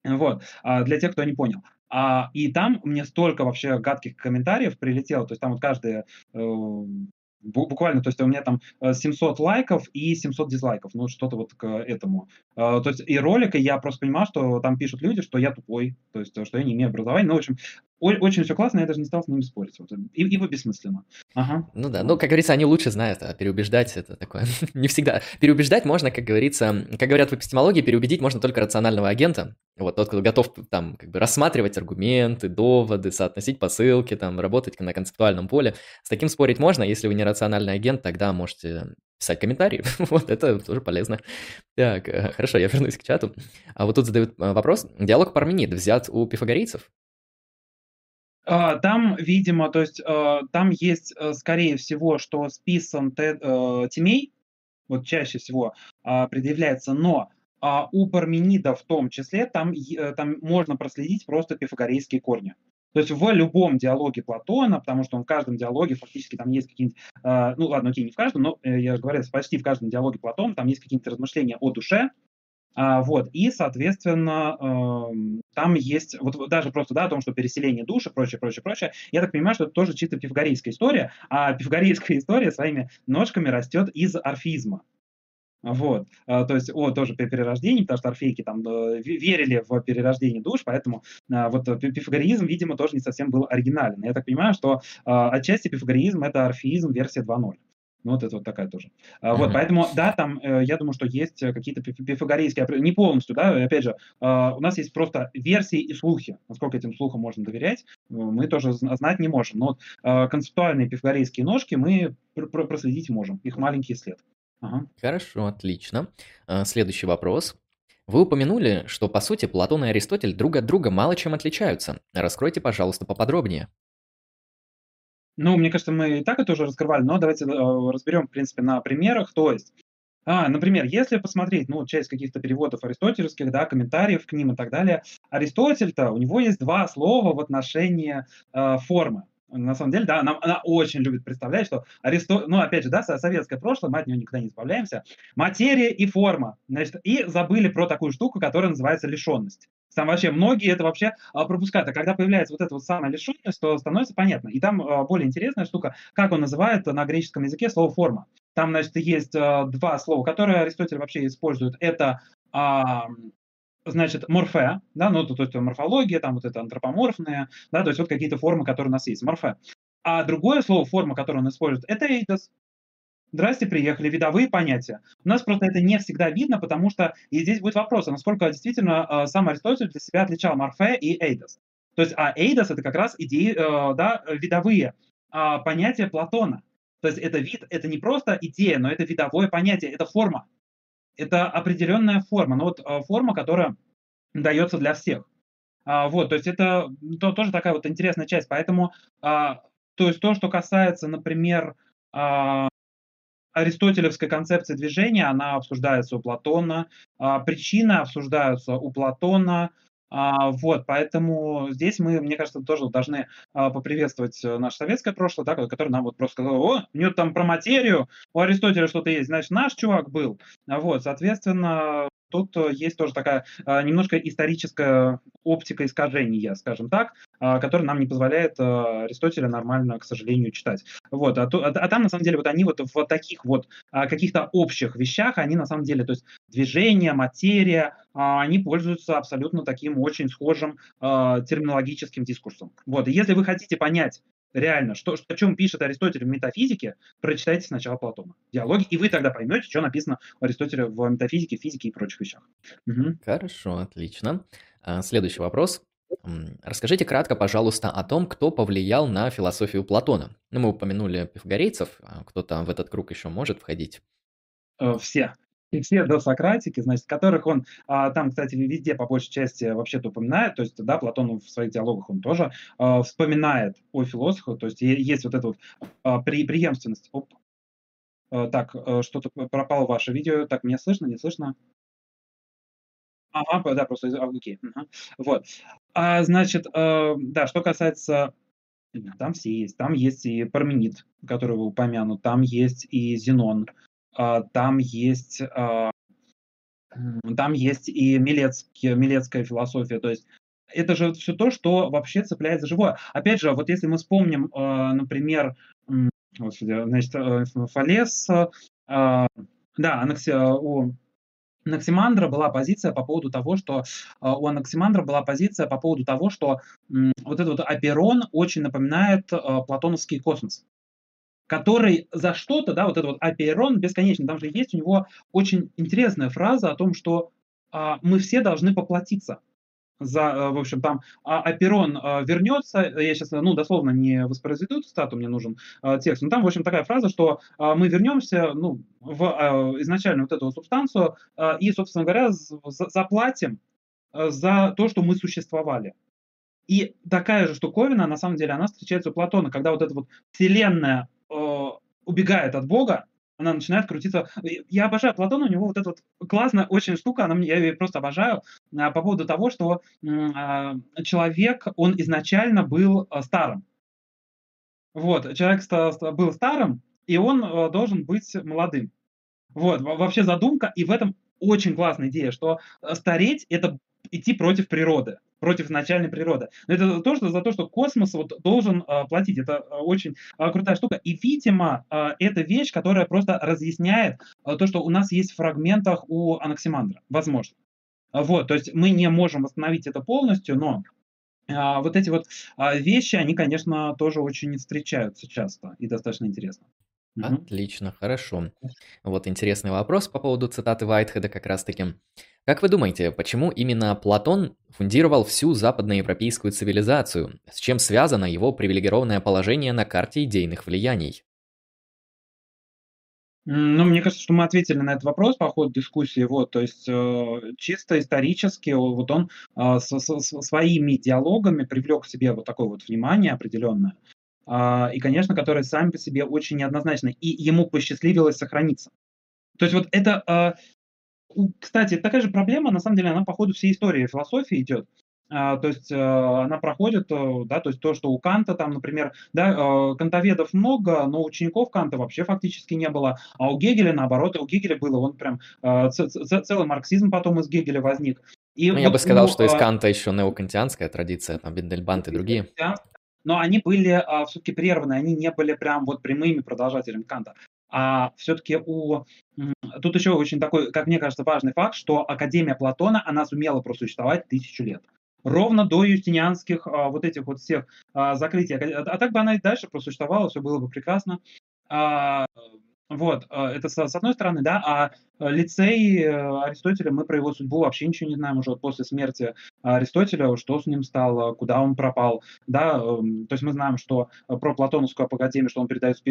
Вот, для тех, кто не понял. А, и там мне столько вообще гадких комментариев прилетело, то есть там вот каждый э, буквально, то есть у меня там 700 э, лайков и 700 дизлайков, ну что-то вот к этому. А, то есть и ролика я просто понимал, что там пишут люди, что я тупой, то есть что я не имею образования. Ну, в общем, очень все классно, я даже не стал с ними спорить. Вот, и, ибо бессмысленно. Ага. Ну да, ну, как говорится, они лучше знают, а переубеждать это такое *laughs* не всегда. Переубеждать можно, как говорится, как говорят в эпистемологии, переубедить можно только рационального агента. Вот тот, кто готов там как бы рассматривать аргументы, доводы, соотносить посылки, там, работать на концептуальном поле. С таким спорить можно, если вы не рациональный агент, тогда можете писать комментарии. *laughs* вот это тоже полезно. Так, э, хорошо, я вернусь к чату. А вот тут задают э, вопрос. Диалог Парменид взят у пифагорейцев? А, там, видимо, то есть а, там есть, э, скорее всего, что списан э, Тимей, вот чаще всего а, предъявляется, но у Парменида в том числе там, э, там можно проследить просто пифагорейские корни. То есть в любом диалоге Платона, потому что он в каждом диалоге фактически там есть какие-нибудь, ну ладно, окей, не в каждом, но я говорю, почти в каждом диалоге Платона там есть какие-то размышления о душе, вот, и, соответственно, э, там есть, вот даже просто, да, о том, что переселение души, прочее, прочее, прочее, я так понимаю, что это тоже чисто пифагорейская история, а пифагорейская *laughs* история своими ножками растет из орфизма. Вот, а, то есть, о, тоже перерождение, потому что орфейки там э, верили в перерождение душ, поэтому а, вот пифагоризм, видимо, тоже не совсем был оригинален. Я так понимаю, что а, отчасти пифагоризм это орфизм версия 2.0. Ну, вот это вот такая тоже. Uh-huh. Вот, поэтому, да, там, э, я думаю, что есть э, какие-то пифагорейские, не полностью, да, опять же, а, у нас есть просто версии и слухи. Насколько этим слухам можно доверять, э, мы тоже знать не можем. Но вот а, концептуальные пифагорейские ножки мы проследить можем, их маленький след. Ага. Хорошо, отлично. Следующий вопрос. Вы упомянули, что, по сути, Платон и Аристотель друг от друга мало чем отличаются. Раскройте, пожалуйста, поподробнее. Ну, мне кажется, мы и так это уже раскрывали, но давайте э, разберем, в принципе, на примерах. То есть, а, например, если посмотреть, ну, часть каких-то переводов аристотельских, да, комментариев к ним и так далее, Аристотель-то, у него есть два слова в отношении э, формы. На самом деле, да, она, она очень любит представлять, что Аристотель, ну, опять же, да, советское прошлое, мы от него никогда не избавляемся, материя и форма, значит, и забыли про такую штуку, которая называется лишенность. Там вообще многие это вообще а, пропускают. А когда появляется вот эта вот самая лишенность, то становится понятно. И там а, более интересная штука, как он называет на греческом языке слово «форма». Там, значит, есть а, два слова, которые Аристотель вообще использует. Это значит, морфе, да, ну, то, то есть морфология, там вот это антропоморфные, да, то есть вот какие-то формы, которые у нас есть, морфе. А другое слово, форма, которое он использует, это эйдос. Здрасте, приехали, видовые понятия. У нас просто это не всегда видно, потому что и здесь будет вопрос, а насколько действительно э, сам Аристотель для себя отличал морфе и эйдос. То есть, а эйдос это как раз идеи, э, да, видовые э, понятия Платона. То есть это вид, это не просто идея, но это видовое понятие, это форма. Это определенная форма, но вот э, форма, которая дается для всех. А, вот, то есть это то, тоже такая вот интересная часть. Поэтому, а, то есть то, что касается, например, а, аристотелевской концепции движения, она обсуждается у Платона, а, причины обсуждаются у Платона, а, вот, поэтому здесь мы, мне кажется, тоже должны а, поприветствовать э, наше советское прошлое, да, которое нам вот просто сказало, о, у него там про материю, у Аристотеля что-то есть, значит, наш чувак был. Вот, соответственно, тут э, есть тоже такая а, немножко историческая оптика искажения, скажем так, а, которая нам не позволяет а, Аристотеля нормально, к сожалению, читать. Вот, а, а, а там, на самом деле, вот они вот в таких вот каких-то общих вещах, они на самом деле, то есть движение, материя, они пользуются абсолютно таким очень схожим терминологическим дискурсом. Вот, и если вы хотите понять, реально, что, о чем пишет Аристотель в метафизике, прочитайте сначала Платона. Диалоги, и вы тогда поймете, что написано у Аристотеля в метафизике, физике и прочих вещах. Угу. Хорошо, отлично. А, следующий вопрос. Расскажите кратко, пожалуйста, о том, кто повлиял на философию Платона. Ну, мы упомянули пифагорейцев, а кто-то в этот круг еще может входить? Э, все и все досократики, значит, которых он а, там, кстати, везде по большей части вообще-то упоминает, то есть, да, Платон в своих диалогах он тоже а, вспоминает о философах, то есть есть вот эта вот а, при, преемственность. Оп. А, так, а, что-то пропало ваше видео, так, меня слышно, не слышно? Ага, да, просто, а, окей, ага. вот. А, значит, а, да, что касается там все есть. Там есть и Парменид, который был упомянут, там есть и Зенон, там есть а, там есть и Милецкий, Милецкая философия, то есть это же все то, что вообще цепляет за живое. Опять же, вот если мы вспомним, э, например, значит, э, Фалес, да, анакси, у Анаксимандра была позиция по поводу того, что у Анаксимандра была позиция по поводу того, что вот этот вот Аперон очень напоминает платоновский космос который за что-то, да, вот этот вот Аперон бесконечный, там же есть у него очень интересная фраза о том, что а, мы все должны поплатиться за, э, в общем, там Аперон а, вернется, я сейчас, ну, дословно не воспроизведу стату, мне нужен а, текст, но там, в общем, такая фраза, что а, мы вернемся, ну, в а, изначально вот эту субстанцию и, собственно говоря, за, заплатим за то, что мы существовали. И такая же штуковина, на самом деле, она встречается у Платона, когда вот эта вот вселенная э, убегает от Бога, она начинает крутиться. Я обожаю Платона, у него вот эта вот классная очень штука, она, я ее просто обожаю, а, по поводу того, что а, человек, он изначально был а, старым. Вот, человек был старым, и он должен быть молодым. Вот, вообще задумка, и в этом очень классная идея, что стареть – это идти против природы против изначальной природы. Но это то, что за то, что космос вот должен э, платить. Это э, очень э, крутая штука. И, видимо, э, это вещь, которая просто разъясняет э, то, что у нас есть в фрагментах у Анаксимандра. Возможно. Вот, то есть мы не можем восстановить это полностью, но а, вот эти вот а, вещи, они, конечно, тоже очень встречаются часто и достаточно интересно. Отлично, хорошо. Вот интересный вопрос по поводу цитаты Вайтхеда как раз-таки. Как вы думаете, почему именно Платон фундировал всю западноевропейскую цивилизацию? С чем связано его привилегированное положение на карте идейных влияний? Ну, мне кажется, что мы ответили на этот вопрос по ходу дискуссии. Вот, то есть э, чисто исторически вот он э, со, со, своими диалогами привлек к себе вот такое вот внимание определенное, и, конечно, которое сами по себе очень неоднозначно, и ему посчастливилось сохраниться. То есть вот это э, кстати, такая же проблема, на самом деле, она по ходу всей истории философии идет. А, то есть она проходит, да, то есть то, что у Канта там, например, да, кантоведов много, но учеников Канта вообще фактически не было, а у Гегеля наоборот, у Гегеля было, он прям целый марксизм потом из Гегеля возник. И ну, вот, я бы сказал, ну, что из Канта еще неокантианская традиция, там Бендельбант и другие. Но они были все-таки прерваны, они не были прям вот прямыми продолжателями Канта. А все-таки у... Тут еще очень такой, как мне кажется, важный факт, что Академия Платона, она сумела просуществовать тысячу лет. Ровно до юстинианских а, вот этих вот всех а, закрытий. А, а так бы она и дальше просуществовала, все было бы прекрасно. А, вот, а, это с, одной стороны, да, а Э, лицей э, Аристотеля, мы про его судьбу вообще ничего не знаем уже после смерти Аристотеля, что с ним стало, куда он пропал, да, эм, то есть мы знаем, что э, про Платоновскую академию, что он передает в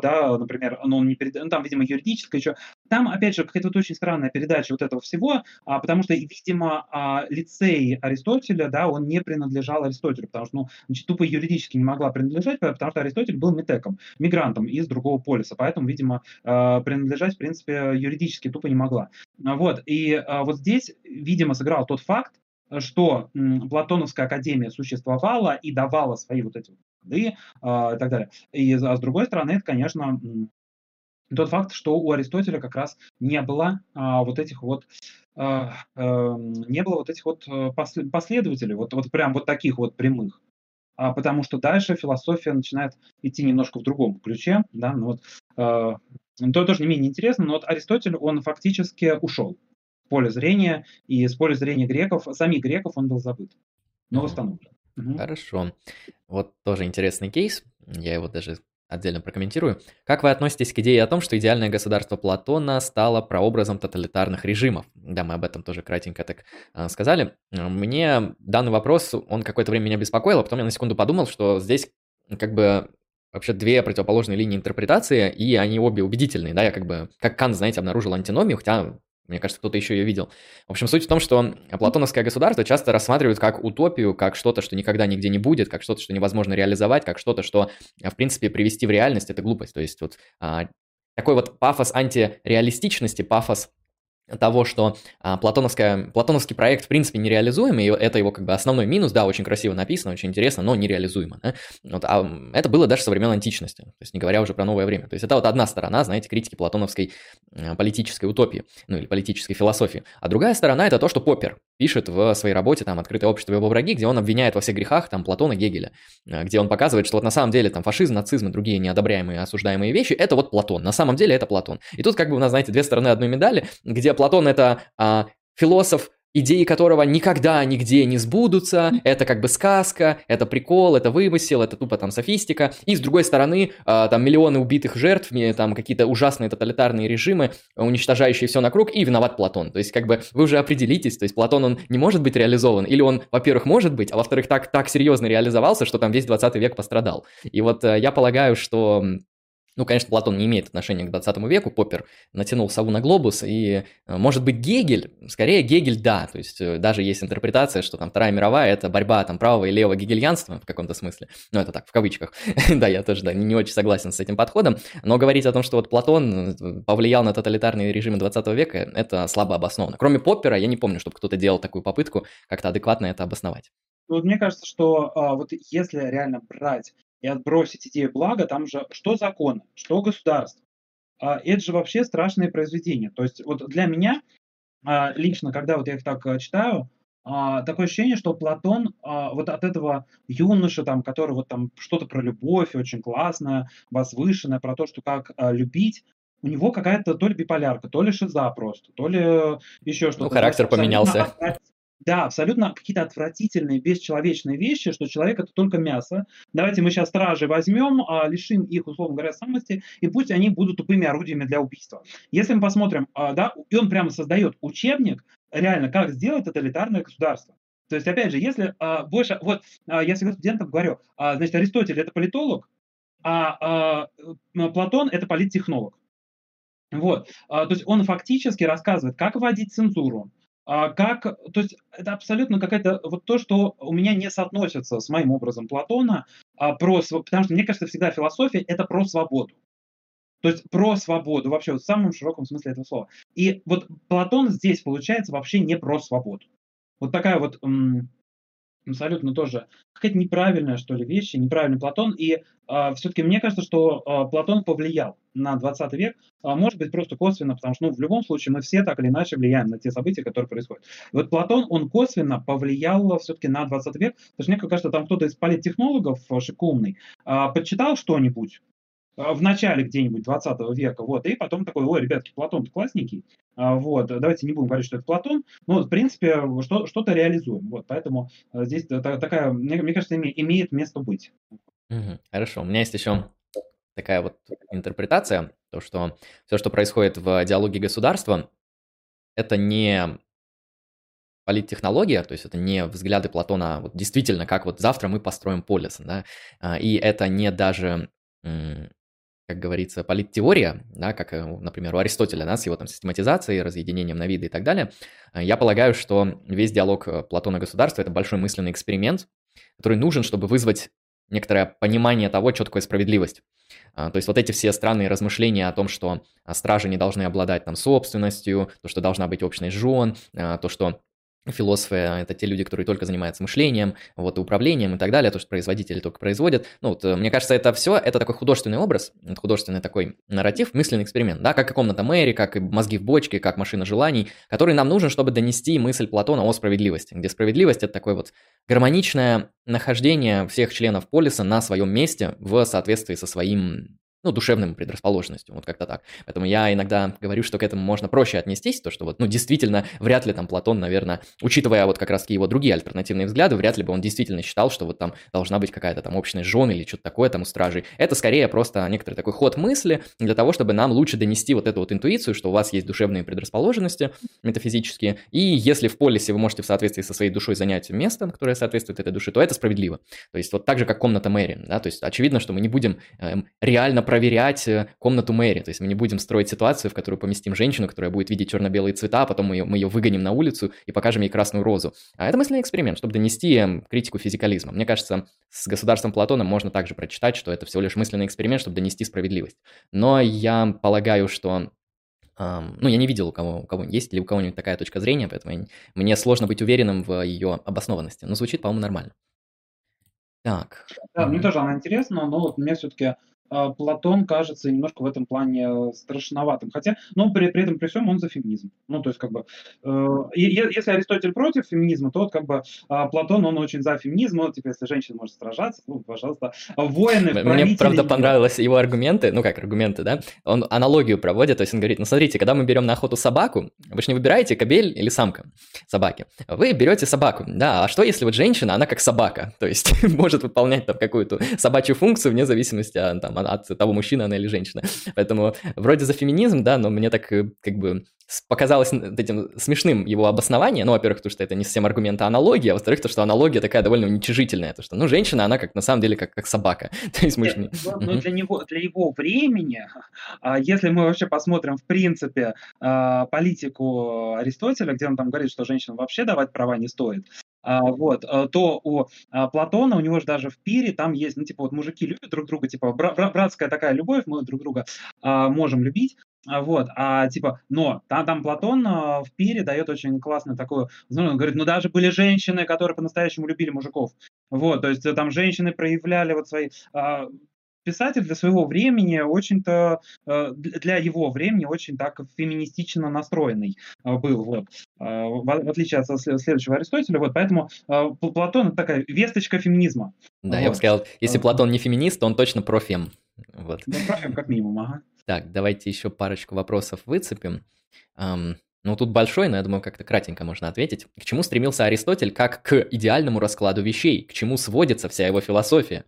да, например, но он не передает, ну, там, видимо, юридическое еще, там, опять же, какая-то вот очень странная передача вот этого всего, а, потому что, видимо, а, лицей Аристотеля, да, он не принадлежал Аристотелю, потому что, ну, значит, тупо юридически не могла принадлежать, потому что Аристотель был метеком, мигрантом из другого полиса, поэтому, видимо, принадлежать, в принципе, юридически тупо не могла. А, вот, и а, вот здесь, видимо, сыграл тот факт, что Платоновская академия существовала и давала свои вот эти ходы а, и так далее. И а с другой стороны, это, конечно, тот факт, что у Аристотеля как раз не было а, вот этих вот а, а, не было вот этих вот э, последователей, вот, вот прям вот таких вот прямых. А, потому что дальше философия начинает идти немножко в другом ключе, да, ну вот а, то тоже не менее интересно, но вот Аристотель, он фактически ушел в поле зрения, и с поля зрения греков, самих греков он был забыт, но восстановлен. Хорошо. Вот тоже интересный кейс, я его даже отдельно прокомментирую. Как вы относитесь к идее о том, что идеальное государство Платона стало прообразом тоталитарных режимов? Да, мы об этом тоже кратенько так э, сказали. Мне данный вопрос, он какое-то время меня беспокоил, а потом я на секунду подумал, что здесь как бы вообще две противоположные линии интерпретации, и они обе убедительные, да, я как бы, как Кант, знаете, обнаружил антиномию, хотя, мне кажется, кто-то еще ее видел. В общем, суть в том, что платоновское государство часто рассматривают как утопию, как что-то, что никогда нигде не будет, как что-то, что невозможно реализовать, как что-то, что, в принципе, привести в реальность – это глупость. То есть вот а, такой вот пафос антиреалистичности, пафос того, что а, платоновская, платоновский проект в принципе нереализуемый, и это его как бы основной минус, да, очень красиво написано, очень интересно, но нереализуемо. Да? Вот, а это было даже со времен античности, то есть не говоря уже про новое время. То есть это вот одна сторона, знаете, критики платоновской э, политической утопии, ну или политической философии. А другая сторона это то, что Поппер пишет в своей работе там «Открытое общество и его враги», где он обвиняет во всех грехах там Платона Гегеля, э, где он показывает, что вот на самом деле там фашизм, нацизм и другие неодобряемые, осуждаемые вещи, это вот Платон, на самом деле это Платон. И тут как бы у нас, знаете, две стороны одной медали, где Платон это а, философ, идеи которого никогда нигде не сбудутся, это как бы сказка, это прикол, это вымысел, это тупо там софистика, и с другой стороны, э, там миллионы убитых жертв, там какие-то ужасные тоталитарные режимы, уничтожающие все на круг, и виноват Платон. То есть как бы вы уже определитесь, то есть Платон, он не может быть реализован, или он, во-первых, может быть, а во-вторых, так, так серьезно реализовался, что там весь 20 век пострадал. И вот э, я полагаю, что ну, конечно, Платон не имеет отношения к 20 веку, Поппер натянул сову на глобус, и, э, может быть, Гегель, скорее Гегель, да, то есть э, даже есть интерпретация, что там Вторая мировая – это борьба там правого и левого гегельянства в каком-то смысле, ну, это так, в кавычках, *laughs* да, я тоже, да, не, очень согласен с этим подходом, но говорить о том, что вот Платон э, повлиял на тоталитарные режимы 20 века, это слабо обосновано. Кроме Поппера, я не помню, чтобы кто-то делал такую попытку как-то адекватно это обосновать. Вот мне кажется, что а, вот если реально брать и отбросить идею блага, там же что законы, что государство. А, это же вообще страшные произведения. То есть вот для меня а, лично, когда вот я их так а, читаю, такое ощущение, что Платон вот от этого юноши, там, который вот там что-то про любовь очень классное, возвышенное, про то, что как любить, у него какая-то то ли биполярка, то ли шиза просто, то ли еще ну, что-то. Ну, характер поменялся. Да, абсолютно какие-то отвратительные, бесчеловечные вещи, что человек это только мясо. Давайте мы сейчас стражи возьмем, а, лишим их, условно говоря, самости, и пусть они будут тупыми орудиями для убийства. Если мы посмотрим, а, да, и он прямо создает учебник, реально, как сделать тоталитарное государство. То есть, опять же, если а, больше, вот а, я всегда студентам говорю, значит, Аристотель это политолог, а, Платон это политтехнолог. Вот, то есть он фактически рассказывает, как вводить цензуру, а как, то есть это абсолютно какая-то вот то, что у меня не соотносится с моим образом Платона, а про, потому что мне кажется всегда философия это про свободу. То есть про свободу вообще в самом широком смысле этого слова. И вот Платон здесь получается вообще не про свободу. Вот такая вот абсолютно тоже какая-то неправильная, что ли, вещь, неправильный Платон. И э, а, все-таки мне кажется, что э, Платон повлиял на 20 век, а может быть, просто косвенно, потому что, ну, в любом случае мы все так или иначе влияем на те события, которые происходят. И вот Платон, он косвенно повлиял все-таки на 20 век, потому что мне кажется, там кто-то из политтехнологов шикумный э, подчитал что-нибудь, а, в начале где-нибудь 20 века, вот, и потом такой, ой, ребятки, Платон-то классненький, а, вот, давайте не будем говорить, что это Платон, но, в принципе, что, что-то реализуем, вот, поэтому а, здесь такая, мне, мне кажется, имеет место быть. Хорошо, у меня есть еще такая вот интерпретация, то, что все, что происходит в диалоге государства, это не политтехнология, то есть это не взгляды Платона, вот действительно, как вот завтра мы построим полис, да, и это не даже как говорится, политтеория, да, как, э, например, у Аристотеля, да, с его там систематизацией, разъединением на виды и так далее, э, я полагаю, что весь диалог э, Платона государства – это большой мысленный эксперимент, который нужен, чтобы вызвать некоторое понимание того, что такое справедливость. То есть вот эти все странные размышления о том, что стражи не должны обладать там собственностью, то, что должна быть общность жен, то, что философы – это те люди, которые только занимаются мышлением, вот, и управлением и так далее, то, что производители только производят. Ну, вот, э, мне кажется, это все, это такой художественный образ, художественный такой нарратив, мысленный эксперимент, да, как и комната Мэри, как и мозги в бочке, как машина желаний, который нам нужен, чтобы донести мысль Платона о справедливости, где справедливость – это такое вот гармоничное нахождение всех членов полиса на своем месте в соответствии со своим ну, душевным предрасположенностью, вот как-то так. Поэтому я иногда говорю, что к этому можно проще отнестись, то, что вот, ну, действительно, вряд ли там Платон, наверное, учитывая вот как раз-таки его другие альтернативные взгляды, вряд ли бы он действительно считал, что вот там должна быть какая-то там общность жен или что-то такое там у стражей. Это скорее просто некоторый такой ход мысли для того, чтобы нам лучше донести вот эту вот интуицию, что у вас есть душевные предрасположенности метафизические, и если в полисе вы можете в соответствии со своей душой занять место, которое соответствует этой душе, то это справедливо. То есть вот так же, как комната Мэри, да, то есть очевидно, что мы не будем эм, реально проверять э, комнату Мэри. То есть мы не будем строить ситуацию, в которую поместим женщину, которая будет видеть черно-белые цвета, а потом мы ее, мы ее выгоним на улицу и покажем ей красную розу. А это мысленный эксперимент, чтобы донести эм, критику физикализма. Мне кажется, с государством Платона можно также прочитать, что это всего лишь мысленный эксперимент, чтобы донести справедливость. Но я полагаю, что ну, я не видел, у кого, у кого есть ли у кого-нибудь такая точка зрения, поэтому я, мне сложно быть уверенным в ее обоснованности. Но звучит, по-моему, нормально. Так. Да, мне тоже она интересна, но вот мне все-таки Платон кажется немножко в этом плане э, страшноватым. Хотя, но при, при этом, при всем, он за феминизм. Ну, то есть, как бы, э, если Аристотель против феминизма, то вот, как бы, э, Платон, он очень за феминизм. Вот, типа, если женщина может сражаться, ну, пожалуйста. Воины, Мне, правда, понравились его аргументы, ну, как аргументы, да? Он аналогию проводит, то есть он говорит, ну, смотрите, когда мы берем на охоту собаку, вы же не выбираете, кобель или самка собаки. Вы берете собаку, да, а что если вот женщина, она как собака, то есть *laughs* может выполнять там какую-то собачью функцию вне зависимости от, там, от того, мужчина она или женщина. Поэтому вроде за феминизм, да, но мне так э, как бы показалось этим смешным его обоснование. Ну, во-первых, то, что это не совсем аргумент, а аналогия, а во-вторых, то, что аналогия такая довольно уничижительная, то, что, ну, женщина, она как на самом деле как, как собака. *laughs* то есть мы Нет, ну, ну, для, него, для его времени, *laughs* а, если мы вообще посмотрим, в принципе, а, политику Аристотеля, где он там говорит, что женщинам вообще давать права не стоит, вот, э, то у а, Платона, у него же даже в пире там есть, ну, типа, вот мужики любят друг друга, типа, бра- братская такая любовь, мы друг друга а, можем любить, а, вот, а типа, но там, там Платон а, в пире дает очень классную такую, ну, он говорит, ну даже были женщины, которые по-настоящему любили мужиков. Вот, то есть э, там женщины проявляли вот свои а, писатель для своего времени очень-то, э, для его времени очень так феминистично настроенный э, был, вот, э, в отличие от следующего Аристотеля, вот, поэтому Платон это такая весточка феминизма. Да, вот. я бы сказал, если Платон не феминист, то он точно профем. Вот. Да, профем как минимум, ага. Так, давайте еще парочку вопросов выцепим. Ну, тут большой, но я думаю, как-то кратенько можно ответить. К чему стремился Аристотель как к идеальному раскладу вещей? К чему сводится вся его философия?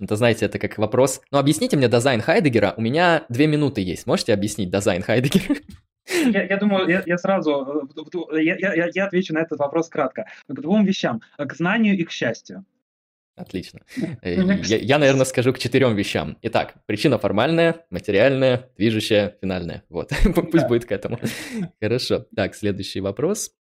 Это, знаете, это как вопрос... Ну, объясните мне дизайн Хайдегера, у меня две минуты есть. Можете объяснить дизайн Хайдегера? Я, я думаю, я, я сразу, э, я, я, я отвечу на этот вопрос кратко. К двум вещам. К знанию и к счастью. Отлично. *laughs* Э, я, я, наверное, скажу к четырем вещам. Итак, причина формальная, материальная, движущая, финальная. Вот, *laughs* пусть будет к этому. Хорошо. Так, следующий вопрос.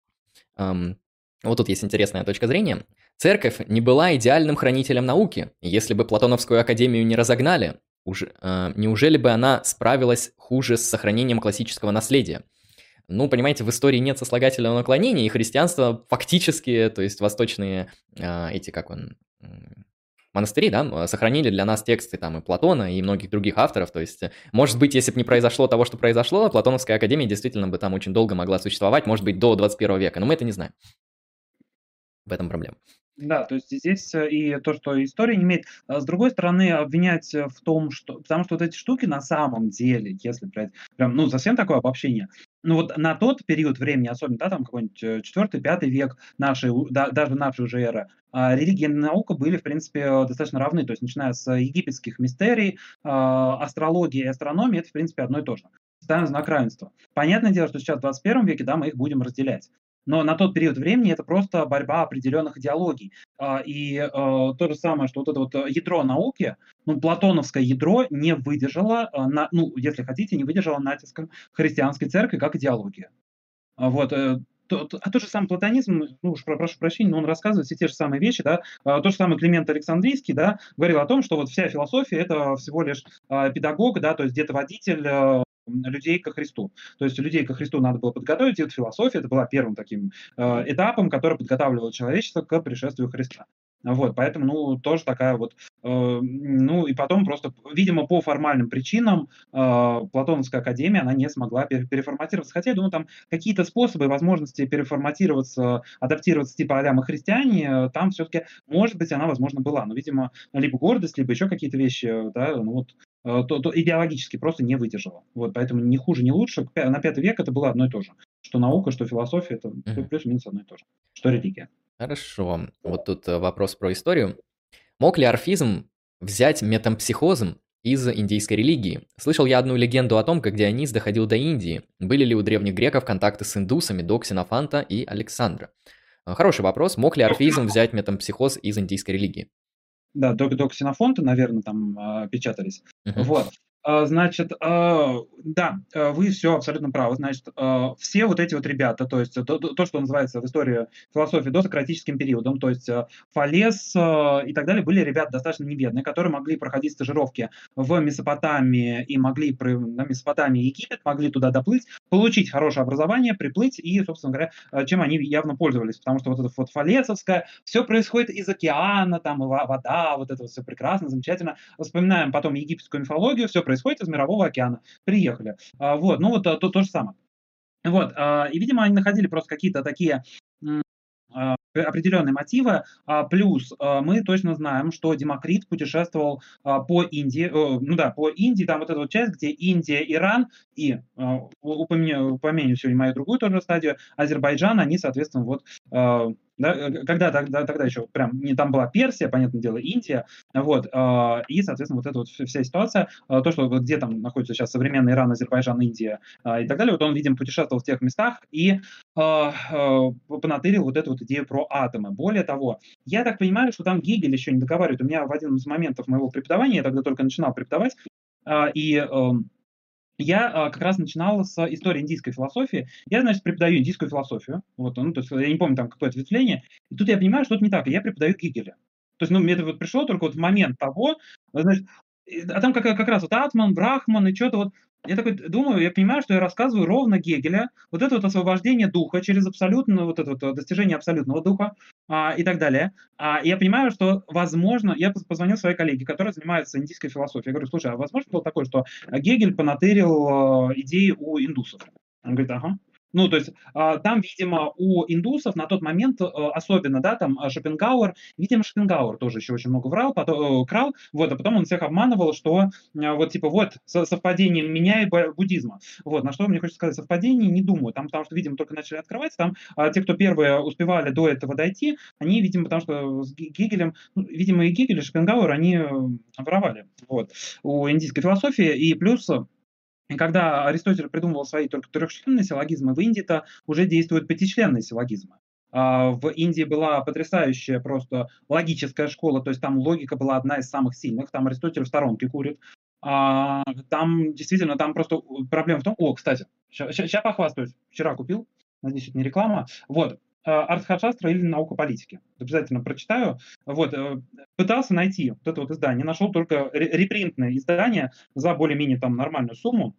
Вот тут есть интересная точка зрения. Церковь не была идеальным хранителем науки. Если бы Платоновскую академию не разогнали, уже, э, неужели бы она справилась хуже с сохранением классического наследия? Ну, понимаете, в истории нет сослагательного наклонения, и христианство фактически, то есть восточные э, эти, как он, монастыри, да, сохранили для нас тексты там и Платона, и многих других авторов, то есть, может быть, если бы не произошло того, что произошло, Платоновская академия действительно бы там очень долго могла существовать, может быть, до 21 века, но мы это не знаем. В этом проблема. Да, то есть здесь э, и то, что история не имеет. А с другой стороны, обвинять э, в том, что... Потому что вот эти штуки на самом деле, если брать прям, ну, совсем такое обобщение, ну вот на тот период времени, особенно, да, там какой-нибудь 4-5 э, век нашей, да, даже нашей уже эры, а религия и наука были, в принципе, достаточно равны. То есть начиная с египетских мистерий, а, астрология и астрономия, это, в принципе, одно и то же. Ставим знак равенства. Понятное дело, что сейчас в 21 веке, да, мы их будем разделять но на тот период времени это просто борьба определенных идеологий. А, и э, то же самое, что вот это вот э, ядро науки, ну, платоновское ядро не выдержало, э, на, ну, если хотите, не выдержало натиском христианской церкви как идеология. А вот, а тот же самый платонизм, ну уж прошу прощения, но он рассказывает все те же самые вещи, да, а, тот же самый Климент Александрийский, да, говорил о том, что вот вся философия это всего лишь педагог, да, то есть где-то водитель людей ко Христу. То есть людей ко Христу надо было подготовить, и вот философия это была первым таким э, этапом, который подготавливал человечество к пришествию Христа. Вот, поэтому, ну, тоже такая вот, э, ну, и потом просто, видимо, по формальным причинам э, Платоновская академия, она не смогла переформатироваться. Хотя, я думаю, там какие-то способы, возможности переформатироваться, адаптироваться типа а христиане, э, там все-таки, может быть, она, возможно, была. Но, видимо, либо гордость, либо еще какие-то вещи, да, ну вот, Э, то, то идеологически просто не выдержала. Вот, поэтому ни хуже, ни лучше. На пятый век это было одно и то же. Что наука, что философия, это uh-huh. плюс-минус одно и то же. Что религия. Хорошо. Вот тут э, вопрос про историю. Мог ли орфизм взять метампсихозом из индийской религии? Слышал я одну легенду о том, как Дионис доходил до Индии. Были ли у древних греков контакты с индусами до Ксенофанта и Александра? Э, хороший вопрос. Мог ли орфизм взять метампсихоз из индийской религии? Да, до, до Ксенофонта, наверное, там э, печатались. Uh-huh. Вот. А, значит, а, да, а, вы все абсолютно правы. Значит, все вот эти вот ребята, то есть то, то, что называется в истории философии досократическим периодом, то есть Фалес и так далее, были ребята достаточно небедные, которые могли проходить стажировки в Месопотамии и могли на Месопотамии Египет, могли туда доплыть, получить хорошее образование, приплыть и, собственно говоря, чем они явно пользовались, потому что вот это вот фалесовское, все происходит из океана, там вода, вот это вот все прекрасно, замечательно. Вспоминаем потом египетскую мифологию, все происходит из Мирового океана. Приехали. А, вот, ну вот то, то, то же самое. Вот, а, и, видимо, они находили просто какие-то такие а, определенные мотивы. Плюс мы точно знаем, что Демокрит путешествовал по Индии, ну да, по Индии, там вот эта вот часть, где Индия, Иран и, упомяну, упомяну сегодня мою другую тоже стадию, Азербайджан, они, соответственно, вот да, э, когда тогда, тогда еще прям не там была Персия, понятное дело, Индия, вот, э, и, соответственно, вот эта вот вся ситуация, э, то, что где там находится сейчас современный Иран, Азербайджан, Индия э, и так далее, вот он, видимо, путешествовал в тех местах и э, э, понатырил вот эту вот идею про атомы. Более того, я так понимаю, что там Гегель еще не договаривает. У меня в один из моментов моего преподавания, я тогда только начинал преподавать, э, и э, я а, как раз начинал с истории индийской философии. Я, значит, преподаю индийскую философию. Вот, ну, то есть я не помню там какое ответвление. И тут я понимаю, что это не так. Я преподаю Гегеля. То есть, ну, мне это вот пришло только вот в момент того, значит, а там как, как раз вот Атман, Брахман и что-то вот я такой думаю, я понимаю, что я рассказываю ровно Гегеля, вот это вот освобождение духа через абсолютно, вот это вот достижение абсолютного духа а, и так далее. А, я понимаю, что, возможно, я позвонил своей коллеге, которая занимается индийской философией. Я говорю, слушай, а возможно было такое, что Гегель понатырил э, идеи у индусов? Он говорит, ага. Ну, то есть а, там, видимо, у индусов на тот момент, э, особенно, да, там а, Шопенгауэр, видимо, Шопенгауэр тоже еще очень много врал, потом, э, крал, вот, а потом он всех обманывал, что э, вот, типа, вот, совпадение меня и буддизма. Вот, на что мне хочется сказать, совпадение не думаю, там, потому что, видимо, только начали открывать, там а, те, кто первые успевали до этого дойти, они, видимо, потому что с Гегелем, ну, видимо, и Гегель, и Шопенгауэр, они воровали, вот, у индийской философии, и плюс и когда Аристотель придумывал свои только трехчленные силлогизмы, в Индии-то уже действуют пятичленные силлогизмы. А, в Индии была потрясающая просто логическая школа, то есть там логика была одна из самых сильных, там Аристотель в сторонке курит. А, там действительно, там просто проблема в том... О, кстати, сейчас похвастаюсь, вчера купил, надеюсь, это не реклама. Вот, а, Артхашастра или наука политики. Обязательно прочитаю. Вот, э, пытался найти вот это вот издание, нашел только репринтное издание за более-менее там нормальную сумму.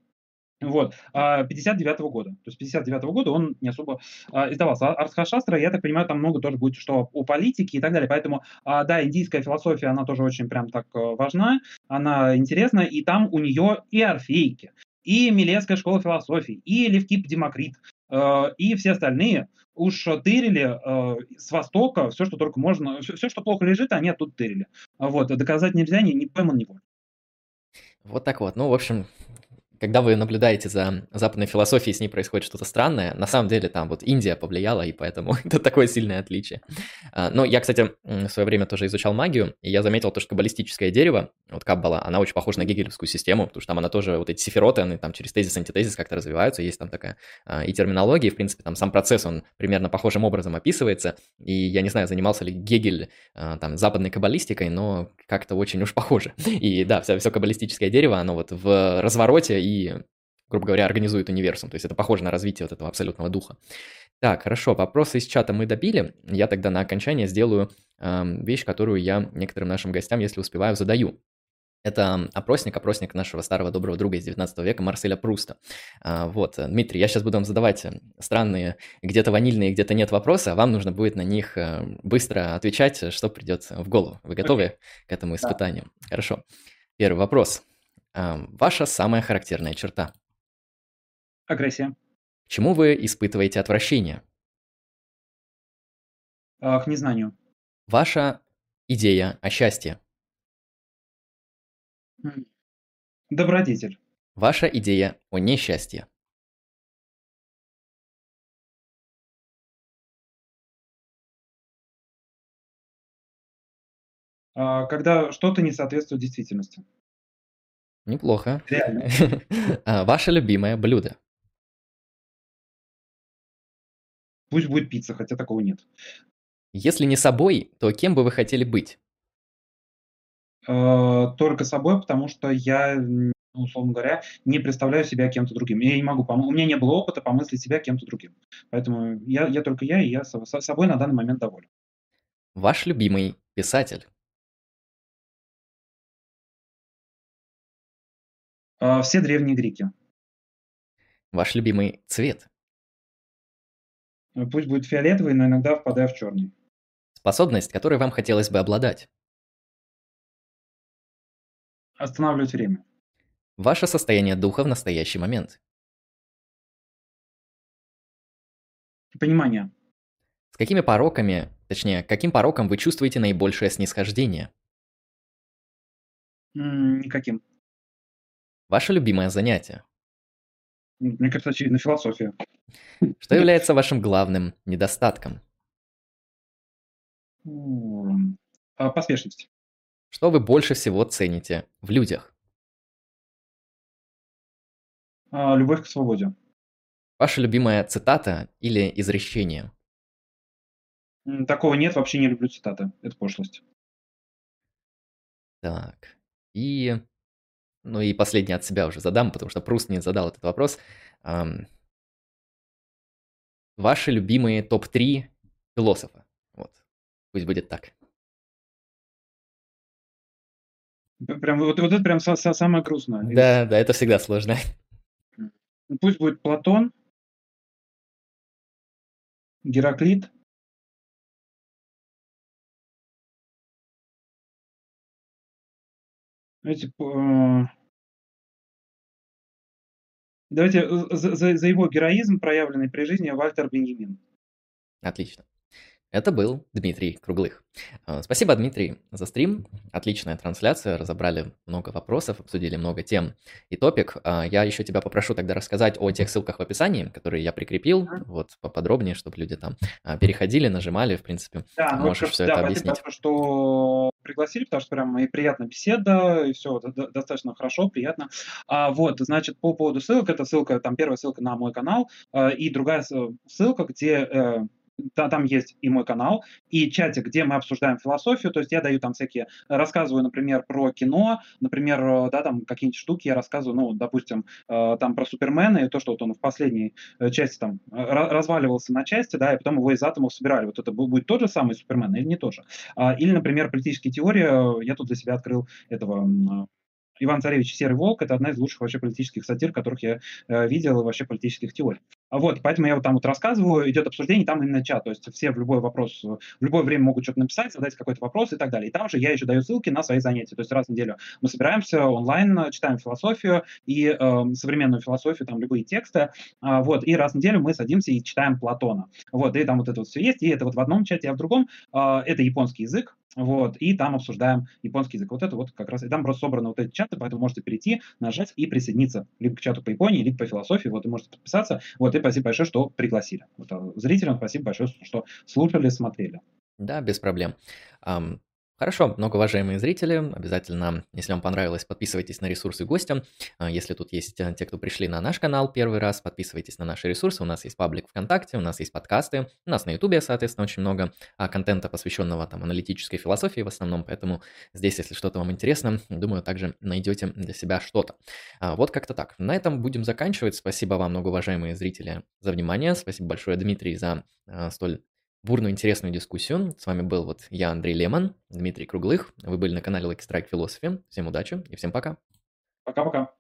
Вот, 59 -го года. То есть 59 -го года он не особо а, издавался. А Артхашастра, я так понимаю, там много тоже будет, что о политике и так далее. Поэтому, а, да, индийская философия, она тоже очень прям так э, важна, она интересна, и там у нее и орфейки, и Милецкая школа философии, и Левкип Демокрит, э, и все остальные уж тырили э, с Востока все, что только можно, все, что плохо лежит, они оттуда тырили. Вот, доказать нельзя, не, пойман не воль. Вот так вот. Ну, в общем, когда вы наблюдаете за западной философией, с ней происходит что-то странное, на самом деле там вот Индия повлияла, и поэтому *laughs* это такое сильное отличие. А, но я, кстати, в свое время тоже изучал магию, и я заметил то, что каббалистическое дерево, вот Каббала, она очень похожа на гегелевскую систему, потому что там она тоже, вот эти сифироты, они там через тезис, антитезис как-то развиваются, есть там такая а, и терминология, в принципе, там сам процесс, он примерно похожим образом описывается, и я не знаю, занимался ли Гегель а, там западной каббалистикой, но как-то очень уж похоже. *laughs* И да, все, все каббалистическое дерево, оно вот в развороте и, грубо говоря, организует универсум. То есть это похоже на развитие вот этого абсолютного духа. Так, хорошо, вопросы из чата мы добили. Я тогда на окончание сделаю э, вещь, которую я некоторым нашим гостям, если успеваю, задаю. Это опросник, опросник нашего старого доброго друга из 19 века Марселя Пруста. А, вот, Дмитрий, я сейчас буду вам задавать э, странные, где-то ванильные, где-то нет вопросы, а вам нужно будет на них э, быстро отвечать, что придет в голову. Вы готовы okay. к этому испытанию? Да. Хорошо. Первый вопрос. Ваша самая характерная черта? Агрессия. К чему вы испытываете отвращение? А, к незнанию. Ваша идея о счастье? Добродетель. Ваша идея о несчастье? А, когда что-то не соответствует действительности. Неплохо. Реально. *laughs* А, ваше любимое блюдо? Пусть будет пицца, хотя такого нет. Если не собой, то кем бы вы хотели быть? Э, только собой, потому что я ну, условно говоря, не представляю себя кем-то другим. Я не могу, у меня не было опыта помыслить себя кем-то другим. Поэтому я, я только я, и я собой на данный момент доволен. Ваш любимый писатель? Все древние греки. Ваш любимый цвет? Э, пусть будет фиолетовый, но иногда впадаю в черный. Способность, которой вам хотелось бы обладать? Останавливать время. Ваше состояние духа в настоящий момент? Понимание. С какими пороками, точнее, каким пороком вы чувствуете наибольшее снисхождение? Никаким. Ваше любимое занятие? Мне кажется, очевидно, философия. Что является вашим главным недостатком? А, поспешность. Что вы больше всего цените в людях? А, любовь к свободе. Ваша любимая цитата или изречение? Такого нет, вообще не люблю цитаты. Это пошлость. Так, и... Ну и последний от себя уже задам, потому что Пруст не задал этот вопрос. Ваши любимые топ-3 философа. Вот. Пусть будет так. Прям вот, вот это прям са- са- самое грустное. Да, да, это всегда сложно. Пусть будет Платон, Гераклит, Знаете, э, давайте э, за, за, за его героизм, проявленный при жизни, Вальтер Бенjamin. Отлично. Это был Дмитрий Круглых. А, спасибо, Дмитрий, за стрим. Отличная трансляция. Разобрали много вопросов, обсудили много тем и топик. А, я еще тебя попрошу тогда рассказать о тех ссылках в описании, которые я прикрепил, вот поподробнее, чтобы люди там а, переходили, нажимали, в принципе. Да, ну, можешь все да, это объяснить. Спасибо, что пригласили, потому что прям и приятная беседа, и все достаточно хорошо, приятно. А, вот, значит, по поводу ссылок, это ссылка, там первая ссылка на мой канал, и другая ссылка, где э, да, там есть и мой канал, и чатик, где мы обсуждаем философию, то есть я даю там всякие, рассказываю, например, про кино, например, э, да, там какие-нибудь штуки я рассказываю, ну, допустим, э, там про Супермена, и то, что вот он в последней э, части там разваливался на части, да, и потом его из атомов собирали. Вот это будет тот же самый Супермен или не тот же? А, или, например, политические теории, я тут для себя открыл этого Иван Царевич Серый Волк – это одна из лучших вообще политических сатир, которых я э, видел, вообще политических теорий. А вот, поэтому я вот там вот рассказываю, идет обсуждение, там именно чат, то есть все в любой вопрос, в любое время могут что-то написать, задать какой-то вопрос и так далее. И там же я еще даю ссылки на свои занятия, то есть раз в неделю мы собираемся онлайн, читаем философию и э, современную философию, там любые тексты, э, вот, и раз в неделю мы садимся и читаем Платона. Вот, и там вот это вот все есть, и это вот в одном чате, а в другом э, это японский язык, вот, и там обсуждаем японский язык. Вот это вот как раз, и там просто собраны вот эти чаты, поэтому можете перейти, нажать и присоединиться либо к чату по Японии, либо по философии, вот, и можете подписаться, вот, и спасибо большое, что пригласили. Вот, а зрителям спасибо большое, что слушали, смотрели. Да, без проблем. Хорошо, многоуважаемые зрители, обязательно, если вам понравилось, подписывайтесь на ресурсы гостя. А, если тут есть э, те, кто пришли на наш канал первый раз, подписывайтесь на наши ресурсы. У нас есть паблик ВКонтакте, у нас есть подкасты, у нас на Ютубе, соответственно, очень много а, контента, посвященного там аналитической философии в основном, поэтому здесь, если что-то вам интересно, думаю, также найдете для себя что-то. А, вот как-то так. На этом будем заканчивать. Спасибо вам, многоуважаемые зрители, за внимание. Спасибо большое, Дмитрий, за столь бурную интересную дискуссию. С вами был вот я, Андрей Лемон, Дмитрий Круглых. Вы были на канале Lucky Strike Philosophy. Всем удачи и всем пока. Пока-пока.